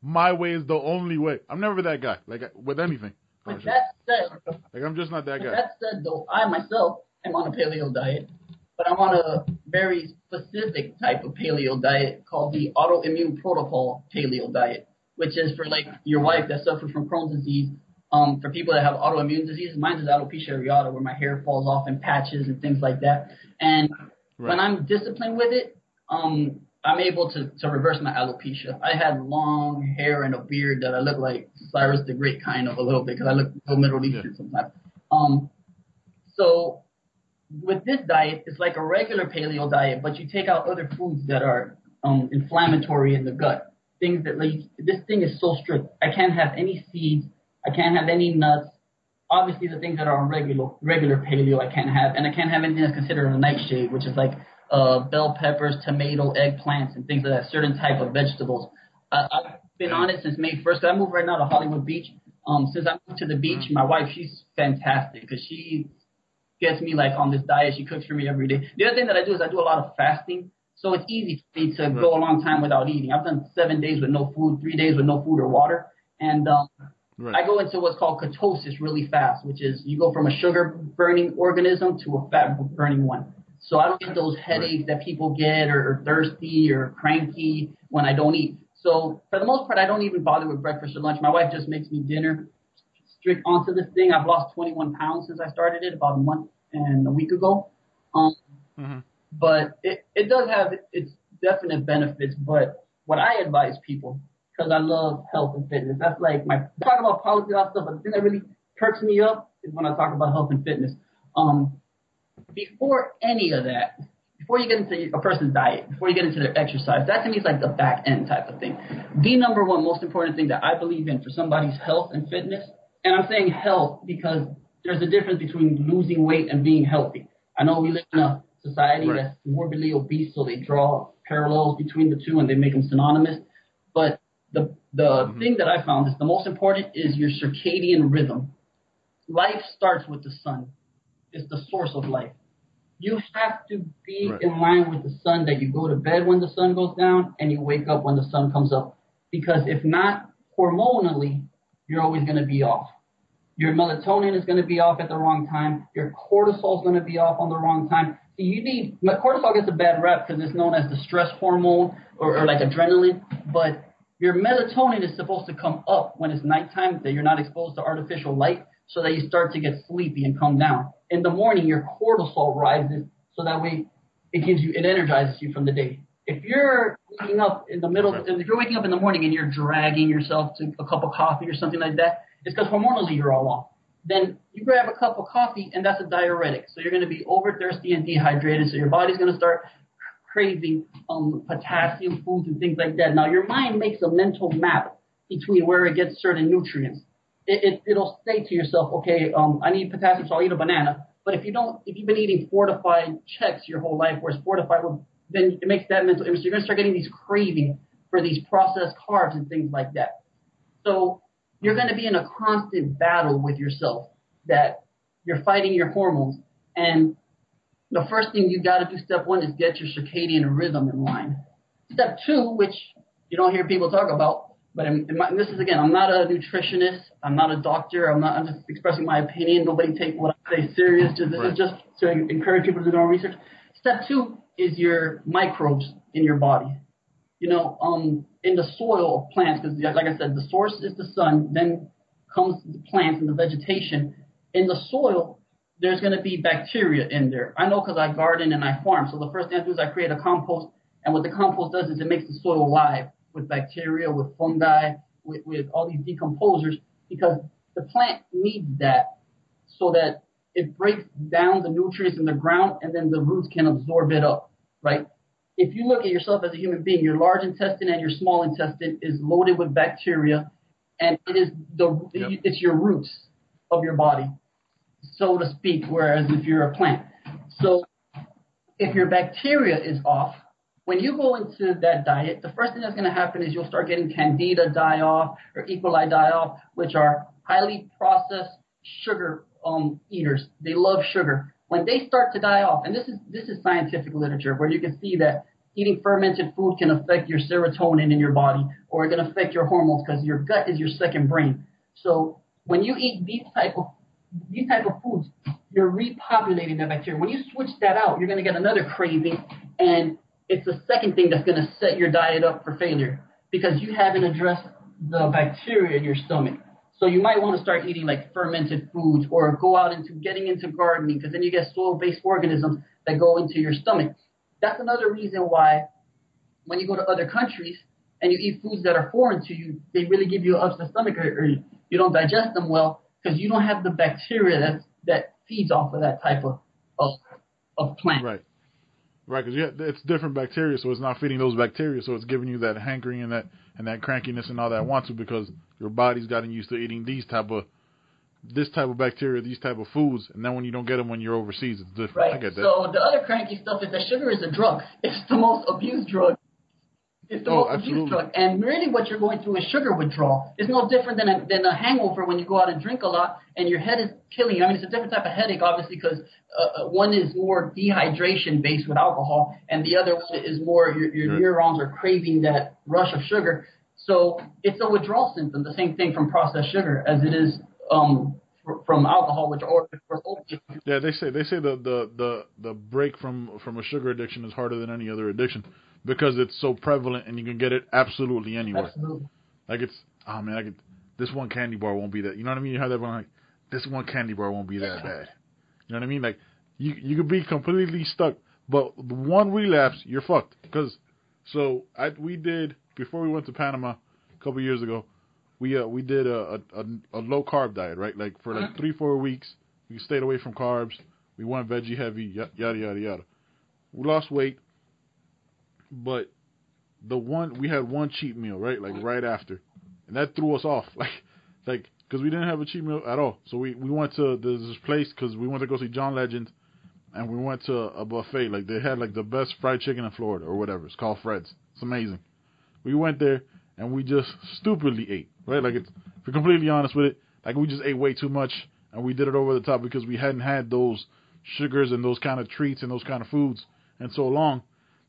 My way is the only way. I'm never that guy. Like with anything. With that said, Like I'm just not that guy. that said though, I myself am on a paleo diet, but I'm on a very specific type of paleo diet called the autoimmune protocol paleo diet, which is for like your wife that suffers from Crohn's disease. Um, for people that have autoimmune diseases. mine is alopecia areata, where my hair falls off in patches and things like that. And when I'm disciplined with it, um, I'm able to, to reverse my alopecia. I had long hair and a beard that I look like Cyrus the Great kind of a little bit because I look so Middle Eastern sometimes. Um, so with this diet, it's like a regular paleo diet, but you take out other foods that are um, inflammatory in the gut. Things that like this thing is so strict. I can't have any seeds. I can't have any nuts. Obviously, the things that are on regular regular paleo I can't have, and I can't have anything that's considered a nightshade, which is like uh, bell peppers, tomato, eggplants, and things like that. Certain type of vegetables. Uh, I've been on it since May 1st. I moved right now to Hollywood Beach. Um, since I moved to the beach, Mm-hmm. my wife, she's fantastic because she gets me like on this diet. She cooks for me every day. The other thing that I do is I do a lot of fasting. So it's easy for me to go a long time without eating. I've done seven days with no food, three days with no food or water. And um, Right. I go into what's called ketosis really fast, which is you go from a sugar burning organism to a fat burning one. So I don't get those headaches that people get or, or thirsty or cranky when I don't eat. So for the most part, I don't even bother with breakfast or lunch. My wife just makes me dinner. Strict onto this thing. I've lost 21 pounds since I started it about a month and a week ago. Um, Mhm. but it, it does have its definite benefits. But what I advise people, because I love health and fitness, that's like my talk about policy and stuff. But the thing that really perks me up is when I talk about health and fitness. Um, before any of that, before you get into a person's diet, before you get into their exercise, that to me is like the back end type of thing. The number one most important thing that I believe in for somebody's health and fitness, and I'm saying health because there's a difference between losing weight and being healthy. I know we live in a society Right. that's morbidly obese, so they draw parallels between the two and they make them synonymous. But the the mm-hmm. thing that I found is the most important is your circadian rhythm. Life starts with the sun. It's the source of life. You have to be Right. in line with the sun that you go to bed when the sun goes down and you wake up when the sun comes up. Because if not, hormonally, you're always going to be off. Your melatonin is going to be off at the wrong time. Your cortisol is going to be off on the wrong time. So you need cortisol gets a bad rap because it's known as the stress hormone or, or like adrenaline, but your melatonin is supposed to come up when it's nighttime that you're not exposed to artificial light so that you start to get sleepy and come down. In the morning, your cortisol rises so that way it gives you, it energizes you from the day. If you're waking up in the middle, if you're waking up in the morning and you're dragging yourself to a cup of coffee or something like that, it's because hormonally you're all off. Then you grab a cup of coffee and that's a diuretic. So you're going to be over thirsty and dehydrated. So your body's going to start craving um, potassium foods and things like that. Now your mind makes a mental map between where it gets certain nutrients. It, it it'll say to yourself, okay, um, I need potassium, so I'll eat a banana. But if you don't, if you've been eating fortified checks your whole life, where it's fortified, with, then it makes that mental image. So you're gonna start getting these cravings for these processed carbs and things like that. So you're gonna be in a constant battle with yourself that you're fighting your hormones and the first thing you got to do, step one, is get your circadian rhythm in line. Step two, which you don't hear people talk about, but in, in my, this is again, I'm not a nutritionist, I'm not a doctor, I'm not, I'm just expressing my opinion. Nobody take what I say serious. Just, this Right. is just to encourage people to do their own research. Step two is your microbes in your body. You know, um, in the soil of plants, because like I said, the source is the sun, then comes the plants and the vegetation. In the soil, there's going to be bacteria in there. I know because I garden and I farm. So the first thing I do is I create a compost, and what the compost does is it makes the soil alive with bacteria, with fungi, with, with all these decomposers, because the plant needs that so that it breaks down the nutrients in the ground, and then the roots can absorb it up, right? If you look at yourself as a human being, your large intestine and your small intestine is loaded with bacteria, and it is the Yep. it's your roots of your body so to speak, whereas if you're a plant. So if your bacteria is off, when you go into that diet, the first thing that's going to happen is you'll start getting candida die off or E. coli die off, which are highly processed sugar um, eaters. They love sugar. When they start to die off, and this is this is scientific literature where you can see that eating fermented food can affect your serotonin in your body, or it can affect your hormones because your gut is your second brain. So when you eat these type of these type of foods, you're repopulating that bacteria. When you switch that out, you're going to get another craving, and it's the second thing that's going to set your diet up for failure because you haven't addressed the bacteria in your stomach. So you might want to start eating like fermented foods or go out into getting into gardening because then you get soil-based organisms that go into your stomach. That's another reason why when you go to other countries and you eat foods that are foreign to you, they really give you an upset stomach or, or you don't digest them well because you don't have the bacteria that that feeds off of that type of of, of plant. Right. Right, because it's different bacteria, so it's not feeding those bacteria, so it's giving you that hankering and that and that crankiness and all that want to because your body's gotten used to eating these type of this type of bacteria, these type of foods, and then when you don't get them when you're overseas, it's different. Right. I get that. So the other cranky stuff is that sugar is a drug. [laughs] It's the most abused drug. It's the Oh, abused drug. And really what you're going through is sugar withdrawal. It's no different than a, than a hangover when you go out and drink a lot and your head is killing you. I mean, it's a different type of headache, obviously, because uh, uh, one is more dehydration based with alcohol, and the other one is more your, your neurons are craving that rush of sugar. So it's a withdrawal symptom, the same thing from processed sugar as it is um, from alcohol, which or, or. Yeah, they say they say the the the the break from from a sugar addiction is harder than any other addiction because it's so prevalent and you can get it absolutely anywhere. Absolutely. Like it's oh man, I could this one candy bar won't be that. You know what I mean? You have that one like this one candy bar won't be that bad. You know what I mean? Like you you could be completely stuck, but one relapse you're fucked. Because so I we did before we went to Panama a couple years ago. We uh we did a a, a, low carb diet, right? Like for like three four weeks, we stayed away from carbs. We went veggie heavy, yada yada yada. We lost weight, but the one we had one cheat meal, right? Like right after, and that threw us off, [laughs] like like because we didn't have a cheat meal at all. So we we went to this place because we went to go see John Legend, and we went to a buffet. Like they had like the best fried chicken in Florida or whatever. It's called Fred's. It's amazing. We went there and we just stupidly ate, right? Like it's if we're completely honest with it, like we just ate way too much and we did it over the top because we hadn't had those sugars and those kind of treats and those kind of foods in so long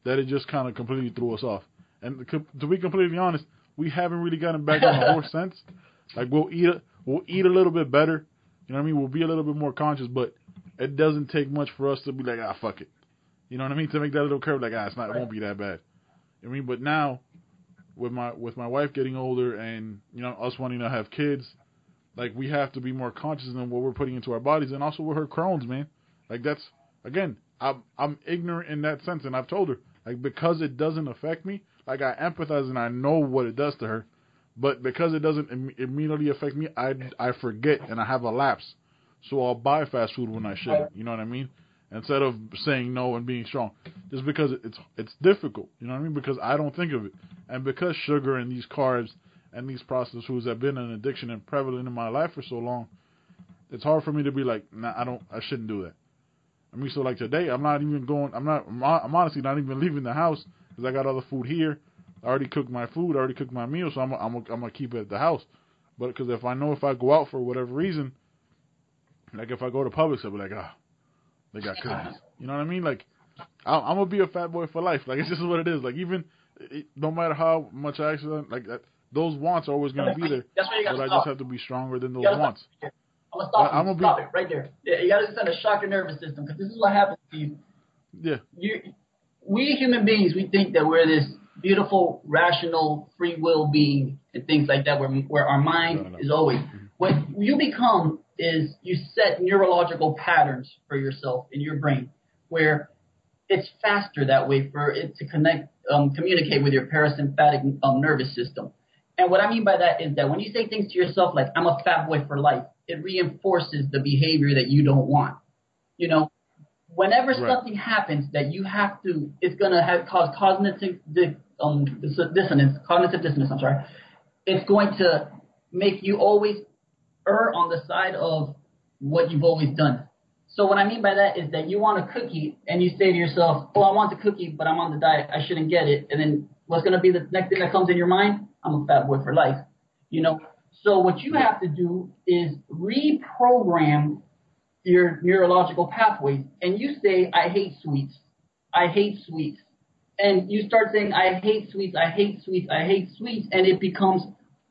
that it just kind of completely threw us off. And to be completely honest, we haven't really gotten back on the horse [laughs] since. Like we'll eat a, we'll eat a little bit better. You know what I mean? We'll be a little bit more conscious, but it doesn't take much for us to be like, ah, fuck it. You know what I mean? To make that little curve, like, ah, it's not, it won't be that bad. I mean, but now with my with my wife getting older and you know us wanting to have kids, like we have to be more conscious in what we're putting into our bodies, and also with her Crohn's, man. Like that's again, I'm I'm ignorant in that sense, and I've told her like because it doesn't affect me, like I empathize and I know what it does to her, but because it doesn't Im- immediately affect me, I I forget and I have a lapse, so I'll buy fast food when I shouldn't. You know what I mean? Instead of saying no and being strong, just because it's it's difficult. You know what I mean? Because I don't think of it, and because sugar and these carbs and these processed foods have been an addiction and prevalent in my life for so long, it's hard for me to be like, nah, I don't, I shouldn't do that. I mean, so like today, I'm not even going. I'm not. I'm honestly not even leaving the house because I got other food here. I already cooked my food. I already cooked my meal, so I'm. I'm. I'm gonna keep it at the house. But because if I know if I go out for whatever reason, like if I go to Publix, I'll be like, ah, they got cookies. [laughs] You know what I mean? Like, I, I'm gonna be a fat boy for life. Like [laughs] it's just what it is. Like even, it, no matter how much I actually like that, those wants are always gonna [laughs] be there. That's where you But I just have to be stronger than those wants. Stop. I'm gonna stop. I'm gonna be- it right there. Yeah, you gotta kind of shock your nervous system because this is what happens to you. Yeah. You, we human beings, we think that we're this beautiful, rational, free will being and things like that, where where our mind No, no. is always. What you become is you set neurological patterns for yourself in your brain, where it's faster that way for it to connect, um, communicate with your parasympathetic um, nervous system. And what I mean by that is that when you say things to yourself like "I'm a fat boy for life," it reinforces the behavior that you don't want. You know, whenever Right. something happens that you have to, it's gonna have cause cognitive di- um dis- dissonance, cognitive dissonance. I'm sorry. It's going to make you always err on the side of what you've always done. So what I mean by that is that you want a cookie and you say to yourself, "Oh, I want the cookie, but I'm on the diet. I shouldn't get it." And then what's going to be the next thing that comes in your mind? I'm a fat boy for life. You know. So what you have to do is reprogram your neurological pathways, and you say, "I hate sweets. I hate sweets." And you start saying, "I hate sweets. I hate sweets. I hate sweets," and it becomes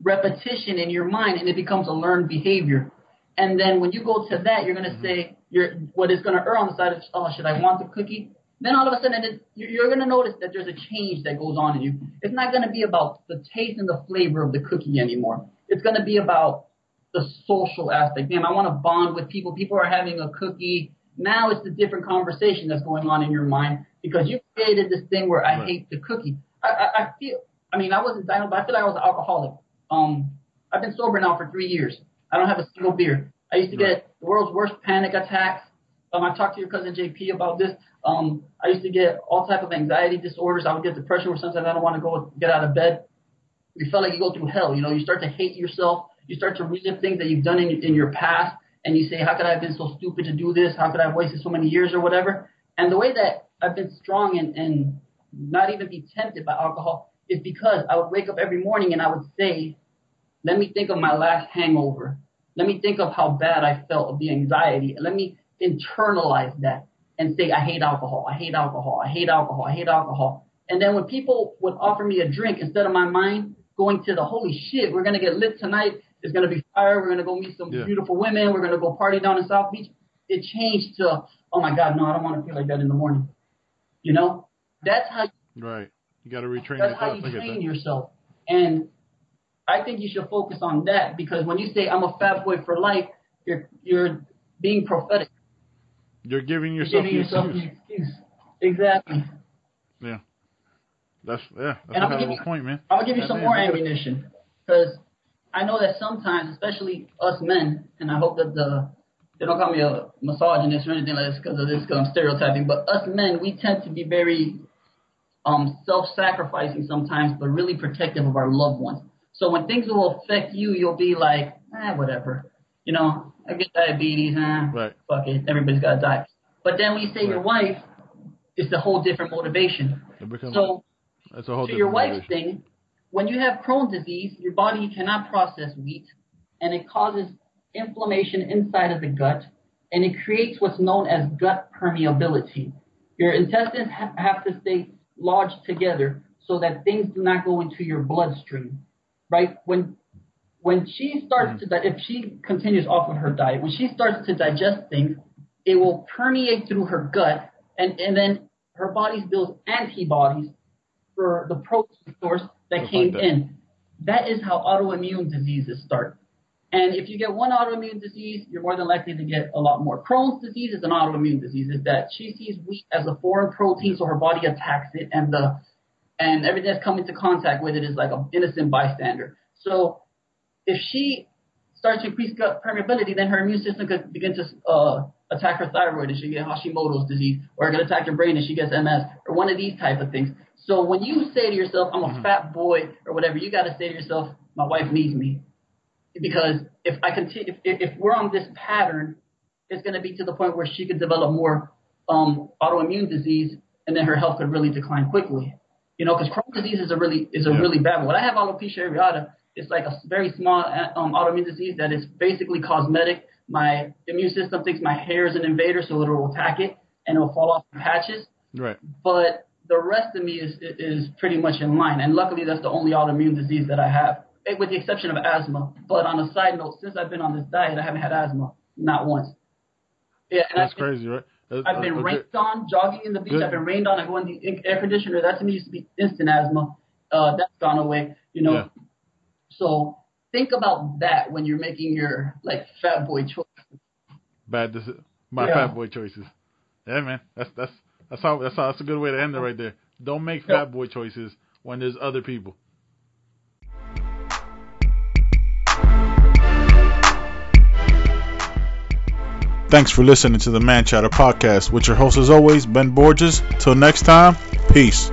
repetition in your mind, and it becomes a learned behavior. And then when you go to that, you're going to say, you're, what is going to err on the side of, oh, should I want the cookie? Then all of a sudden, it, you're going to notice that there's a change that goes on in you. It's not going to be about the taste and the flavor of the cookie anymore. It's going to be about the social aspect. Damn, I want to bond with people. People are having a cookie. Now it's the different conversation that's going on in your mind because you created this thing where I Right. hate the cookie. I, I, I feel, I mean, I wasn't diagnosed, but I feel like I was an alcoholic. Um, I've been sober now for three years. I don't have a single beer. I used to Right. get the world's worst panic attacks. Um, I talked to your cousin JP about this. Um, I used to get all type of anxiety disorders. I would get depression where sometimes I don't want to go get out of bed. You felt like you go through hell. You know, you start to hate yourself. You start to relive things that you've done in, in your past, and you say, how could I have been so stupid to do this? How could I have wasted so many years or whatever? And the way that I've been strong and, and not even be tempted by alcohol is because I would wake up every morning and I would say, let me think of my last hangover. Let me think of how bad I felt of the anxiety. Let me internalize that and say, I hate alcohol. I hate alcohol. I hate alcohol. I hate alcohol. And then when people would offer me a drink, instead of my mind going to the holy shit, we're going to get lit tonight. It's going to be fire. We're going to go meet some Yeah. beautiful women. We're going to go party down in South Beach. It changed to, oh my God, no, I don't want to feel like that in the morning. You know, that's how Right. You got to retrain that's how you I train yourself. And I think you should focus on that because when you say I'm a fat boy for life, you're you're being prophetic. You're giving You're yourself giving the yourself excuse. the excuse. Exactly. That's yeah. That's And a I'm gonna give you- point, man. I'll give you Yeah, some man, more gotta- ammunition because I know that sometimes, especially us men, and I hope that the they don't call me a misogynist or anything like this because of this because I'm stereotyping, but us men we tend to be very um, self-sacrificing sometimes, but really protective of our loved ones. So when things will affect you, you'll be like, ah, whatever. You know, I get diabetes, ah, Right. fuck it, everybody's got to die. But then when you say your wife, it's a whole different motivation. It becomes, So that's a whole to your wife's motivation. thing, when you have Crohn's disease, your body cannot process wheat, and it causes inflammation inside of the gut, and it creates what's known as gut permeability. Your intestines ha- have to stay lodged together so that things do not go into your bloodstream, right? When when she starts mm. to di- if she continues off of her diet, when she starts to digest things, it will permeate through her gut, and and then her body builds antibodies for the protein source that came in. That is how autoimmune diseases start. And if you get one autoimmune disease, you're more than likely to get a lot more. Crohn's disease is an autoimmune disease. Is that she sees wheat as a foreign protein, so her body attacks it, and the and everything that's come into contact with it is like an innocent bystander. So if she starts to increase gut permeability, then her immune system could begin to uh, attack her thyroid and she get Hashimoto's disease, or it could attack her brain and she gets MS, or one of these type of things. So when you say to yourself, "I'm a Mhm. fat boy" or whatever, you got to say to yourself, "My wife needs me," because if I continue, if, if we're on this pattern, it's going to be to the point where she could develop more um, autoimmune disease, and then her health could really decline quickly. You know, because Crohn's disease is a really is a Yeah. really bad one. When I have alopecia areata, it's like a very small uh, um, autoimmune disease that is basically cosmetic. My immune system thinks my hair is an invader, so it will attack it and it will fall off in patches. Right. But the rest of me is is pretty much in line, and luckily that's the only autoimmune disease that I have, with the exception of asthma. But on a side note, since I've been on this diet, I haven't had asthma, not once. Yeah, and That's been, crazy, right? That's- I've been uh, rained on, jogging in the beach. Good. I've been rained on. I go in the air conditioner. That to me used to be instant asthma. Uh, that's gone away. You know. Yeah. So think about that when you're making your like fat boy choice. bad. This my Yeah. fat boy choices. Yeah, man. That's that's that's how that's how that's a good way to end it oh. right there. Don't make Yeah. fat boy choices when there's other people. Thanks for listening to the Man Chatter podcast with your host as always, Ben Borges. Till next time, peace.